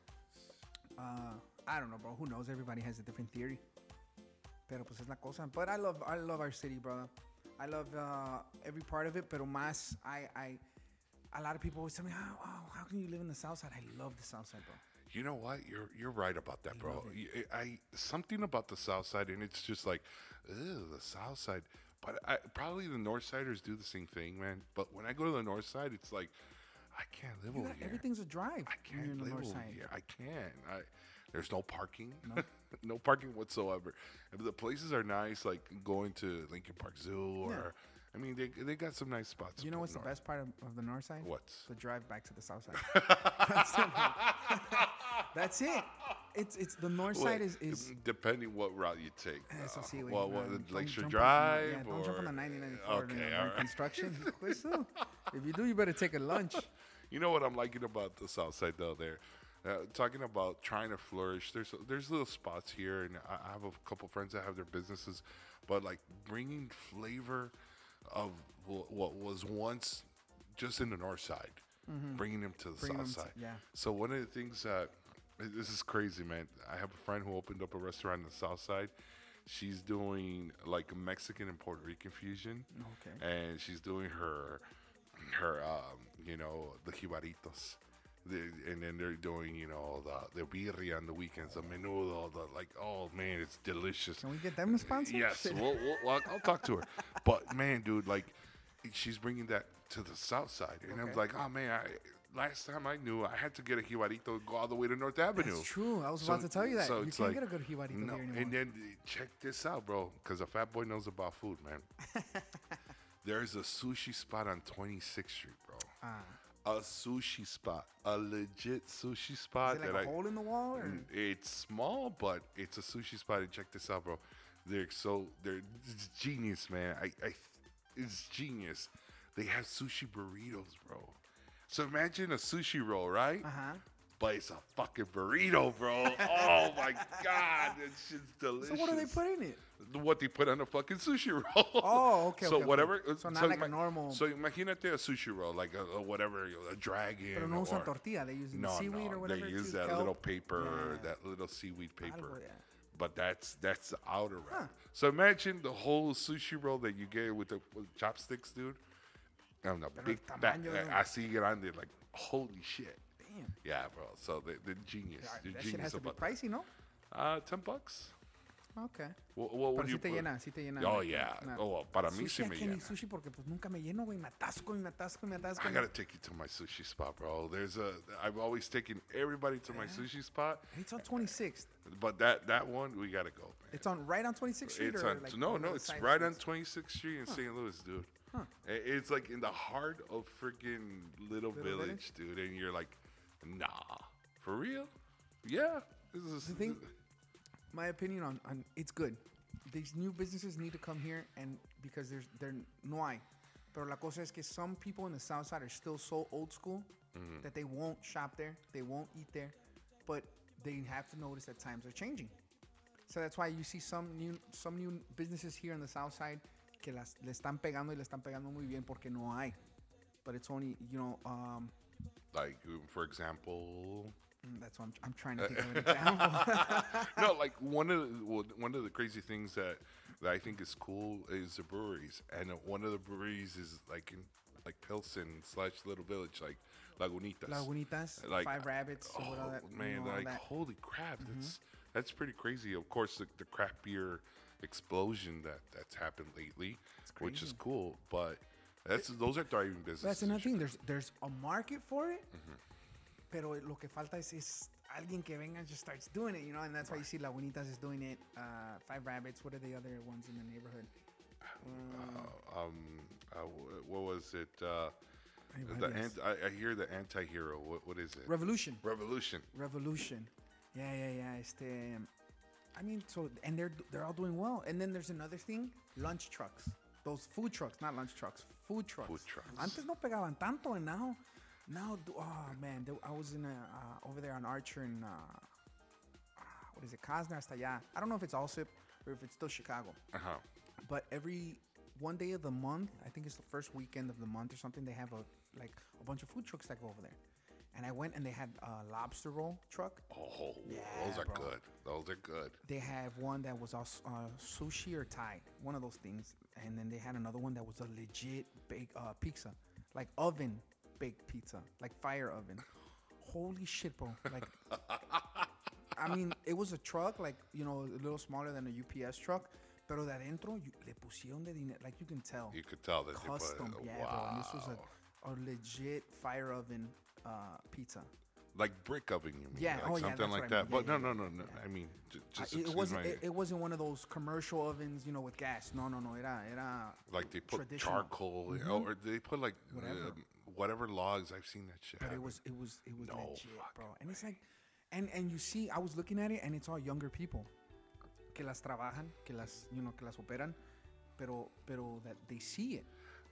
Uh, I don't know, bro. Who knows? Everybody has a different theory. Pero pues es la cosa. But I love I love our city, brother. I love uh, every part of it. Pero más, I I a lot of people always tell me, how oh, how can you live in the South Side? I love the South Side, bro. You know what? You're you're right about that, bro. love Y- I, something about the South Side, and it's just like, ew, the South Side. But I, probably the North Siders do the same thing, man. But when I go to the North Side, it's like, I can't live You over got- here. everything's a drive. I when you're in can't the live North over Side. here. I can't. I there's no parking. No, parking whatsoever. The places are nice, like going to Lincoln Park Zoo, or Yeah. I mean, they they got some nice spots. You know what's the north. best part of, of the North Side? What's The drive back to the South Side. That's it. That's it. It's it's the North Well, Side is is depending what route you take. Uh, sí, güey. well, what, Um, Lakeshore Drive. Yeah, don't jump on or- the 99 Okay, okay, all right. construction. If you do, you better take a lunch. You know what I'm liking about the South Side though? There, uh, talking about trying to flourish. There's there's little spots here, and I have a couple friends that have their businesses, but like bringing flavor of what was once just in the North Side, bringing them to the Mm-hmm. South Side. to- yeah. So one of the things that this is crazy, man. I have a friend who opened up a restaurant in the South Side. She's doing like Mexican and Puerto Rican fusion, Okay. and she's doing her her um, you know the jibaritos. The, and then they're doing, you know, the the birria on the weekends, the menudo, the like. Oh man, it's delicious. Can we get them a sponsor? Yes, we'll, we'll, I'll talk to her. But man, dude, like, she's bringing that to the south side, and I'm like, oh man, I, last time I knew, I had to get a jibarito and go all the way to North Avenue. That's true. I was So- about to tell you that. so you can't like, get a good jibarito No, and then check this out, bro, because a fat boy knows about food, man. There's a sushi spot on 26th Street, bro. Ah. A sushi spot, a legit sushi spot Is it like that a I. hole in the wall? Or? Mm, It's small, but it's a sushi spot. And check this out, bro. They're so they're it's genius, man. I, I it's genius. They have sushi burritos, bro. So imagine a sushi roll, right? Uh huh. But it's a fucking burrito, bro. oh my god, that shit's delicious. So what do they put in it? What they put on a fucking sushi roll. Oh, okay, So okay, okay. whatever. So not like a normal- So imagínate a sushi roll, like a, a whatever, a dragon. Pero no usan or- tortilla. They use no, seaweed no, or whatever. They use that kelp. little paper, Yeah. that little seaweed paper. Yeah. But that's that's the outer wrap. Huh. So imagine the whole sushi roll that you get with the with chopsticks, dude. And the big fat, tamaño de- así grande, like holy shit. Damn. Yeah, bro. So they, they're genius. Yeah, They're that shit has to be about that. pricey, no? Uh, ten bucks. What, what Pero sí te put? llena, sí te llena. Oh yeah. nah. Oh, para mí sí I me llena. sushi porque pues nunca me lleno, güey. Me atasco y me atasco y me atasco. I gotta take you to my sushi spot, bro. There's a. I've always taken everybody to my sushi spot, It's on 26th. but that that one we gotta go. Man. It's on right on 26th Street. It's or on like no no. It's right on 26th Street in St. Louis, dude. I- It's like in the heart of freaking little, Little village, dude, and you're like, nah, for real? Yeah. This is The thing, my opinion on, on it's good. These new businesses need to come here, and because there's there no hay. Pero la cosa es que some people in the south side are still so old school Mm-hmm. that they won't shop there, they won't eat there, but they have to notice that times are changing. So that's why you see some new some new businesses here on the south side que las le están pegando y le están pegando muy bien porque no hay. But it's only you know um, like, for example, that's what I'm, I'm trying to think of an example. no, like one of the, well, one of the crazy things that that I think is cool is the breweries, and uh, one of the breweries is like in like Pilsen slash Little Village, like Lagunitas. Lagunitas, Like, Five Rabbits, or Oh all that, you man, all like that. Mm-hmm. holy crap, that's that's pretty crazy. Of course, the, the craft beer explosion that that's happened lately, which is cool. But that's those are thriving businesses. That's another thing. There's there's a market for it, Mm-hmm. Pero lo que falta es, es alguien que venga and just starts doing it, you know. And that's why you see Lagunitas is doing it. Uh, Five Rabbits. What are the other ones in the neighborhood? Uh, um, uh, what was it? Uh, the varias. ant- I, I hear the anti-hero. What what is it? Revolution. Revolution. Revolution. Yeah, yeah, yeah. Este, I mean, so and they're they're all doing well. And then there's another thing: lunch trucks. Those food trucks, not lunch trucks, food trucks. Food trucks. Antes no pegaban tanto, and now, now, oh man, I was in a uh, over there on Archer and uh, what is it, Kostner hasta allá. I don't know if it's Alsip or if it's still Chicago. Uh huh. But every one day of the month, I think it's the first weekend of the month or something, they have a like a bunch of food trucks that go over there. And I went and they had a lobster roll truck. Oh, Yeah, those are bro. good. Those are good. They have one that was also uh, sushi or Thai, one of those things. And then they had another one that was a legit big uh, pizza, like oven baked pizza, like fire oven. Holy shit, bro! Like, I mean, it was a truck, like you know, a little smaller than a UPS truck, pero de adentro you, le pusieron de dinero, like you can tell. You could tell that custom, they put. yeah, wow. bro. And this was a, a legit fire oven uh, pizza. like brick oven, you mean? Yeah, Like oh, something that's like that. But Yeah, no, yeah, no, no, yeah, no. yeah. I mean, j- Uh, it, wasn't. It, it wasn't one of those commercial ovens, you know, with gas. No, no, no. Era, era. like they put. Mm-hmm. charcoal, oh, or they put like Whatever. um, whatever logs. I've seen that shit. But it was, it was, it was No legit, bro. And it's like, and and you see, I was looking at it, and it's all younger people, que las trabajan, que las, you know, que las operan, pero, pero that they see it.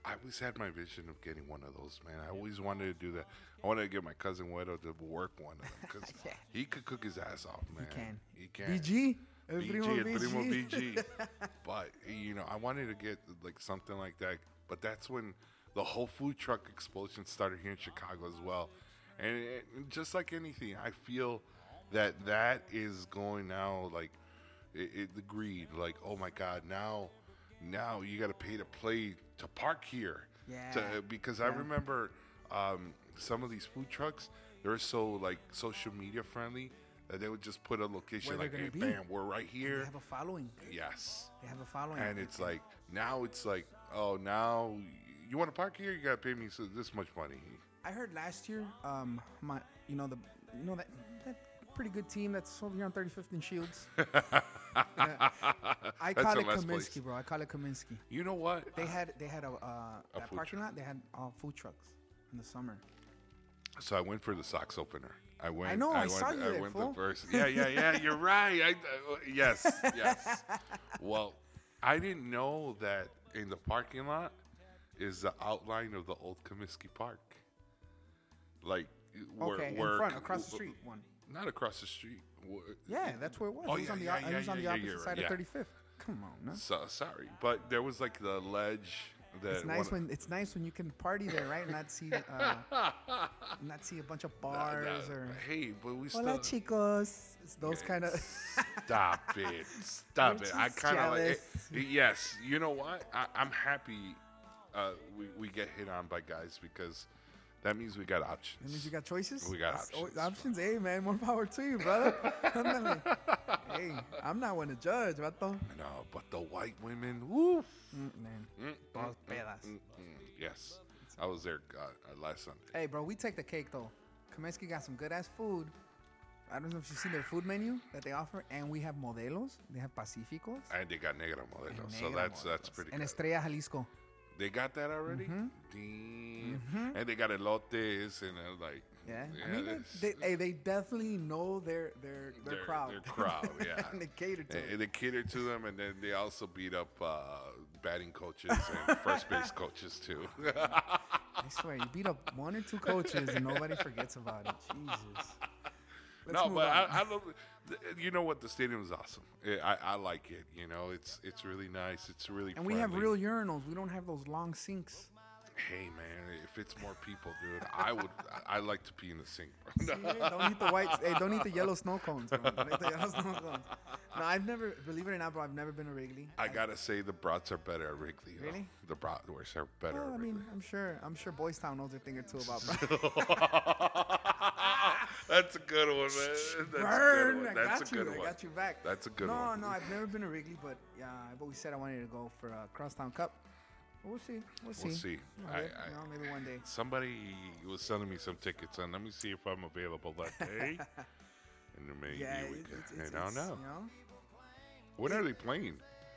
I always had my vision of getting one of those, man. I always wanted to do that. I wanted to get my cousin Wedo to work one of them because Yeah. he could cook his ass off, man. He can. He can. BG, el BG, primo el primo BG. BG. but you know, I wanted to get like something like that. But that's when the whole food truck explosion started here in Chicago as well. And, and just like anything, I feel that that is going now. Like it, it, the greed. Like oh my God, now now you got to pay to play to park here. Yeah. To, because I remember um, some of these food trucks, they're so like social media friendly that they would just put a location Where like, hey, be. bam, we're right here. They have a following. Yes. They have a following. And it's like now it's like, oh, now you want to park here? You gotta pay me so this much money. I heard last year, um, my, you know the, you know that that pretty good team that's over here on 35th and Shields. Yeah. I That's call it Comiskey, place. bro. I call it Comiskey. You know what? They had they had a, uh, A that food parking lot. They had uh, food trucks in the summer. So I went for the Sox opener. I went. know, I went, saw you I there, went fool. the first. Yeah, yeah, yeah. You're right. I, uh, yes, yes. Well, I didn't know that in the parking lot is the outline of the old Comiskey Park. Like where, Okay, where in front, across the street, one. Not across the street. Yeah, that's where it was. Oh, it was yeah, on the, yeah, o- it yeah, was on the opposite side right, of yeah. 35th. Come on, no? So sorry, but there was like the ledge that. It's nice when it's nice when you can party there, right? Not see uh, not see a bunch of bars nah, or hey, but we still. hola chicos. It's those kind of. Stop it. Stop it. I kind of like it. Yes. You know what? I, I'm happy uh, we, we get hit on by guys because That means we got options. That means you got choices. We got That's options. options. Hey man, more power to you, brother. Ándale. hey, I'm not one to judge, vato. No, but the white women, woo. Mm, man. Mm, Todas mm, pedas. mm, mm. Yes, I was there uh, last Sunday. Hey, bro, we take the cake though. Comiskey got some good ass food. I don't know if you see their food menu that they offer, and we have modelos. They have Pacificos. And they got negra modelos, and so negra that's that's pretty And good. Estrella Jalisco. They got that already. Mhm. Damn. Mhm. And they got elotes and uh, like Yeah, Yeah, I mean, they, they, they definitely know their their their, Their- crowd. their crowd, yeah. and they cater to. and, and they cater to them, and then they also beat up uh, batting coaches and first base coaches too. I swear, you beat up one or two coaches and nobody forgets about it. Jesus. Let's no, but I, on. I love. You know what? The stadium is awesome. I, I like it. You know, it's it's really nice. It's really and we have real urinals. We don't have those long sinks. Hey man, if it's more people, dude, I would. I, I like to pee in the sink, See, don't eat the white. Hey, don't eat the yellow snow cones. Bro. Don't eat the yellow snow cones. No, I've never. Believe it or not, bro, I've never been to Wrigley. I gotta say the brats are better at Wrigley. though. Really? The bratwursts are better. Well, at I Wrigley. mean, I'm sure. I'm sure Boys Town knows a thing or two about. brats. That's a good one, man. That's a good Burn! one. I got a good you. I one. got you back. That's a good no, one. No, no, I've never been to Wrigley, but yeah, I've always said I wanted to go for a Crosstown Cup. We'll see. We'll see. We'll see. I- I- know, maybe one day. Somebody was sending me some tickets, and let me see if I'm available that day. and maybe Yeah, we can. it's, it's, I don't know. You know When are they playing?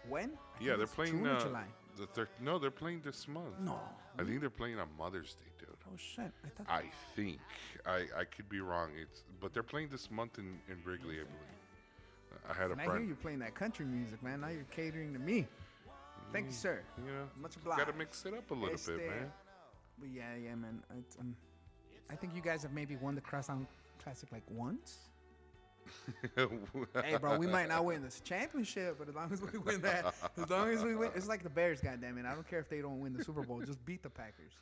when? I Yeah, they're playing uh, July. the third. No, they're playing this month. No. I think they're playing on Mother's Day, dude. Oh shit! I thought. I think I I could be wrong. It's but they're playing this month in, in Wrigley, I believe. I had a I hear you playing that country music, man. Now you're catering to me. Thank you, sir. You know, Much obliged. gotta mix it up a little Este, bit, man. But yeah, yeah, man. It's, um, I think you guys have maybe won the Crosstown Classic like once. hey, bro, we might not win this championship, but as long as we win that, as long as we win, it's like the Bears, goddamn it. I don't care if they don't win the Super Bowl. Just beat the Packers.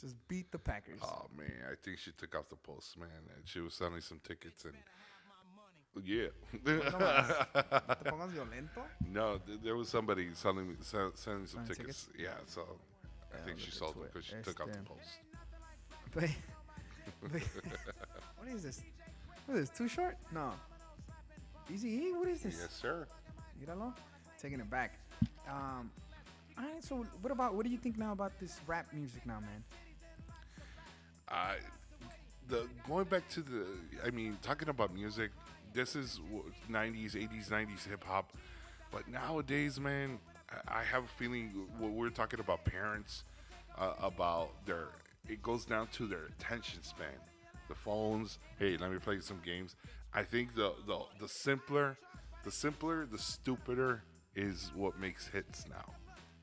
Just beat the Packers. Oh man, I think she took off the post, man, and she was selling some tickets and yeah. No te pongas violento. no, there was somebody selling me sell, selling some Selling tickets. Yeah, so I think she sold them it. because she took out the post. But, but what is this? What is this? Too short? No. Easy E? What is this? Yes, sir. You Míralo. Taking it back. Um, all right. So what about what do you think now about this rap music now, man? I the going back to the I mean talking about music this is 90s 80s 90s hip hop but nowadays man I- have a feeling what we're talking about parents uh, about their it goes down to their attention span. The phones hey let me play some games. I think the the the simpler the simpler the stupider is what makes hits now.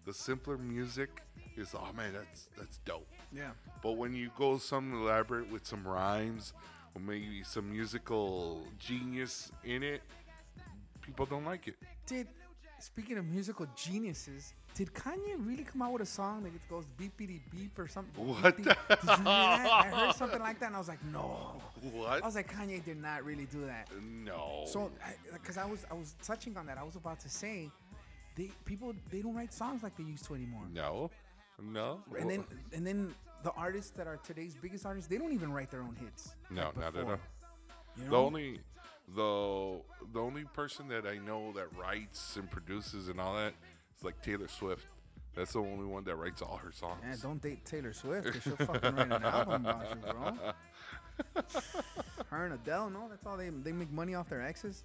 The simpler music is oh man that's that's dope. Yeah. but when you go some elaborate with some rhymes maybe some musical genius in it, people don't like it. Did speaking of musical geniuses, did Kanye really come out with a song that it goes beepity beep or something? What Did, the- did you hear that? I heard something like that, and I was like, no. What? I was like, Kanye did not really do that. No. So, because I, was I was touching on that, I was about to say, they people they don't write songs like they used to anymore. no, no. And then and then the artists that are today's biggest artists, they don't even write their own hits. no, like not at all. You The only the the only person that I know that writes and produces and all that is like Taylor Swift. That's the only one that writes all her songs. Man, don't date Taylor Swift because she'll fucking write an album about you, bro. Her and Adele, no, that's all they they make money off their exes.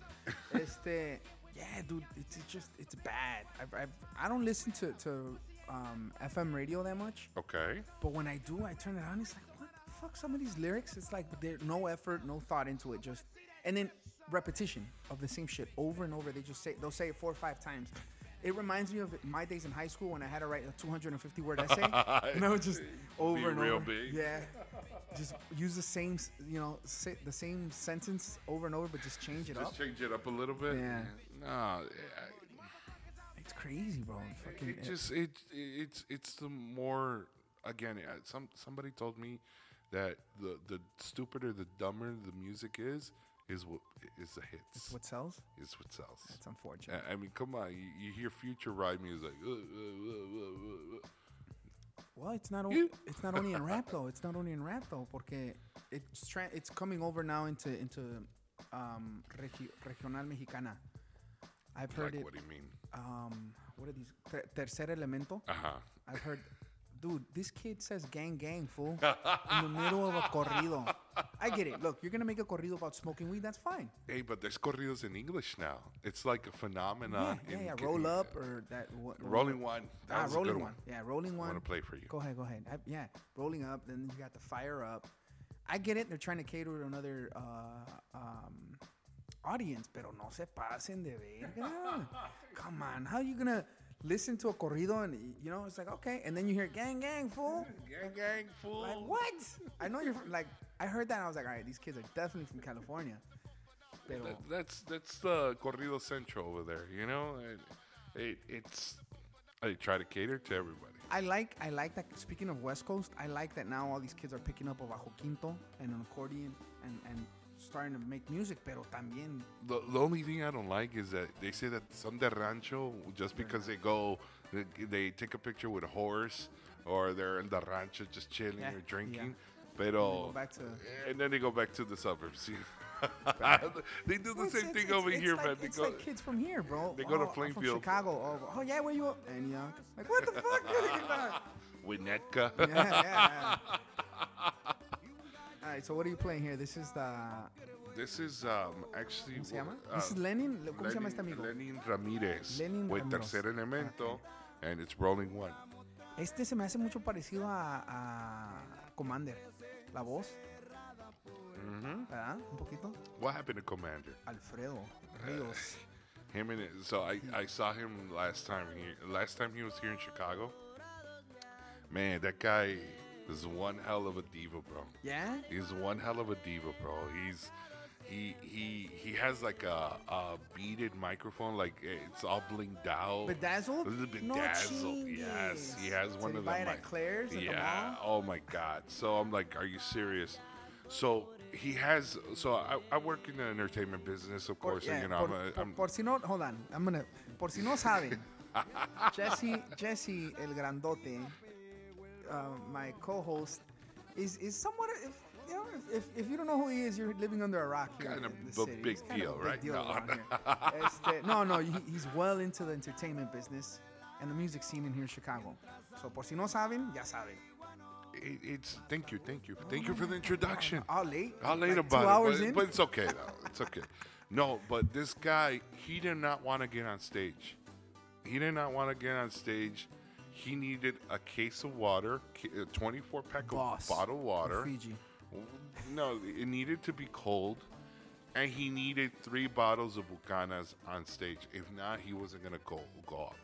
Este, yeah, dude, it's, it's just it's bad. I've, I've I don't listen to to um, FM radio that much, Okay. but when I do, I turn it on. It's like, what the fuck? Some of these lyrics, it's like there's no effort, no thought into it, just and then repetition of the same shit over and over. They just say they'll say it four or five times. It reminds me of my days in high school when I had to write a 250 word essay. and I would just over Be and real over. big. Yeah. Just use the same, you know, the same sentence over and over, but just change it up. Just change it up a little bit. Yeah. No, It's crazy, bro. Fucking, it just it it's it's the more again some somebody told me that the the stupider the dumber the music is is what is the hits it's what sells. is what sells That's unfortunate. I- I mean come on you, you hear future ride music uh, uh, uh, uh, uh. Well, it's not. O- You- it's not only in rap though. It's not only in rap though, porque it's tra- it's coming over now into into um, regi- regional mexicana. I've heard Like, it. what do you mean? Um, what are these? Ter- tercer elemento. Uh huh. I've heard. Dude, this kid says gang gang fool in the middle of a corrido. I get it. Look, you're gonna make a corrido about smoking weed. That's fine. Hey, but there's corridos in English now. It's like a phenomenon. yeah, yeah. Ca- Roll up or that. What, Rolling one. That ah, rolling good one. one. Yeah, rolling one. I want to play for you. Go ahead, go ahead. I, yeah, rolling up. Then you got the fire up. I get it. They're trying to cater to another uh, um, audience, pero no se pasen de verga. Come on, how are you gonna listen to a corrido and you know it's like okay, and then you hear gang gang fool. Gang, gang, fool. Like what? I know you're from, like I heard that and I was like, all right, these kids are definitely from California. Pero That, that's that's the corrido central over there. You know, it, it, it's I try to cater to everybody. I like I like that. Speaking of West Coast, I like that now all these kids are picking up a bajo quinto and an accordion and and starting to make music. Pero también The, the only thing I don't like is that they say that son de rancho just because they go, they, they take a picture with a horse or they're in the rancho just chilling Yeah, or drinking. yeah. Pero, and then they go back to the suburbs. they do the it's- same it's- thing it's- over here, like, man. They It's go, like kids from here, bro. they go to Oh, from Plainfield. Chicago. Oh, oh, yeah, where you? Antioch. Like what the fuck? yeah, Winnetka. yeah, yeah. All right, so what are you playing here? This is the. This is um, actually. ¿Cómo se llama? uh, This is Lenin. ¿Cómo se llama Lenin, este amigo? Lenin Ramirez. Lenin with. Tercer Elemento. And it's Rolling One. Este se me hace mucho parecido a, a Komander. La voz, hmm ¿verdad? Un poquito. What happened to Komander? Alfredo Ríos. Him and so I, I saw him last time here. Last time he was here in Chicago. Man, that guy is one hell of a diva, bro. Yeah? He's one hell of a diva, bro. He's he he he has like a, a beaded microphone, like eh, it's all blinged out. Bedazzled? A little bit No. Yes, he has chingues. one Did of buy them. it at Claire's at the yeah. Oh my god. So I'm like, are you serious? So he has. So I, I work in the entertainment business, of Por- course. yeah, and, you know, por, I'm, por- I'm por si no, hold on, I'm gonna, por si no saben, Jesse, Jesse, el grandote, uh, my co-host, is is somewhat, if, you know, if, if, if you don't know who he is, you're living under a rock here Kind in of the a city. big kind deal, of a big right? deal No. around. Este, no, no, he, he's well into the entertainment business and the music scene in here in Chicago. So, por si no saben, ya saben. it, it's thank you, thank you, thank you for the introduction. All late. I'll late like about two it, hours but, in. but it's okay though. It's okay. No, but this guy, he did not want to get on stage. He did not want to get on stage. He needed a case of water, a uh, 24 pack Boss of bottled water. Fiji. No, it needed to be cold, and he needed three bottles of Bucanas on stage. If not, he wasn't gonna go go up.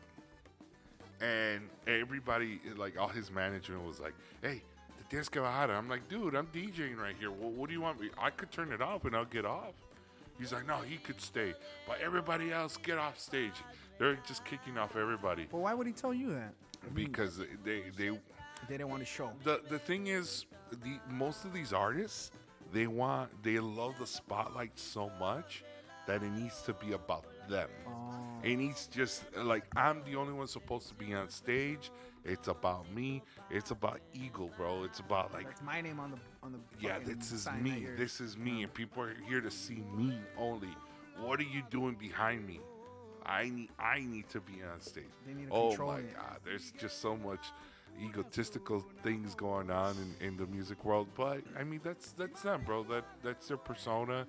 And everybody, like all his management, was like, "Hey, the tienes que bajar." I'm like, "Dude, I'm DJing right here. What, what do you want me? I could turn it off and I'll get off." He's like, "No, he could stay, but everybody else get off stage." They're just kicking off everybody Well, why would he tell you that? Because they they They didn't want to show. the the thing is the most of these artists they want they love the spotlight so much that it needs to be about them Oh. it needs just like i'm the only one supposed to be on stage it's about me it's about Eagle, bro it's about like That's my name on the on the. yeah this is me this is me and people are here to see me only what are you doing behind me i need i need to be on stage. They need to oh control my it. god there's just so much egotistical things going on in, in the music world but i mean that's that's them bro. That that's their persona.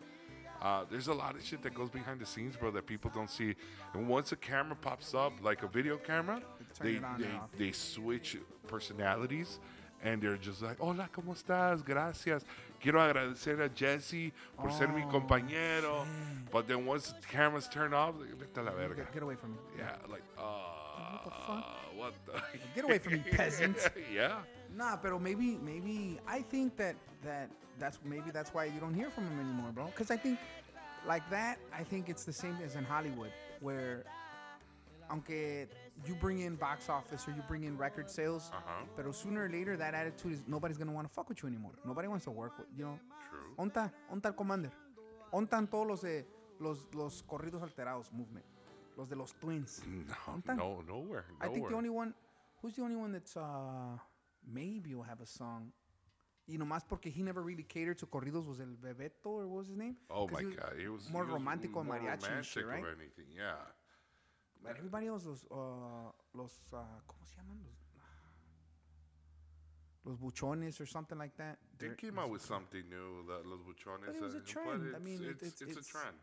Uh, there's a lot of shit that goes behind the scenes, bro, that people don't see. And once a camera pops up, like a video camera, Turn they they, they switch personalities, and they're just like, "Hola, cómo estás? Gracias. Quiero agradecer a Jesse por ser mi Oh, compañero." shit. But then once the cameras turn off, like, vete la verga. Get, get away from me. Yeah, like, uh, the fuck? What the? Get away from me, peasant. yeah. Nah, but maybe maybe I think that that that's maybe that's why you don't hear from him anymore, bro. Because I think like that, I think it's the same as in Hollywood, where aunque you bring in box office or you bring in record sales, Uh-huh. but sooner or later that attitude is nobody's gonna want to fuck with you anymore. Nobody wants to work with you know. True. Onta, onta el Komander. Ontan todos los de los los corridos alterados movement, los de los twins. No, Ontan. no, nowhere. I think the only one, who's the only one that's uh maybe will have a song. You know, más porque he never really catered to corridos was el Bebeto or what was his name? Oh my he was God, he was more he was romantico more mariachi and shit, romantic right? or anything. Yeah. But everybody else, los, uh, los, uh, ¿cómo se llaman? Los, los buchones or something like that. They They're- came out with something new, the, los buchones. But it was a uh, trend. I it's, mean, it- it's, it's- it's, it's- a trend.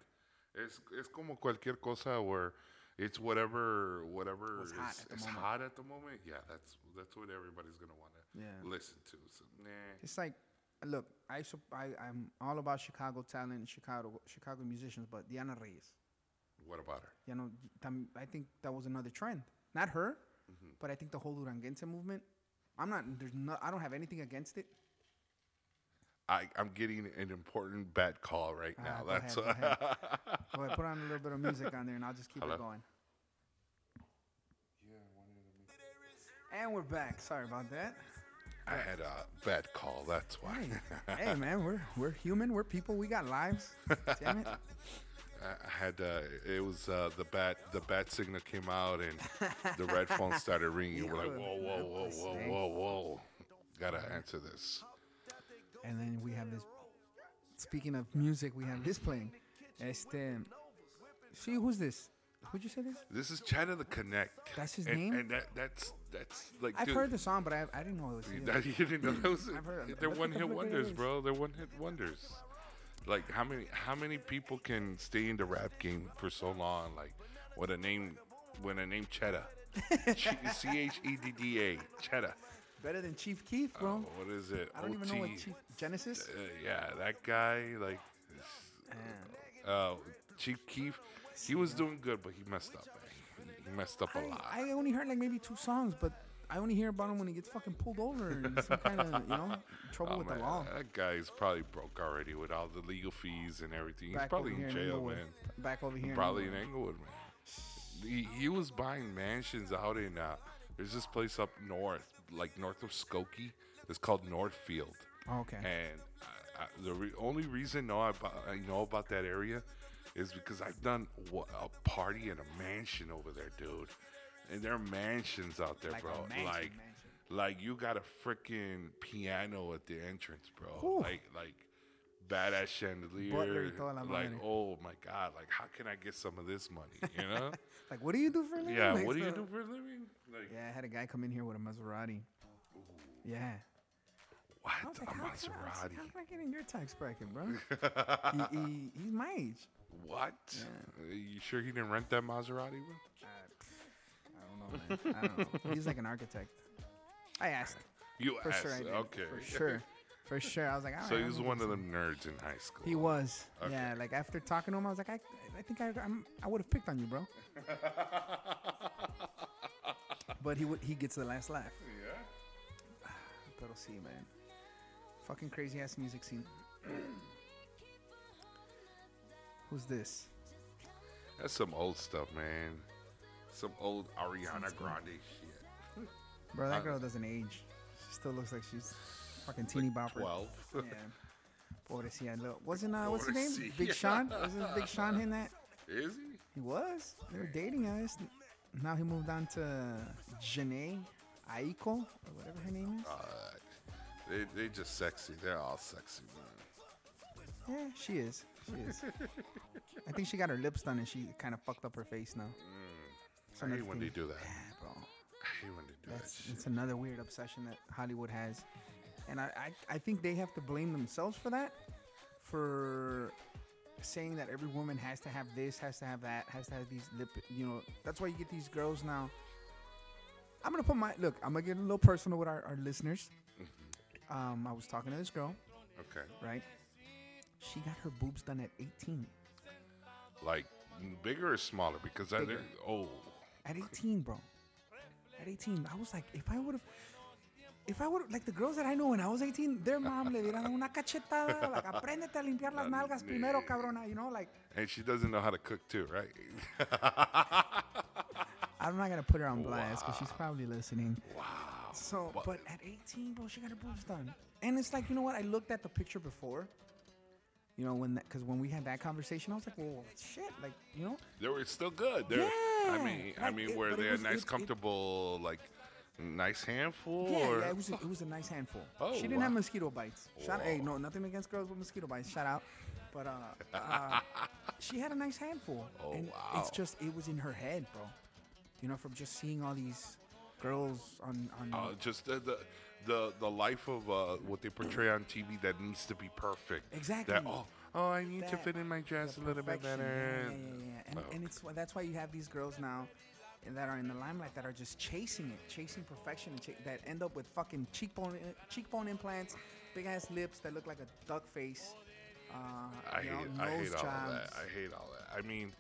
Es, es como cualquier cosa where it's whatever whatever is, hot at the is moment. hot at the moment. Yeah, that's that's what everybody's gonna want to Yeah. listen to. So, nah. It's like, look, I, I I'm all about Chicago talent, Chicago Chicago musicians, but Diana Reyes, What about her? you know, tam- I think that was another trend. Not her, Mm-hmm. but I think the whole Duranguense movement. I'm not. There's no. I don't have anything against it. I, I'm getting an important bad call right Ah, now. go That's ahead, go ahead. Go ahead, put on a little bit of music on there, and I'll just keep Hello? it going. And we're back. Sorry about that. I had a bad call. That's why. Hey, hey, man, we're we're human. We're people. We got lives. Damn it. I had uh, it was uh, the bat the bat signal came out and the red phone started ringing. We're like, Hijo whoa, whoa, whoa, whoa, whoa, whoa. Gotta answer this. And then we have this. Speaking of music, we have this playing. Este. See, who's this? Who'd you say this? This is China the Connect. That's his and, name? And that that's that's like I've dude, heard the song, but I, I didn't know it was him. That, you didn't know that was I've heard of- they're one hit wonders, bro. They're one hit wonders. Like how many how many people can stay in the rap game for so long? Like what a name with a name Cheddar. C H E D D A Cheddar. Better than Chief Keef, bro. what is it? I don't even know what OT. Chief Genesis. Uh, yeah, that guy, like, uh, Chief Keef, he was doing good, but he messed up, man. He messed up a lot. I only heard like maybe two songs, but I only hear about him when he gets fucking pulled over and some kind of you know trouble Oh, with man, the law. That guy's probably broke already with all the legal fees and everything. He's Back probably in in jail, Englewood. man. Back over here. Probably in. Englewood, man. He, he was buying mansions out in, uh, there's this place up north, like north of Skokie. It's called Northfield. Oh, okay. And I, I, the re- only reason know about, I know about that area is because I've done a party in a mansion over there, dude. And there are mansions out there, Like bro. mansion, like, mansion. like you got a freaking piano at the entrance, bro. Whew. Like, like badass chandelier. Butler y toda la like, oh my god, like how can I get some of this money? You know? Like, what do you do for a living? yeah. Like, What do you do for a living? Like, Yeah, I had a guy come in here with a Maserati. Yeah. what? Like, a how, can I- Maserati? how can I get in your tax bracket, bro? he, he, he's my age. What? Uh, You sure he didn't rent that Maserati, bro? I don't know. I don't know. He's like an architect. I asked. You For asked. sure I did. Okay. For sure. For sure. I was like, all So right, he was one of do them nerds in high school. He was. Okay. Yeah, like after talking to him, I was like, I, I think I, I'm, I would have picked on you, bro. but he would, he gets the last laugh. Yeah. Pero sí, man. Fucking crazy ass music scene. Who's this? That's some old stuff, man. Some old Ariana Grande shit. Bro, that Uh, girl doesn't age. She still looks like she's fucking teeny bopper. Twelve. Yeah. Pobrecilla. Look, Wasn't uh, what's his name? Big Sean. Wasn't Big Sean in that? Is he? He was. They were dating, guess. Now he moved on to Jhené Aiko, or whatever her name is. Uh, they they just sexy. They're all sexy, man. Yeah, she is. She is. I think she got her lips done and she kind of fucked up her face now. I hate when they do that. Yeah, bro. I hate when they do That's that shit. it's another weird obsession that Hollywood has, and I, I I think they have to blame themselves for that, for saying that every woman has to have this, has to have that, has to have these lip. You know, that's why you get these girls now. I'm gonna put my look. I'm gonna get a little personal with our, our listeners. Um, I was talking to this girl, Okay. right? She got her boobs done at 18. Like bigger or smaller? Because I Bigger. they're oh At 18, bro. At 18, I was like, if I would have, if I would like the girls that I know when I was 18, their mom le dieran una cachetada, like, apréndete a limpiar las nalgas primero, cabrona, you know, like, and she doesn't know how to cook too, right? I'm not gonna put her on blast because she's probably listening. wow. So, But- but at 18, bro, she got her boobs done, and it's like, you know what? I looked at the picture before. You know when that because when we had that conversation, I was like, "Well, shit!" Like, you know, They were still good. They're, I mean, I like mean, it- it they're was- nice, it- it- comfortable, like, nice handful? Yeah, or? yeah, it was a, it was a nice handful. Oh, she didn't have mosquito bites. Shout hey, no, nothing against girls with mosquito bites. Shout out, but uh, uh she had a nice handful. Oh, and wow. It's just it was in her head, bro. You know, from just seeing all these girls on on. Uh, just the, the the the life of uh, what they portray on TV that needs to be perfect. Exactly. That oh oh I need to fit in my dress a little bit better. Yeah, yeah, yeah, yeah. And, Oh. and it's that's why you have these girls now that are in the limelight that are just chasing it, chasing perfection, and cha- that end up with fucking cheekbone cheekbone implants, big ass lips that look like a duck face. Uh, I hate know, I nose hate all that. I hate all that. I mean,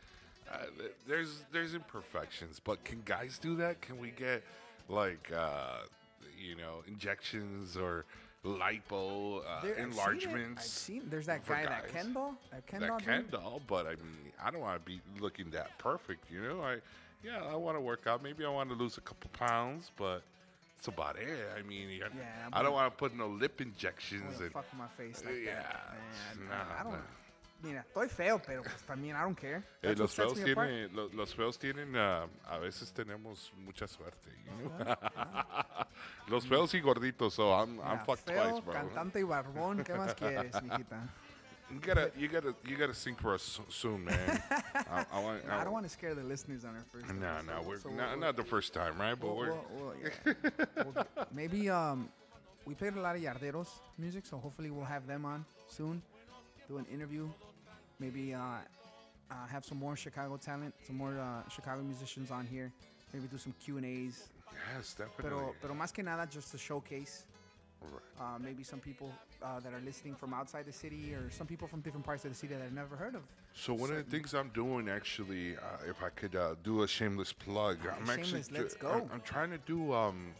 uh, th- there's there's imperfections, but can guys do that? Can we get like uh, you know injections or lipo uh, There- I've seen enlargements? I've seen. There's that guy, that guys. Ken doll, that Ken that doll. dude. doll, but I mean, I don't want to be looking that perfect, you know. I, yeah, I want to work out. Maybe I want to lose a couple pounds, but it's about it. I mean, Yeah, I don't want to put no lip injections and fuck my face like yeah, that. Man, nah, I don't. nah. Mira, estoy feo, pero pues también I don't care. Eh, los feos me apart. tienen, lo- los feos tienen, ah, a veces tenemos mucha suerte. you know? los feos y gorditos, so I'm, I'm fucked feo, twice, bro. cantante y barbón, ¿qué más quieres, mijita? You gotta, you gotta, you gotta sing for us so- soon, man. I, I want, I don't want to scare the listeners on our first. No, no, we're so not, we'll- not the first time, right? But we'll- we're. We'll- maybe um, we played a lot of Yarderos music, so hopefully we'll have them on soon. Do an interview, maybe uh, uh, have some more Chicago talent, some more uh, Chicago musicians on here. Maybe do some Q and A's. yes, definitely. Pero, pero más que nada, just to showcase. Right. Uh, maybe some people uh, that are listening from outside the city, or some people from different parts of the city that I've never heard of. So one of the things I'm doing, actually, uh, if I could uh, do a shameless plug, I'm actually let's go. I'm, I'm trying to do um,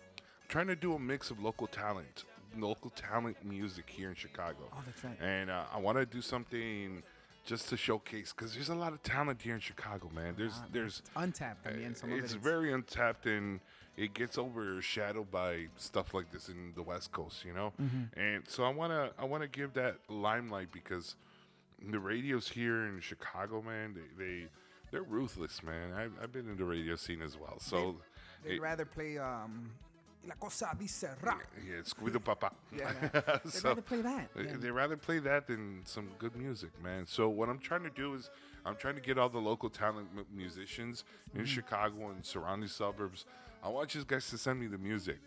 trying to do a mix of local talent, local talent music here in Chicago. Oh, that's right. And uh, I want to do something just to showcase because there's a lot of talent here in Chicago, man. There's there's Untapped, I mean, some of it it's is- very untapped and it gets overshadowed by stuff like this in the West Coast, you know. Mm-hmm. And so I wanna I wanna give that limelight because the radios here in Chicago, man, they, they they're ruthless, man. I've, I've been in the radio scene as well, so They'd it- rather play um, La Cosa Dice Ra. yeah, Squiddo Papa. Yeah, yeah. They'd So- rather play that. They- than- They rather play that than some good music, man. So what I'm trying to do is I'm trying to get all the local talent mu- musicians Mm-hmm. in Chicago and surrounding suburbs. I want you guys to send me the music.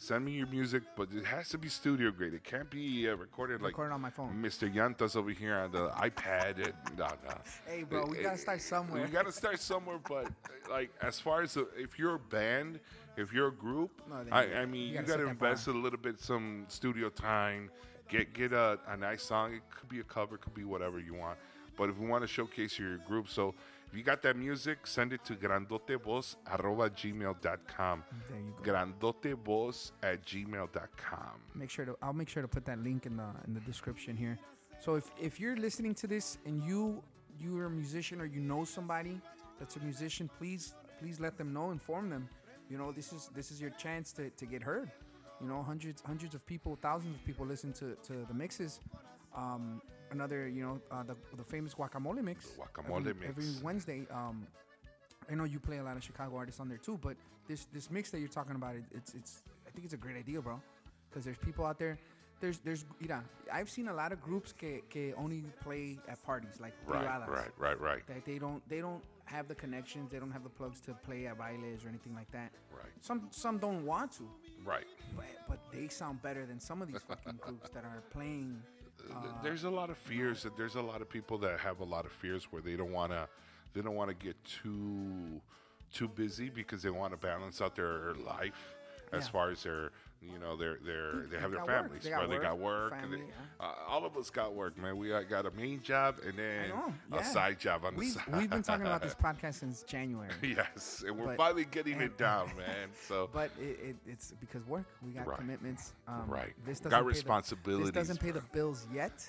Send me your music, but it has to be studio grade. It can't be uh, recorded like Recorded on my phone. Mr. Yantas over here on the iPad. And, no, no. Hey, bro, we Eh, gotta eh, start somewhere. We gotta start somewhere, but like as far as the, if you're a band, if you're a group, No, I, I mean, you you, gotta gotta, that bar. invest a little bit some studio time. Get get a, a nice song. It could be a cover, it could be whatever you want. But if we want to showcase your group, so if you got that music, send it to grandotevoz arroba gmail.com. You. Grandotevoz at gmail.com. Make sure to. I'll make sure to put that link in the in the description here. So if if you're listening to this and you you're a musician or you know somebody that's a musician, please please let them know, inform them. You know, this is this is your chance to, to get heard. You know, hundreds hundreds of people, thousands of people listen to, to the mixes. Um, another, you know, uh, the the famous guacamole mix. Guacamole every, mix. every Wednesday. Um, I know you play a lot of Chicago artists on there too, but this this mix that you're talking about, it, it's it's I think it's a great idea, bro. Because there's people out there. There's there's mira, I've seen a lot of groups que, que only play at parties like Right, privadas. right, right, right. That they don't they don't have the connections, they don't have the plugs to play at bailes or anything like that. Right. Some some don't want to, Right. but, but they sound better than some of these fucking groups that are playing. Th- uh, there's a lot of fears that there's a lot of people that have a lot of fears where they don't want to they don't want to get too too busy because they want to balance out their life as Yeah. far as their you know they're they're they have their families They got they got work family, they, uh, all of us got work man we uh, got a main job and then know, a side job on the We've, side we've been talking about this podcast since January. yes and we're But- finally getting it down man so But it, it, it's because work. We got Right. commitments. Um, Right. This Got doesn't pay the- responsibilities, this doesn't pay the bills yet.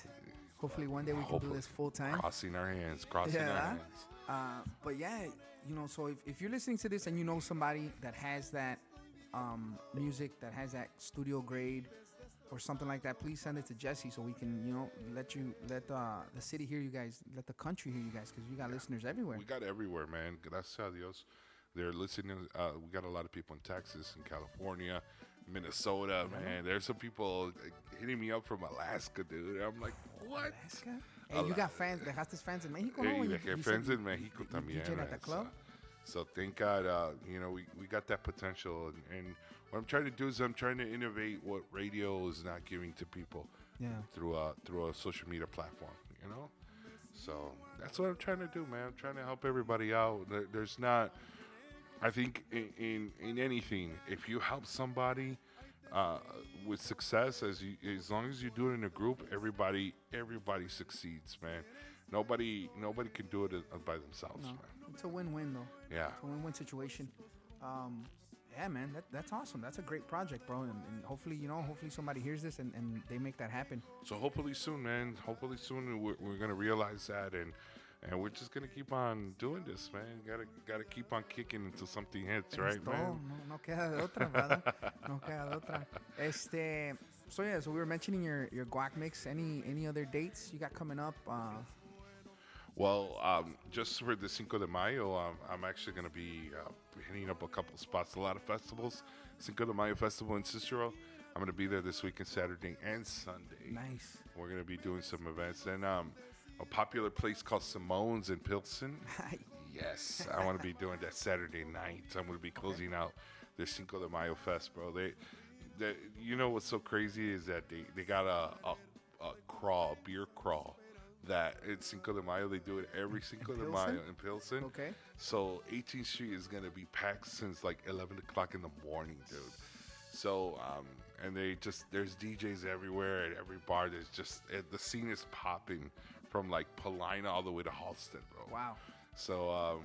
Hopefully, one day we can do this full time. crossing our hands crossing our hands Uh, but yeah, you know, so if, if you're listening to this and you know somebody that has that um, music, that has that studio grade or something like that, please send it to Jesse so we can, you know, let you let uh, the city hear you guys, let the country hear you guys, because you got listeners everywhere. We got everywhere, man. Gracias a Dios. they're listening. Uh, we got a lot of people in Texas and California, Minnesota. Man, there's some people hitting me up from Alaska, dude. I'm like, what? Alaska? Hey, you got fans, dejaste fans in Mexico, no? Hey, You- you friends in Mexico también. DJ'd at the club? So, thank God, uh, you know, we, we got that potential. And, and what I'm trying to do is I'm trying to innovate what radio is not giving to people Yeah. through a through a social media platform. You know, so that's what I'm trying to do, man. I'm trying to help everybody out. There, there's not. I think in, in in anything, if you help somebody uh, with success, as you as long as you do it in a group, everybody everybody succeeds, man. Nobody nobody can do it uh, by themselves, No, man. it's a win-win though. Yeah. It's a win-win situation. Um, yeah, man, that, that's awesome. That's a great project, bro. And, and hopefully, you know, hopefully somebody hears this and, and they make that happen. So hopefully soon, man. Hopefully soon we're, we're gonna realize that, and and we're just gonna keep on doing this, man. Gotta gotta keep on kicking until something hits, right, man? No, no queda de otra, brother. no queda de otra. Este, so yeah, so we were mentioning your your guac mix. Any any other dates you got coming up? Uh, Well, um, just for the Cinco de Mayo, um, I'm actually gonna be uh, hitting up a couple spots, a lot of festivals. Cinco de Mayo festival in Cicero. I'm gonna be there this weekend, Saturday and Sunday. nice. We're gonna be doing some events. Then um, a popular place called Simone's in Pilsen. Yes, I want to be doing that Saturday night. I'm going to be closing out the Cinco de Mayo Fest, bro. They, they, you know what's so crazy is that they, they got a, a, a crawl, beer crawl. That it's Cinco de Mayo. They do it every Cinco de Mayo in Pilsen. Okay. So 18th Street is gonna be packed since like 11 o'clock in the morning, dude. So um, and they just there's DJs everywhere at every bar. There's just eh, the scene is popping from like Paulina all the way to Halsted, bro. Wow. So um,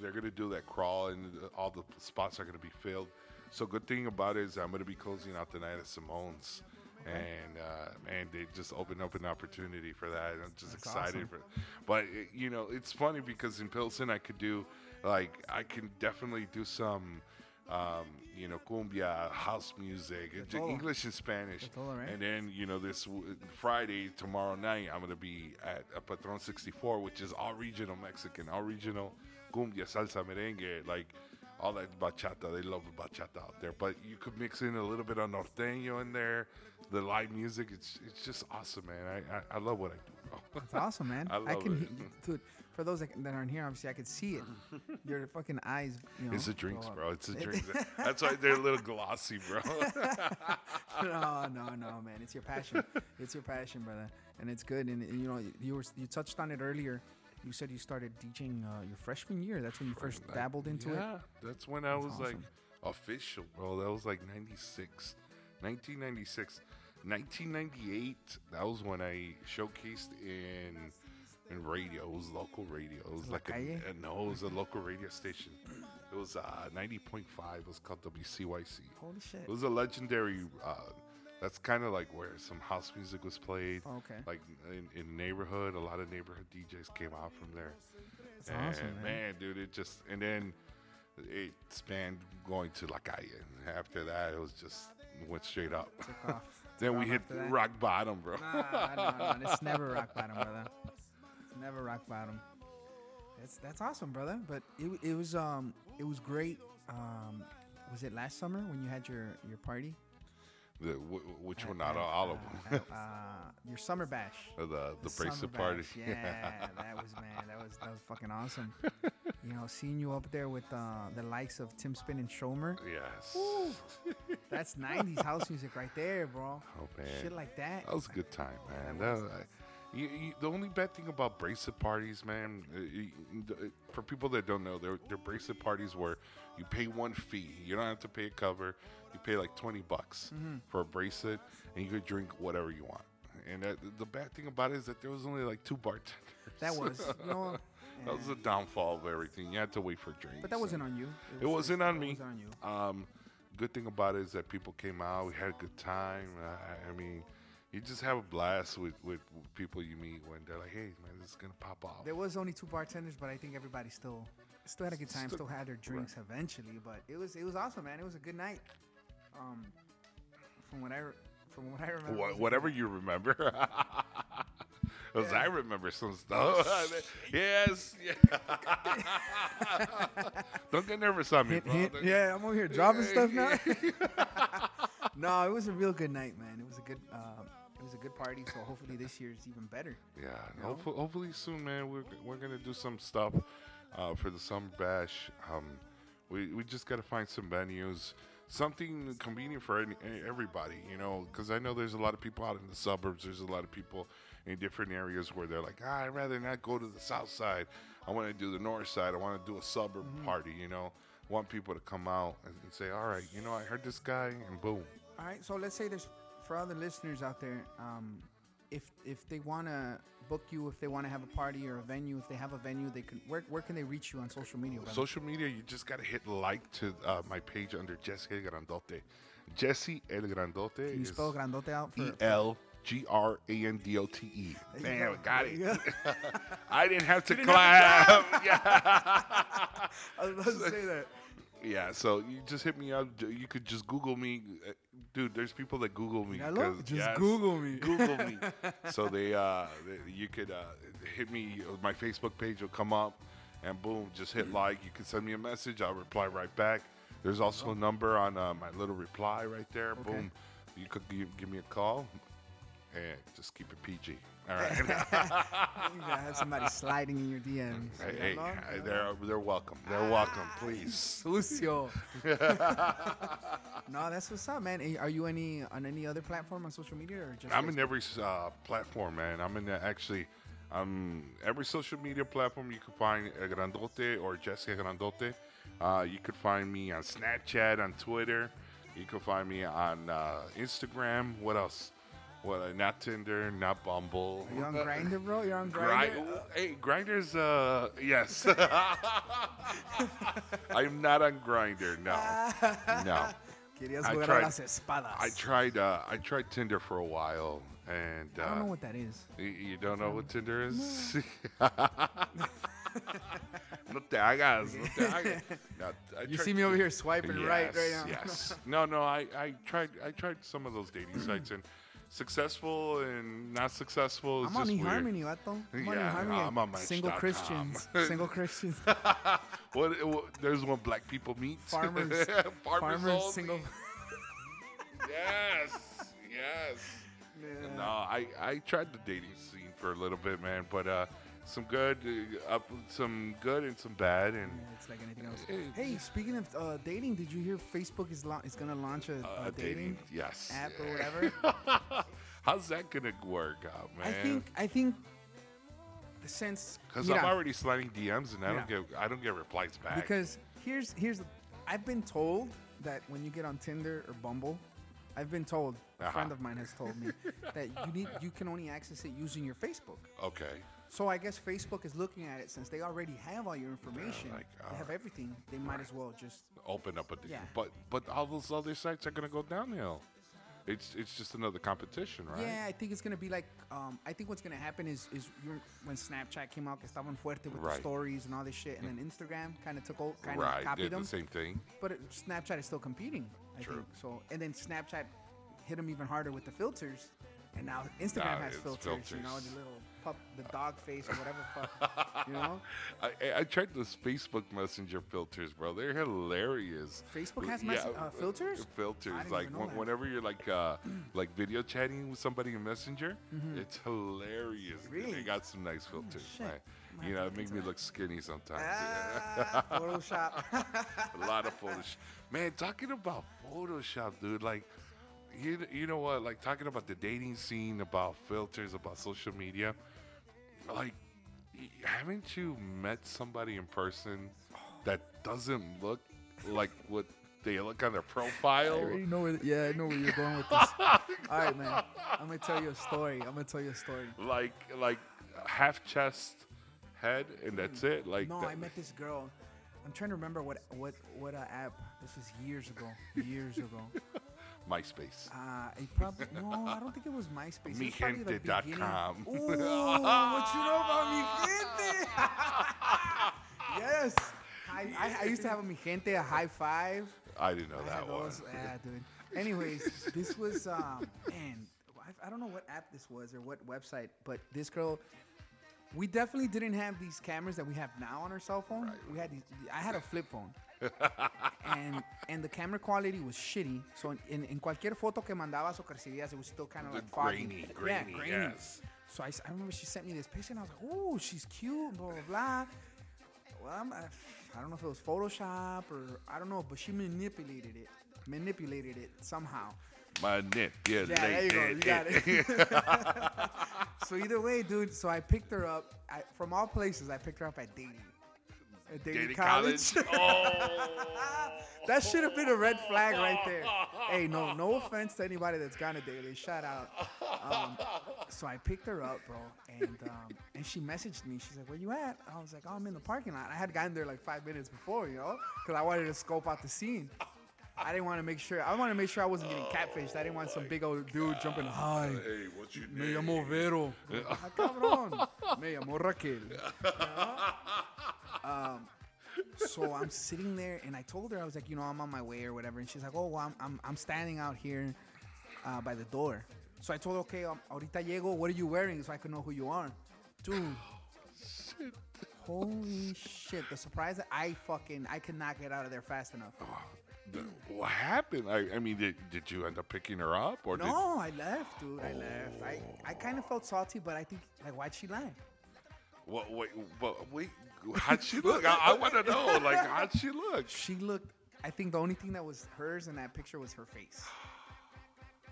they're gonna do that crawl, and all the spots are gonna be filled. So good thing about it is I'm gonna be closing out the night at Simone's, and uh, man, they just opened up an opportunity for that. And I'm just That's excited awesome. for. But it, you know, it's funny because in Pilsen I could do like I can definitely do some. Um, you know, cumbia, house music. English and Spanish, right? and then you know this w- Friday tomorrow night I'm gonna be at a Patron 64, which is all regional Mexican, all regional cumbia, salsa, merengue, like all that bachata. They love bachata out there, but you could mix in a little bit of norteño in there, the live music. It's it's just awesome, man. I I, I love what I do, bro. It's awesome, man. I love can, it. dude. For those that, aren't here, obviously I could see it. Your fucking eyes, you know. It's the drinks, bro. It's the drinks. That's why they're a little glossy, bro. no, no, no, man. It's your passion. It's your passion, brother, and it's good. And, and, you know, you were you touched on it earlier. You said you started teaching uh, your freshman year. That's when you first dabbled into it. yeah, that's when I was like official, bro. That was like 96, 1996. 1998, that was when I showcased in in radio. It was local radio. It was like a, no, it was a local radio station. It was uh, 90.5. It was called WCYC. Holy shit. It was a legendary. Uh, that's kind of like where some house music was played. Okay. Like in, in the neighborhood, a lot of neighborhood DJs came out from there. That's and awesome, man. man. dude, it just and then it spanned going to La Calle. After that, it was just went straight up. Then we hit rock bottom, bro. Nah, nah, nah, It's never rock bottom, brother. It's never rock bottom. That's that's awesome, brother. But it, it was um it was great. Um, was it last summer when you had your your party? The, wh- which At- one? Not at, all of uh, them. uh, your summer bash. the the, The bracelet party. Yeah, that was man. That was that was fucking awesome. you know, seeing you up there with uh, the likes of Tim Spin and Shomer. yes. That's '90s house music right there, bro. Oh man. Shit like that. That was a good time, man. that That was- you, you, the only bad thing about bracelet parties, man, uh, you- for people that don't know, they're, they're bracelet parties where you pay one fee. You don't have to pay a cover. You pay like 20 bucks Mm-hmm. for a bracelet, and you could drink whatever you want. And that, the bad thing about it is that there was only like two bartenders. That was, you know, that was the downfall of everything. You had to wait for drinks. But that wasn't on you. It wasn't on it me. was on you. Um, good thing about it is that people came out. We had a good time. I, I mean, you just have a blast with, with people you meet when they're like, "Hey, man, this is gonna pop off." There was only two bartenders, but I think everybody still still had a good time. Still- had their drinks eventually, but it was it was awesome, man. It was a good night. Um, from what I from what I remember, it Wha- whatever you remember. Because I remember some stuff. yes. Yeah. Don't get nervous on me, Hint, bro. hint. Yeah, I'm over here dropping stuff now. no, it was a real good night, man. It was a good, um, it was a good party. So hopefully this year is even better. Yeah, hopefully, hopefully soon, man. We're we're gonna do some stuff uh, for the summer bash. Um, we we just gotta find some venues, something convenient for any, everybody, you know. Because I know there's a lot of people out in the suburbs. There's a lot of people in different areas where they're like, ah, I'd rather not go to the south side. I want to do the north side. I want to do a suburb party, you know. Want people to come out and, and say, all right, you know, I heard this guy, and boom. All right, so let's say there's for other listeners out there, um, if if they want to book you, if they want to have a party or a venue, if they have a venue, they can. Where where can they reach you on social media? brother? Social media, you just gotta hit like to uh, my page under Jesse El Grandote. Jesse El Grandote Can you spell Grandote out for? E L G R A N D O T E. Man, go. got it. go. I didn't have to didn't have clap. yeah. I was about to say that. yeah, so you just hit me up. You could just Google me. Uh, Dude, there's people that Google me. Just yes, Google me. Google me. so they, uh, they- you could uh, hit me. My Facebook page will come up, and boom, just hit like. You can send me a message. I'll reply right back. There's also a number on uh, my little reply right there. Okay. Boom, you could give, give me a call, and just keep it PG. All right. You gotta have somebody sliding in your DMs. hey, hey, Hello? hey, they're they're welcome. They're welcome. Please. Sucio. no, that's what's up, man. Are you any on any other platform on social media or just? I'm Facebook? in every uh, platform, man. I'm in the, actually, um, every social media platform you can find El Grandote or Jesse El Grandote. Uh, you could find me on Snapchat, on Twitter. You can find me on uh, Instagram. What else? What? Uh, not Tinder, not Bumble. You're you on Grindr, bro? You're on Gri- Grindr. hey, Grindr's. Uh, yes. I'm not on Grindr. No, no. Querías I jugar a tried- las espadas. I tried. Uh, I tried Tinder for a while, and uh, I don't know what that is. Y- You don't know what Tinder is? no te hagas, no te hagas. No, I You tried- see me over here swiping right right now. Yes. No, no. I, I tried. I tried some of those dating sites and successful and not successful. It's I'm on eHarmony, vato. I'm on Yeah, eHarmony. I'm on Single Christians. Single Christians. What, what? There's one black people meet. Farmers. Farmers. Farmers. Single. Yes. Yes. No, I, I tried the dating scene for a little bit, man, but uh, some good, uh, up, some good and some bad, and Yeah, it's like anything else. Hey, Hey, speaking of uh, dating, did you hear Facebook is la- is gonna launch a, uh, a dating, yes, app or whatever? How's that gonna work out, man? I think I think the sense because I'm already sliding DMs and I don't get I don't get replies back. because here's here's I've been told that when you get on Tinder or Bumble, I've been told a Uh-huh. friend of mine has told me that you need you can only access it using your Facebook. okay, So I guess Facebook is looking at it since they already have all your information. like, they have alright. everything. They might as well just open up a Yeah. but but all those other sites are gonna go downhill. It's it's just another competition, right? Yeah, I think it's gonna be like. Um, I think what's gonna happen is is you're, when Snapchat came out, que estaban fuerte with Right. the stories and all this shit, and then Instagram kind of took over, kind of right. copied Did them. the same thing. But it, Snapchat is still competing. I True. think so. And then Snapchat hit them even harder with the filters, and now Instagram Now has it's filters, You know, the little pup, the dog face or whatever. fuck, you know, I, I- tried those Facebook Messenger filters, bro. They're hilarious. Facebook has mess- uh, filters? I Filters, didn't like even know when- that. whenever you're like uh, like video chatting with somebody in Messenger, it's hilarious. Mm-hmm. Really? Oh, They got some nice filters. shit. man. You know, it makes me look skinny sometimes. ah, Photoshop. a lot of Photoshop. Man, talking about Photoshop, dude, like, you, you know what? Like, talking about the dating scene, about filters, about social media. Like, haven't you met somebody in person that doesn't look like what they look on their I profile? already know where. Yeah, I know where you're going with this. All right, man. I'm gonna tell you a story. I'm gonna tell you a story. Like, like half chest head, and that's it. Like, No, that- I met this girl. I'm trying to remember what what what uh, app. This was years ago. Years ago. MySpace. Uh, it probably no. I don't think it was MySpace. It was probably MiGente.com. Ooh, what you know about mi gente? yes. I, I, I used to have a mi gente, a hi5. I didn't know I that one. those- Yeah, dude. Anyways, this was um, man. I, I don't know what app this was or what website, but this girl. We definitely didn't have these cameras that we have now on our cell phone. We had these. I had a flip phone, and and the camera quality was shitty. So in, en cualquier foto que mandabas o que recibías, it was still kind of like foggy. grainy, yeah, grainy, yes. So I, I remember she sent me this picture, and I was like, "Oh, she's cute." Blah blah blah. Well, I'm, I, I don't know if it was Photoshop or I don't know, but she manipulated it, manipulated it somehow. Manipulated. Yeah, there you go. You got it. so either way, dude. So I picked her up I, from all places. I picked her up at dating. At Dating college. college. Oh. that should have been a red flag right there. Hey, no, no offense to anybody that's gone to dating. Shout out. Um, so I picked her up, bro, and um, and she messaged me. She's like, "Where you at?" I was like, "Oh, I'm in the parking lot." I had gotten there like five minutes before, you know, because I wanted to scope out the scene. I didn't want to make sure. I wanted to make sure I wasn't getting catfished. I didn't want some big old dude jumping. high. Hey, what's your me name? llamo Vero. Ah, cabrón. Me llamo Raquel. You know? Um, so I'm sitting there, and I told her I was like, you know, I'm on my way or whatever, and she's like, oh, well, I'm I'm, I'm standing out here uh, by the door. So I told her, okay, um, ahorita llego. What are you wearing, so I can know who you are, dude. Holy shit! The surprise that I fucking I could not get out of there fast enough. The- What happened? I, I mean, did, did you end up picking her up, or did No, I left, dude. I left. I, I kind of felt salty, but I think like why'd she lie? What? Wait, what, wait. How'd she look? I, I want to know. Like, how'd she look? She looked. I think the only thing that was hers in that picture was her face.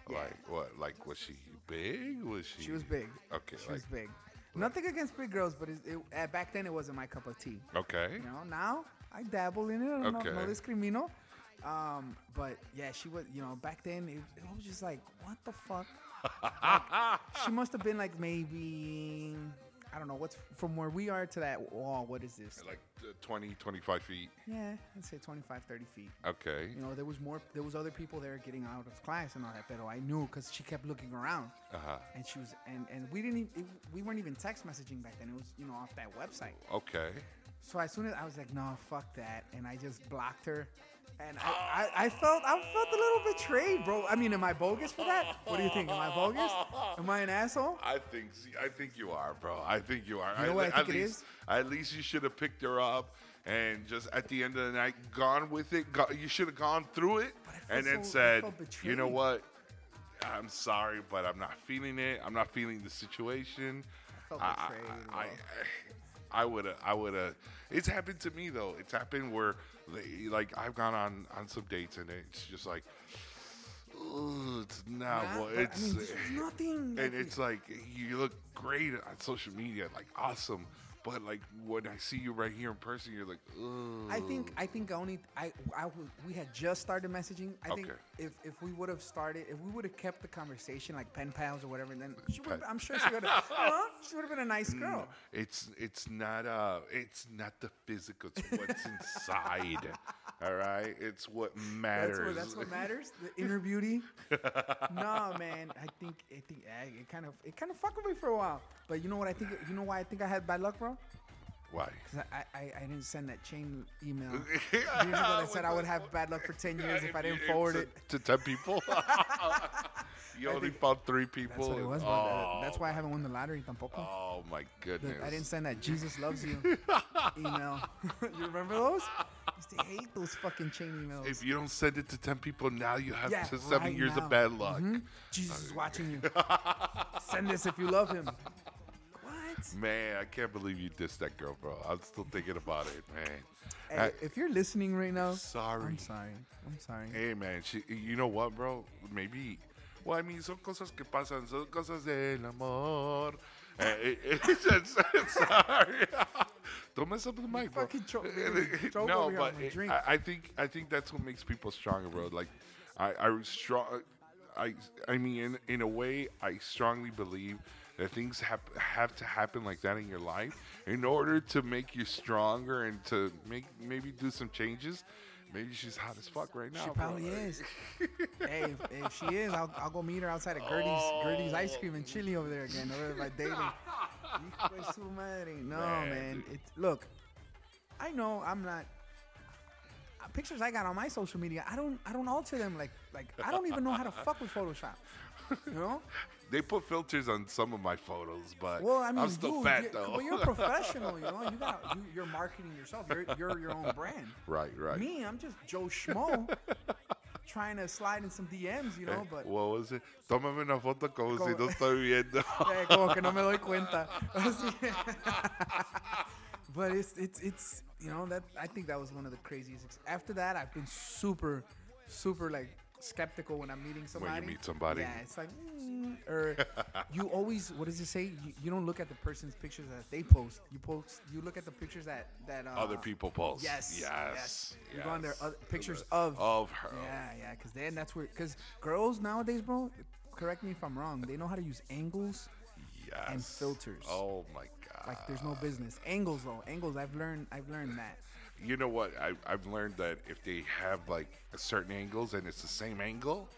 Like what? Like was she big? Was she? She was big. Okay. She like, was big. Nothing against big girls, but it, it, uh, back then it wasn't my cup of tea. Okay. You know, now I dabble in it. I don't know, Okay. no discrimino. Um, but yeah, she was. You know, back then it, it was just like, what the fuck? Like, she must have been like maybe I don't know what's from where we are to that wall. What is this? Like uh, 20, 25 feet. Yeah, I'd say 25, 30 feet. Okay. You know, there was more. There was other people there getting out of class and all that. But I knew because she kept looking around, Uh huh. and she was, and and we didn't. Even, it, we weren't even text messaging back then. It was, you know, off that website. Okay. So as soon as I was like, no, fuck that, and I just blocked her. And I, I, I felt I felt a little betrayed, bro. I mean, am I bogus for that? What do you think? Am I bogus? Am I an asshole? I think I think you are, bro. I think you are. You know what I at think it least, is? At least you should have picked her up and just at the end of the night gone with it. Go, you should have gone through it But I felt and then so- said, "You know what? I'm sorry, but I'm not feeling it. I'm not feeling the situation." I felt I, betrayed, I, would have. I would have. It's happened to me though. It's happened where, they, like, I've gone on on some dates and it's just like, "Ugh, it's not Nah, what it's. I mean, this eh. nothing. and it's like you look great on social media, like awesome. But like when I see you right here in person, you're like, Ugh. I think I think only I, I w- we had just started messaging. I think Okay. if, if we would have started, if we would have kept the conversation like pen pals or whatever, then she would. I'm sure she would have. know, she would have been a nice girl. it's it's not uh it's not the physical, it's what's inside. All right, it's what That's matters. what, that's what matters. The inner beauty. no, man. I think I think eh, it kind of it kind of fucked with me for a while. But you know what I think? You know why I think I had bad luck, bro? Why? Because I, I I didn't send that chain email years ago that said I would have bad luck for ten years if I didn't forward it. to ten people. you only found three people. That's what it was. bro. Oh, That's why I haven't won the lottery tampoco. Oh my goodness! I didn't send that Jesus loves you email. you remember those? I used to hate those fucking chain emails. If you don't send it to ten people now, you have Yeah, to seven right years now. of bad luck. Mhm. Jesus is watching you. Send this if you love him. What? Man, I can't believe you dissed that girl, bro. I'm still thinking about it, man. Hey, I- if you're listening right now, sorry. I'm sorry. I'm sorry. Hey, man, she, you know what, bro? Maybe. Well, I mean, son cosas que pasan, son cosas del amor. It, it's, it's, it's, sorry. Don't mess up the mic, bro. fucking choke- really choke no, over here on but it- drink. I, I think I think that's what makes people stronger, bro. Like, I I strong. I I mean, in in a way, I strongly believe that things have have to happen like that in your life in order to make you stronger and to make maybe do some changes. Maybe she's hot as fuck right now. She bro. probably is. hey, if, if she is, I'll, I'll go meet her outside of Gertie's Gertie's ice cream and chili over there again, over there by Daley. Hijo de su madre. No, Man, man. dude. It, look, I know I'm not. Uh, pictures I got on my social media, I don't I don't alter them like like I don't even know how to fuck with Photoshop. You know? They put filters on some of my photos, but Well, I mean, am still dude, fat you- though. Well, you're professional, you know. You got you, you're marketing yourself. You're you're your own brand. right, right. Me, I'm just Joe Schmo trying to slide in some DMs, you Eh, know. But what was it? Tómame una foto como si no estoy viendo. Eh, como que no me doy cuenta. But it's it's it's you know that I think that was one of the craziest. After that, I've been super super like skeptical when I'm meeting somebody. When you meet somebody. yeah, it's like mm, or you always what does it say? You, you don't look at the person's pictures that they post. You post you look at the pictures that that uh, Other people post. Yes, yes, You go on their other, pictures of of her. yeah, yeah, because then that's where because girls nowadays, bro. Correct me if I'm wrong. They know how to use angles Yes. and filters. Oh my god. like there's no business. Angles though, angles. I've learned. I've learned that. You know what? I, I've learned that if they have like a certain angles and it's the same angle,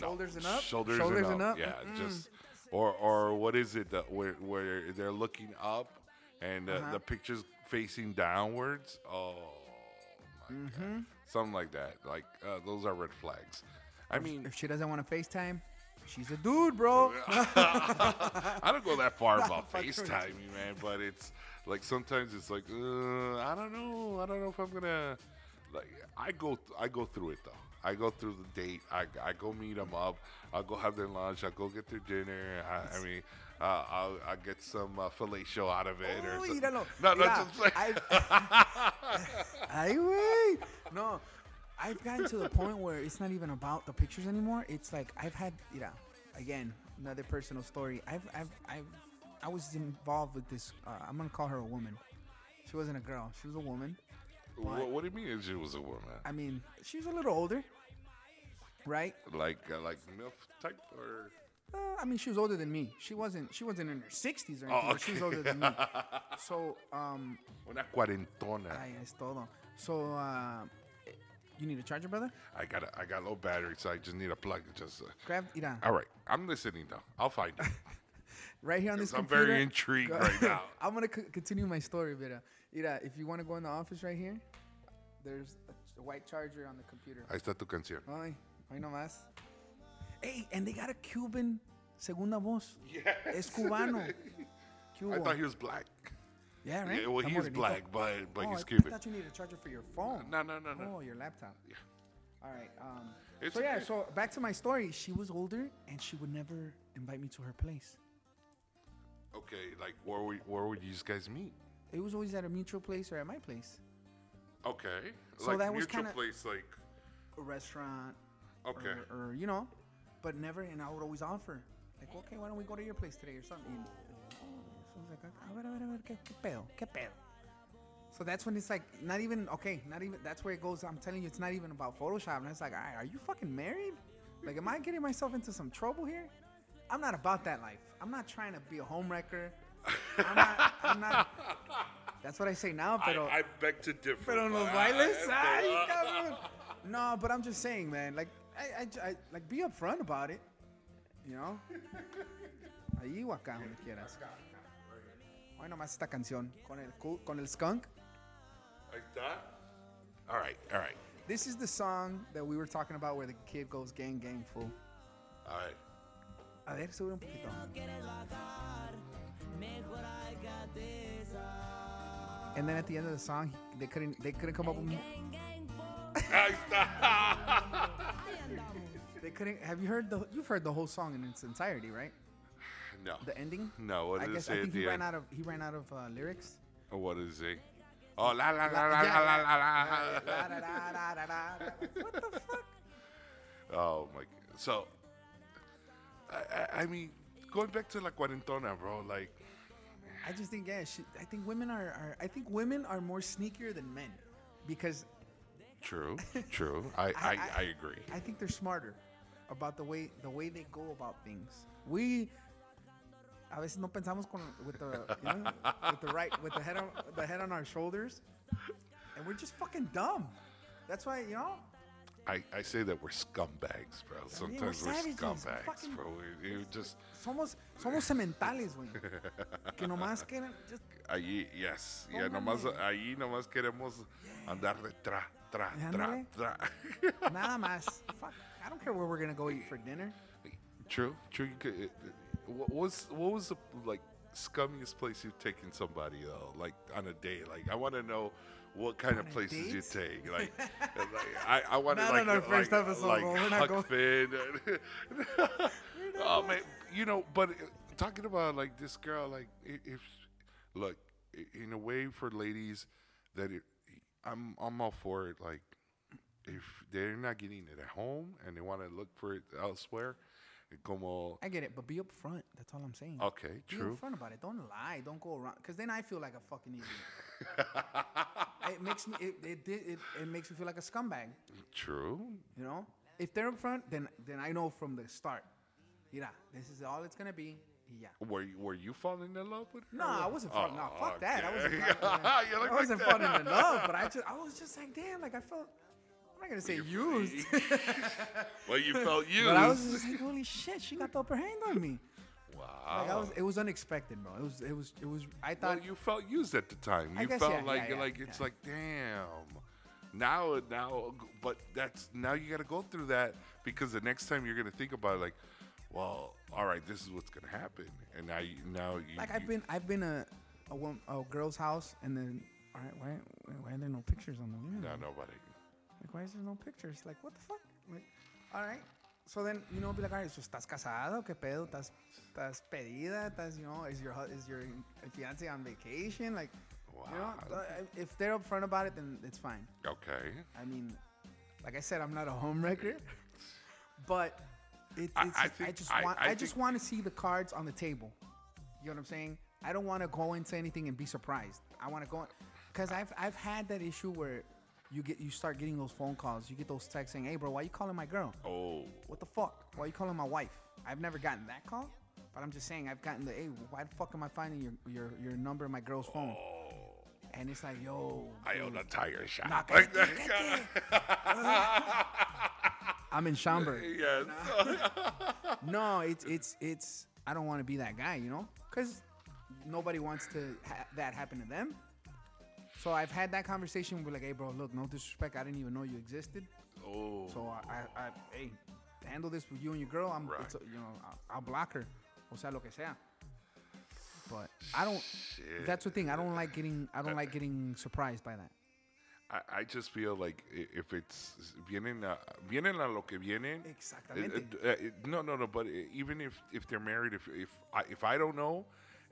no. Shoulders and up? shoulders, Shoulders and and up, up? yeah, just or or what is it that where where they're looking up and uh, Uh-huh. the pictures facing downwards? Oh my Mm-hmm. god, something like that. Like uh, those are red flags. I mean, If she doesn't want to FaceTime, she's a dude, bro. I don't go that far about fucking with you. FaceTiming, man, but it's like sometimes it's like uh, I don't know, I don't know if I'm gonna like I go I go through it though. I go through the date. I, I go meet them up. I'll go have their lunch. I'll go get their dinner. I, I mean, uh, I'll, I'll get some uh, fellatio out of it or Uy, something. míralo. No, no, just like, I've- Ay, güey. No, I've gotten to the point where it's not even about the pictures anymore. It's like I've had, you know, again, another personal story. I've, I've, I've, I was involved with this. Uh, I'm gonna call her a woman. She wasn't a girl. She was a woman. what, what do you mean she was a woman? I mean, she was a little older, right? Like uh, like milf type or? Uh, I mean, she was older than me. She wasn't. She wasn't in her 60s or anything. Oh, but She was older than me. So, um, Una cuarentona. ay, es todo. So, uh, you need a charger, brother? I got a, I got low battery, so I just need a plug. Just uh, Grab, mira, all right. I'm listening though. I'll find it. right here on this I'm computer. very intrigued right now. I'm gonna c- continue my story, mira. Mira, if you want to go in the office right here, there's a, a white charger on the computer. Ahí está tu canción. Ay, ay nomás. Hey, and they got a Cuban segunda voz. Yes. Es cubano. I thought he was black. yeah, right? Yeah, well, Está he is morenito. black, but but oh, he's I- Cuban. I thought you needed a charger for your phone. No, no, no, no. Oh, your laptop. Yeah. All right. Um, It's so yeah. So back to my story. She was older, and she would never invite me to her place. Okay, like where would where would you guys meet? It was always at a mutual place or at my place, Okay, So like that was mutual kinda- place, like a restaurant, okay. or, or you know, but never. And I would always offer, like, okay, why don't we go to your place today or something? And, so I was like, ah, a ver, a ver, a ver, ¿qué, qué pedo, qué pedo. So that's when it's like not even okay, not even. That's where it goes. I'm telling you, it's not even about Photoshop. And it's like, all right, are you fucking married? Like, am I getting myself into some trouble here? I'm not about that life. I'm not trying to be a homewrecker. I'm not. I'm not. That's what I say now, I, pero. I beg to differ. Pero en los but- bailes, but- ay, cabrón. No, but I'm just saying, man. Like, I, I, I- like, be upfront about it. You know. Ahí o acá, donde quieras. Hoy nomás esta canción con el con el skunk. Like that. All right, all right, This is the song that we were talking about where the kid goes gang gang fool. all right. A ver, sube un poquito. And then at the end of the song, they couldn't they couldn't come up with Ahí está. they couldn't. Have you heard the you've heard the whole song in its entirety, right? no, The ending. no. What I does guess it I say think at he ran end? out of he ran out of uh, lyrics. Oh, what does it say? Oh, la la la La- la yeah, la la la la. What the fuck? Oh my. God. So, I, I, mean, going back to la cuarentona, bro. Like, I just think yeah, she, I think women are, are I think women are more sneakier than men because true, true. I, I, I- I, I- agree. I think they're smarter about the way the way they go about things. We a veces no pensamos con with the you know, with the right with the head on the head on our shoulders, and we're just fucking dumb. That's why you know. I, I say that we're scumbags, bro. Sometimes we're, savages, scumbags, fucking- bro. You just Somos somos sementales, güey. Que nomás quieren just allí, yes, Póngale. nomás allí nomás queremos andar detrás. tra, tra, Ándale. tra. Nada más. Fuck. I don't care where we're gonna go eat for dinner. True, true. You could, uh, what was what was the like scummiest place you've taken somebody though? Like on a date? Like I want to know what kind of On a places you take. Like, like I, I want to Not like on our first like, episode, like. We're not Huck going- Finn. oh man, you know. But uh, talking about like this girl, like if look in a way for ladies that it, I'm I'm all for it. Like if they're not getting it at home and they want to look for it elsewhere, como I get it, but be upfront. That's all I'm saying. okay, true. Be upfront about it. Don't lie. Don't go around. Because then I feel like a fucking idiot. It makes me. It, it, it, it, makes me feel like a scumbag. True. You know. If they're in upfront, then then I know from the start. Yeah, this is all it's gonna be. Yeah. Were you, were you falling in love with her? No, I wasn't falling. no, Oh, fuck that. I okay. wasn't. Falling, look I wasn't falling in love, but I just, I was just like, damn, like I felt. I'm not gonna say used, well, you felt used. but I was just like, holy shit, she got the upper hand on me. Wow. Like I was, it was unexpected, bro. It was, it was, it was. I well, thought you felt used at the time. I You guess, felt yeah, like yeah, yeah, like it's like damn. Now now, but that's now you got to go through that because the next time you're gonna think about it, like, well, all right, this is what's gonna happen, and now you now you like you- I've been, I've been a, a, a girl's house, and then, all right, why, why are there no pictures on the window? no nobody. Like, why is there no pictures? Like, what the fuck? Like, all right. So then, you know, be like, all right, so estás casado, qué pedo, estás, estás pedida, estás, you know, is your is your fiance on vacation? Like, you know, uh, if they're upfront about it, then it's fine. Okay. I mean, like I said, I'm not a homewrecker, but it, it's, I- just- I I, think- just I- want I I, just want to see the cards on the table. You know what I'm saying? I don't want to go into anything and be surprised. I want to go because I've I've had that issue where you get you start getting those phone calls, you get those texts saying, "Hey, bro, why you calling my girl? Oh. What the fuck? Why you calling my wife?" I've never gotten that call, but I'm just saying I've gotten the, "Hey, why the fuck am I finding your your your number in my girl's phone?" Oh. And it's like, "Yo, I own a tire shop. Like. I'm in Schaumburg." yes. no, it's it's it's. I don't want to be that guy, you know, because nobody wants to ha- that happen to them. So I've had that conversation with like, hey, bro, look, no disrespect, I didn't even know you existed. oh. So I, I, I hey, handle this with you and your girl. I'm, Right. you know, I'll, I'll block her, o sea, lo que sea. But I don't. Shit. That's the thing. I don't like getting. I don't like uh, getting surprised by that. I, I just feel like if it's vienen a, vienen a lo que vienen. Exactamente. it- uh, no, no, no. But even if if they're married, if if I, if I don't know,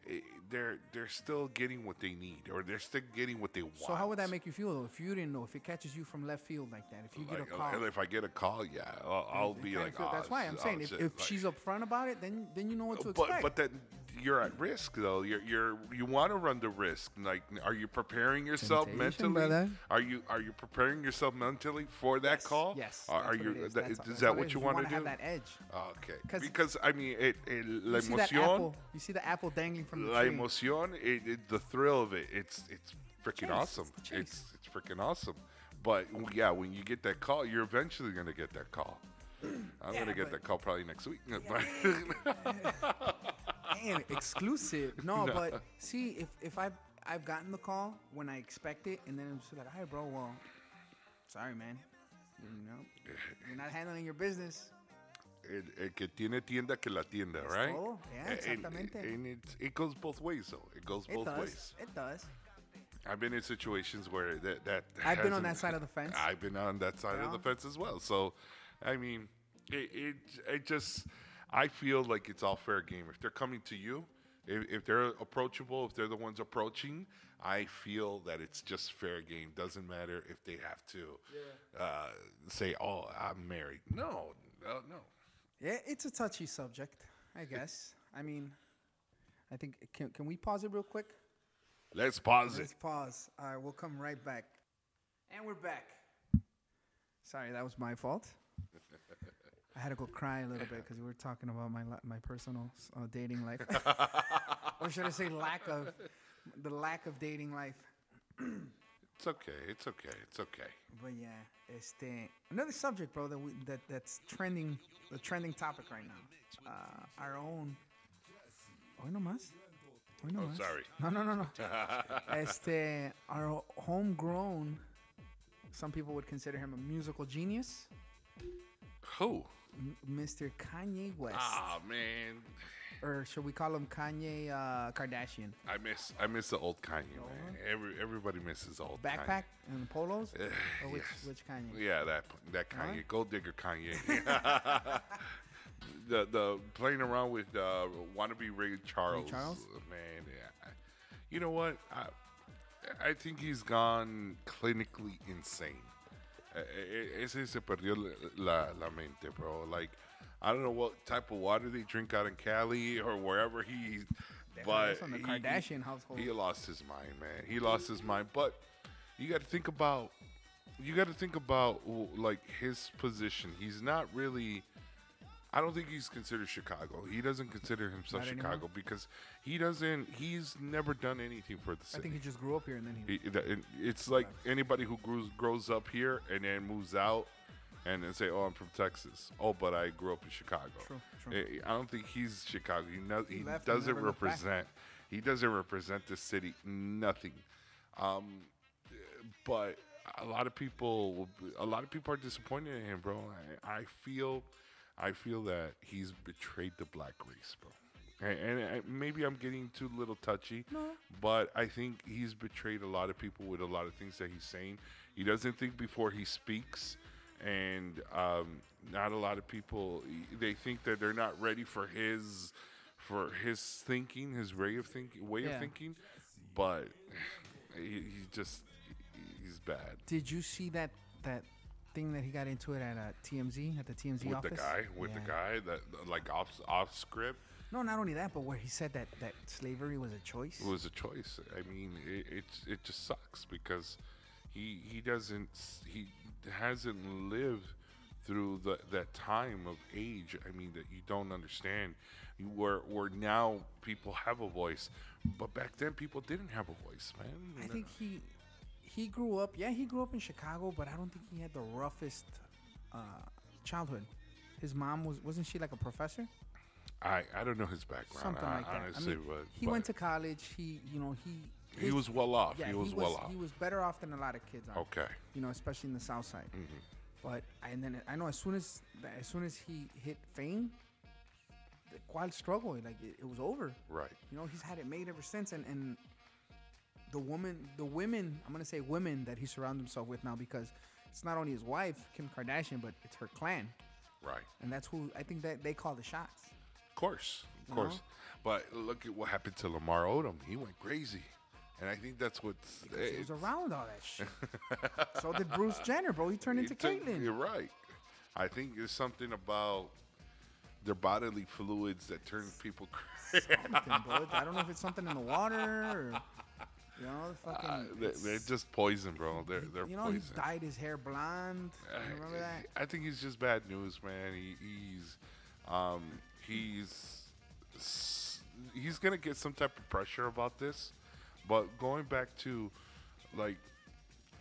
Eh, they're they're still getting what they need, or they're still getting what they want. So how would that make you feel though? If you didn't know, if it catches you from left field like that, if you get a call, if I get a call, yeah, I'll, I'll be like, feel- oh, that's why I'm oh, shit, saying oh, if, if like- she's upfront about it, then then you know what to but expect. but then you're at risk though. You're you're you want to run the risk. Like, are you preparing yourself Temptation, mentally? brother. Are you are you preparing yourself mentally for that call? Yes. Are, are you? is. That's- is that's that what what is. you want to do? have that edge. Okay. 'Cause- Because I mean, it, it la You that emoción. You see the apple dangling from the la tree? emoción, it, it, the thrill of it. It's it's freaking Chase, awesome. It's it's, it's freaking awesome. But yeah, when you get that call, you're eventually gonna get that call. I'm Yeah, gonna get that call probably next week. Man, exclusive. No, but see, if if I've I've gotten the call when I expect it, and then it's like, "Hi, bro. Well, sorry, man. You know, you're not handling your business." El, el que tiene tienda que la tienda, right? todo. Yeah, And- exactamente. And, it, it goes both ways, though. It goes It both does. ways. It does. I've been in situations where that that I've been on that side of the fence. I've been on that side of the fence as well. So, I mean, it, it it just I feel like it's all fair game. If they're coming to you, if, if they're approachable, if they're the ones approaching, I feel that it's just fair game. Doesn't matter if they have to uh, say, "Oh, I'm married." No, no, no. Yeah, it's a touchy subject, I guess. I mean, I think can can we pause it real quick? Let's pause Let's it. pause. All right, we'll come right back. And we're back. Sorry, that was my fault. I had to go cry a little bit because we were talking about my li- my personal uh, dating life, or should I say lack of the lack of dating life. It's okay. It's okay. It's okay. But yeah, este another subject, bro, that we that that's trending, the trending topic right now. Uh, our own. Hoy no más. Hoy no Oh, más. sorry. No, no, no, no. este, our homegrown Some people would consider him a musical genius. Who? M- Mr. Kanye West, Ah man, or should we call him Kanye uh, Kardashian? I miss I miss the old Kanye man. Every everybody misses old Kanye. Backpack and polos, Kanye. or which Yes. which Kanye? Yeah, that that Kanye, Huh? gold digger Kanye. the the playing around with uh, wannabe Ray Charles. Charles? Man, yeah. You know what? I I think he's gone clinically insane. Eh, eh, Ese se perdió la, la mente, bro. Like, I don't know what type of water they drink out in Cali or wherever he. But from the he- Kardashian household. He lost his mind, man. He lost his mind. But you got to think about you got to think about like his position. He's not really. I don't think he's considered Chicago. He doesn't consider himself Not anymore? Chicago because he doesn't. He's never done anything for the city. I think he just grew up here and then he. He- it's like anybody who grows grows up here and then moves out and then say, "Oh, I'm from Texas." Oh, but I grew up in Chicago. True, true. I- I don't think he's Chicago. He, no, he, and doesn't never looked back. represent. He doesn't represent the city. Nothing. Um, but a lot of people, a lot of people are disappointed in him, bro. I, I feel, I feel that he's betrayed the black race, bro. And, and I, maybe I'm getting too little touchy, no. but I think he's betrayed a lot of people with a lot of things that he's saying. He doesn't think before he speaks, and um, not a lot of people they think that they're not ready for his for his thinking, his way of thinking, way Yeah. of thinking. But he, he just he's bad Did you see that that thing that he got into it at uh, TMZ at the TMZ with office? the guy with the guy that like off off script. No, not only that, but where he said that that slavery was a choice. It was a choice. I mean, it it, it just sucks because he he doesn't he hasn't lived through the, that time of age. I mean that you don't understand. You- Where where now people have a voice, but back then people didn't have a voice, man. I think he he grew up. Yeah, he grew up in Chicago, but I don't think he had the roughest uh, childhood. His mom was wasn't she like a professor? I I don't know his background, Something I- like that. honestly, I mean, but he but went to college. He you know he he his- was well off. yeah, he was well off. He was better off than a lot of kids. Are, okay. You know, especially in the South Side. Mm-hmm. But and then I know as soon as as soon as he hit fame, the quad struggle like it, it was over. Right. You know, he's had it made ever since, and and the woman, the women, I'm gonna say women that he surrounded himself with now because it's not only his wife Kim Kardashian, but it's her clan, Right. and that's who I think that they call the shots. Of course, of You course. know? But look at what happened to Lamar Odom. He went crazy, and I think that's what's. He was around all that shit. so did Bruce Jenner, bro. He turned into took- Caitlyn. You're right. I think there's something about their bodily fluids that turn people crazy. Something, bro. I don't know if it's something in the water or you know, the fucking. Uh, they, they're just poison, bro. They're they're you know, poison. he dyed his hair blonde. You remember that? I think he's just bad news, man. He, he's um, he's s- he's gonna get some type of pressure about this. But going back to like,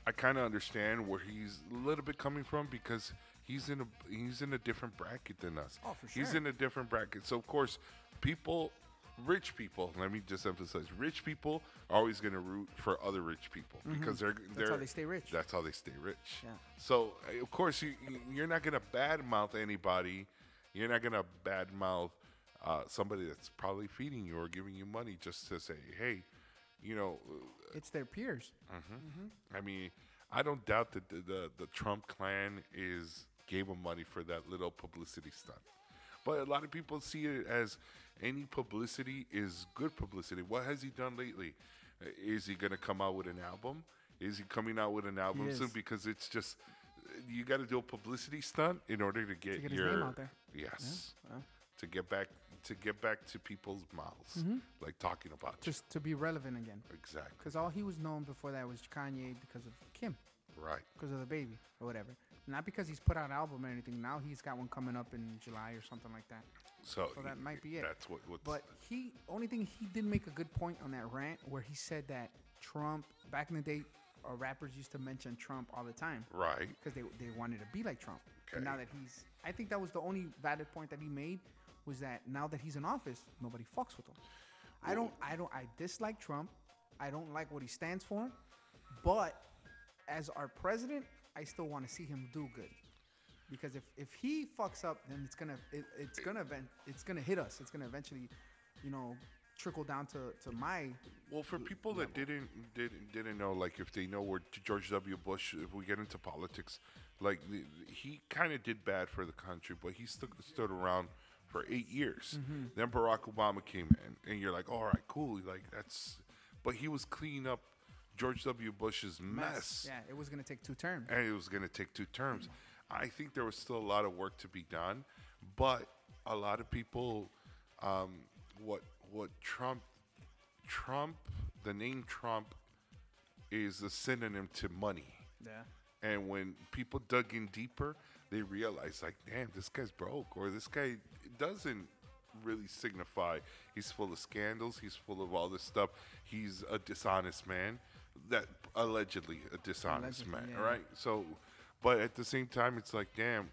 I kind of understand where he's a little bit coming from because he's in a he's in a different bracket than us. Oh, for sure. He's in a different bracket. So of course, people. Rich people. Let me just emphasize: rich people are always going to root for other rich people because they're Mm-hmm. That's they're how they stay rich. that's how they stay rich. Yeah. So uh, of course you you- you're not gonna badmouth anybody. You're not gonna badmouth uh, somebody that's probably feeding you or giving you money just to say, hey, you know. It's their peers. I mean, I don't doubt that the, the the Trump clan is gave him money for that little publicity stunt. But a lot of people see it as any publicity is good publicity. What has he done lately? Uh, Is he going to come out with an album? Is he coming out with an album soon? Because it's just you got to do a publicity stunt in order to get, get his your name out there. yes well. to get back to get back to people's mouths, like talking about you. Mm-hmm. Just to be relevant again. exactly Because all he was known before that was Kanye because of Kim, right. because of the baby or whatever. Not because he's put out an album or anything. Now he's got one coming up in July or something like that. So, So that might be it. That's what. What's, But he, only thing he did make a good point on that rant where he said that Trump, back in the day, uh, rappers used to mention Trump all the time right. because they, they wanted to be like Trump. And now that he's, I think that was the only valid point that he made was that now that he's in office, nobody fucks with him. I don't, I don't, I dislike Trump. I don't like what he stands for. But as our president, I still want to see him do good. Because if, if he fucks up, then it's gonna it, it's gonna event, it's gonna hit us. It's gonna eventually, you know, trickle down to, to my Well, for people that didn't didn't didn't know, like if they know where George W. Bush, if we get into politics, like the, he kind of did bad for the country, but he stood stood around for eight years. Then Barack Obama came in, and you're like, all right, cool, like that's, but he was cleaning up George W. Bush's mess, Yeah, it was gonna take two terms. and it was going to take two terms. I think there was still a lot of work to be done, but a lot of people, um, what what Trump, Trump, the name Trump, is a synonym to money. Yeah. And when people dug in deeper, they realized, like, damn, this guy's broke, or this guy doesn't really signify. He's full of scandals. He's full of all this stuff. He's a dishonest man. That allegedly a dishonest Allegedly, man, yeah. right? So, but at the same time, it's like, damn,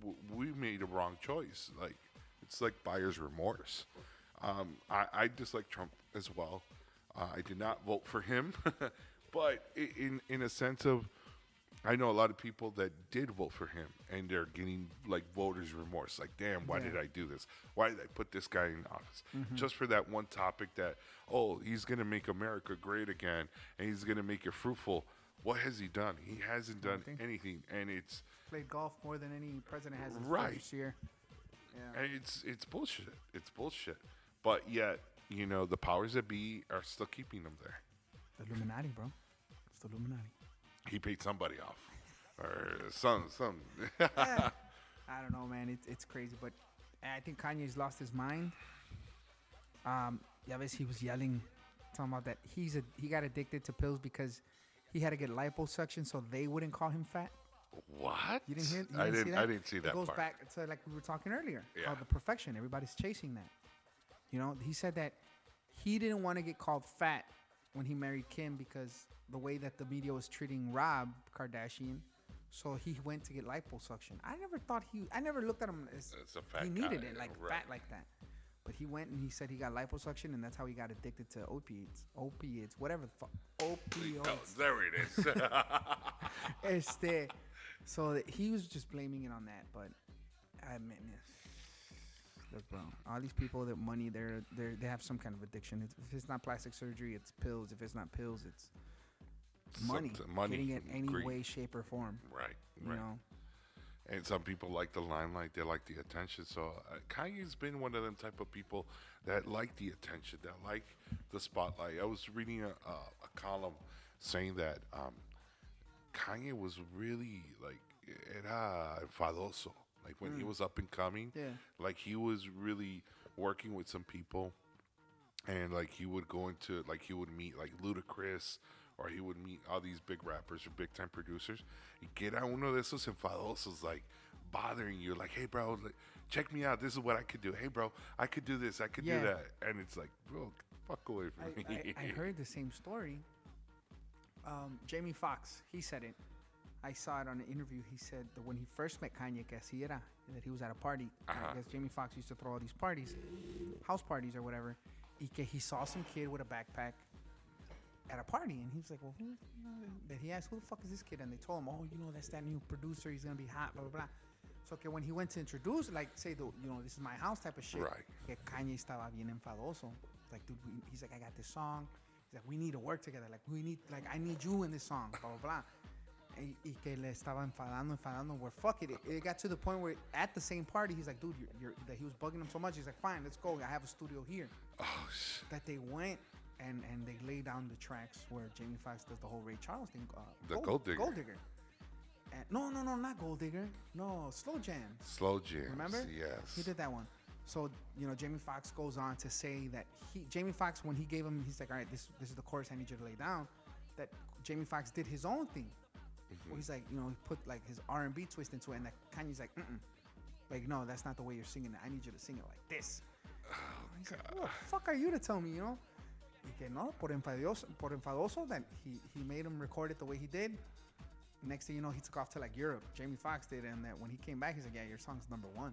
w- we made a wrong choice. Like, it's like buyer's remorse. Um, I, I dislike Trump as well. Uh, I did not vote for him, but in in a sense of, I know a lot of people that did vote for him, and they're getting like voters remorse. Like, damn, why did I do this? Why did I put this guy in office mm-hmm. just for that one topic? That oh, he's gonna make America great again, and he's gonna make it fruitful. What has he done? He hasn't done Nothing. anything, and it's Played golf more than any president has in Right. first year. Yeah. and it's it's bullshit. It's bullshit. But yet, you know, the powers that be are still keeping him there. The Illuminati, bro. It's the Illuminati. He paid somebody off, or some some. Yeah. I don't know, man. It's it's crazy, but I think Kanye's lost his mind. Um, yeah, ves he was yelling, talking about that he's a he got addicted to pills because he had to get liposuction so they wouldn't call him fat. what? You didn't hear? You I didn't didn't. see that? I didn't see that It goes part. back to like we were talking earlier. Yeah. the perfection. Everybody's chasing that. You know, he said that he didn't want to get called fat when he married Kim because the way that the media was treating Rob Kardashian. So he went to get liposuction. I never thought he. I never looked at him as As a fat he needed guy, it like right. fat like that. But he went and he said he got liposuction and that's how he got addicted to opiates, opiates, whatever the fuck, Oh, opioids. there it is. este, so he was just blaming it on that. But I admit mean, look, bro, all these people that money, they're they they have some kind of addiction. It's, if it's not plastic surgery, it's pills. If it's not pills, it's money. Something- money, getting it any greed. way, shape, or form. right. You Right. know, And some people like the limelight, they like the attention. So uh, Kanye's been one of them type of people that like the attention, that like the spotlight. I was reading a, a, a column saying that um, Kanye was really like era enfadoso. Like when he was up and coming, Yeah. like he was really working with some people, and like he would go into like he would meet like Ludacris or he would meet all these big rappers or big time producers. Y que era uno de esos enfadosos like bothering you, like, hey bro, like, check me out. This is what I could do. Hey bro, I could do this. I could Yeah. do that. And it's like, bro, fuck away from I, me. I, I heard the same story. Um, Jamie Foxx, he said it. I saw it on an interview. He said that when he first met Kanye, que así era, that he was at a party. Uh-huh. I guess Jamie Foxx used to throw all these parties, house parties or whatever. Y que he saw some kid with a backpack at a party, and he was like, "Well, who?" That he asked, "Who the fuck is this kid?" And they told him, "Oh, you know, that's that new producer. He's gonna be hot." Blah blah blah. So que when he went to introduce, like, say, the, you know, this is my house type of shit. Right. Que Kanye estaba bien enfadoso. Like, dude, he's like, I got this song. He's like, we need to work together. Like, we need, like, I need you in this song. Blah blah blah. Y, que le estaba enfadando, enfadando. Where fuck it, it, it got to the point where at the same party, he's like, dude, you're, you're, that he was bugging him so much. He's like, fine, let's go. I have a studio here. oh, sh- That they went and and they lay down the tracks where Jamie Foxx does the whole Ray Charles thing. Uh, The Gold Digger. Gold Digger. And, no, no, no, not Gold Digger. No, Slow Jam. slow Jam. Remember? Yes. He did that one. So you know, Jamie Foxx goes on to say that he, Jamie Foxx, when he gave him, he's like, all right, this this is the chorus I need you to lay down. That Jamie Foxx did his own thing. Where he's like, you know, he put like his R and B twist into it, and that Kanye's like, mm like, no, that's not the way you're singing it. I need you to sing it like this. And he's like, who the fuck are you to tell me, you know? Y que no, por enfadoso, por enfadoso, that he he made him record it the way he did. Next thing you know, he took off to like Europe. Jamie Foxx did, and that when he came back, he's like, yeah, your song's number one.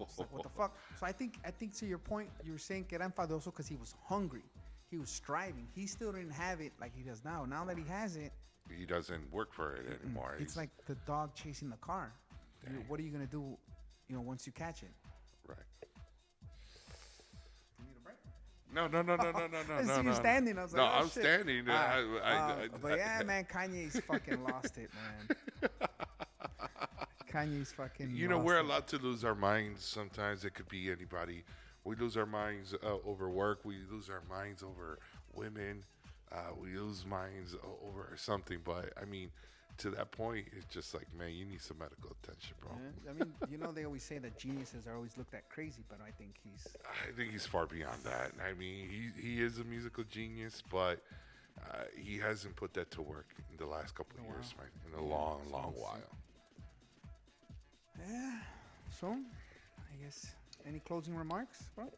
It's like, what the fuck? So I think I think to your point, you were saying que era enfadoso because he was hungry. He was striving. He still didn't have it like he does now. Now that he has it, he doesn't work for it anymore. It's He's- like the dog chasing the car. You- what are you gonna do? You know, once you catch it. right. No, no, no, no, no, no, no, I no. you no. standing. I was no, like, oh, I'm shit. standing. Ah, I, I, uh, I, but yeah, man, Kanye's fucking lost it, man. Kanye's fucking. You know, lost we're it. allowed to lose our minds. Sometimes it could be anybody. We lose our minds uh, over work. We lose our minds over women. Uh, we lose minds over something. But I mean, to that point, it's just like, man, you need some medical attention, bro. Yeah, I mean, you know, they always say that geniuses are always looked at crazy, but I think he's. I think he's far beyond that. I mean, he he is a musical genius, but uh, he hasn't put that to work in the last couple of years, right? In a long, long while. Yeah. So, I guess any closing remarks, bro?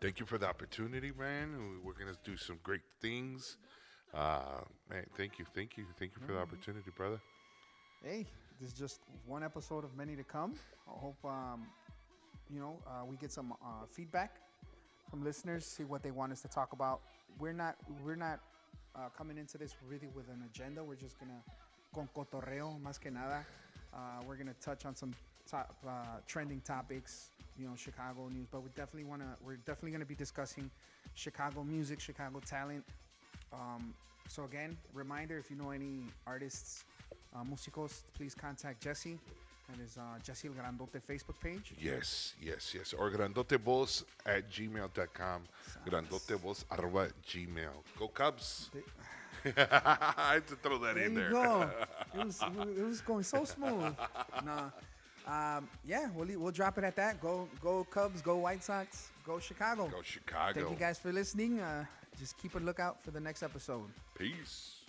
Thank you for the opportunity, man. We- We're gonna do some great things. Uh, man, thank you, thank you, thank you for the opportunity, brother. Hey, this is just one episode of many to come. I hope um, you know uh, we get some uh, feedback from listeners, see what they want us to talk about. We're not we're not uh, coming into this really with an agenda. We're just gonna con cotorreo más que nada. Uh, we're gonna touch on some top uh, trending topics, you know, Chicago news. But we definitely wanna we're definitely gonna be discussing Chicago music, Chicago talent. Um, so again, reminder: if you know any artists, uh, músicos, please contact Jesse. That is uh, Jesse El Grandote Facebook page. Yes, yes, yes. Or grandoteboss at gmail.com. Grandoteboss arroba gmail. Go Cubs. I had to throw that There in you there. go. it was it was going so smooth. nah, um, yeah, we'll we'll drop it at that. Go go Cubs, go White Sox, go Chicago. Go Chicago. Thank you guys for listening. Uh, just keep a lookout for the next episode. Peace.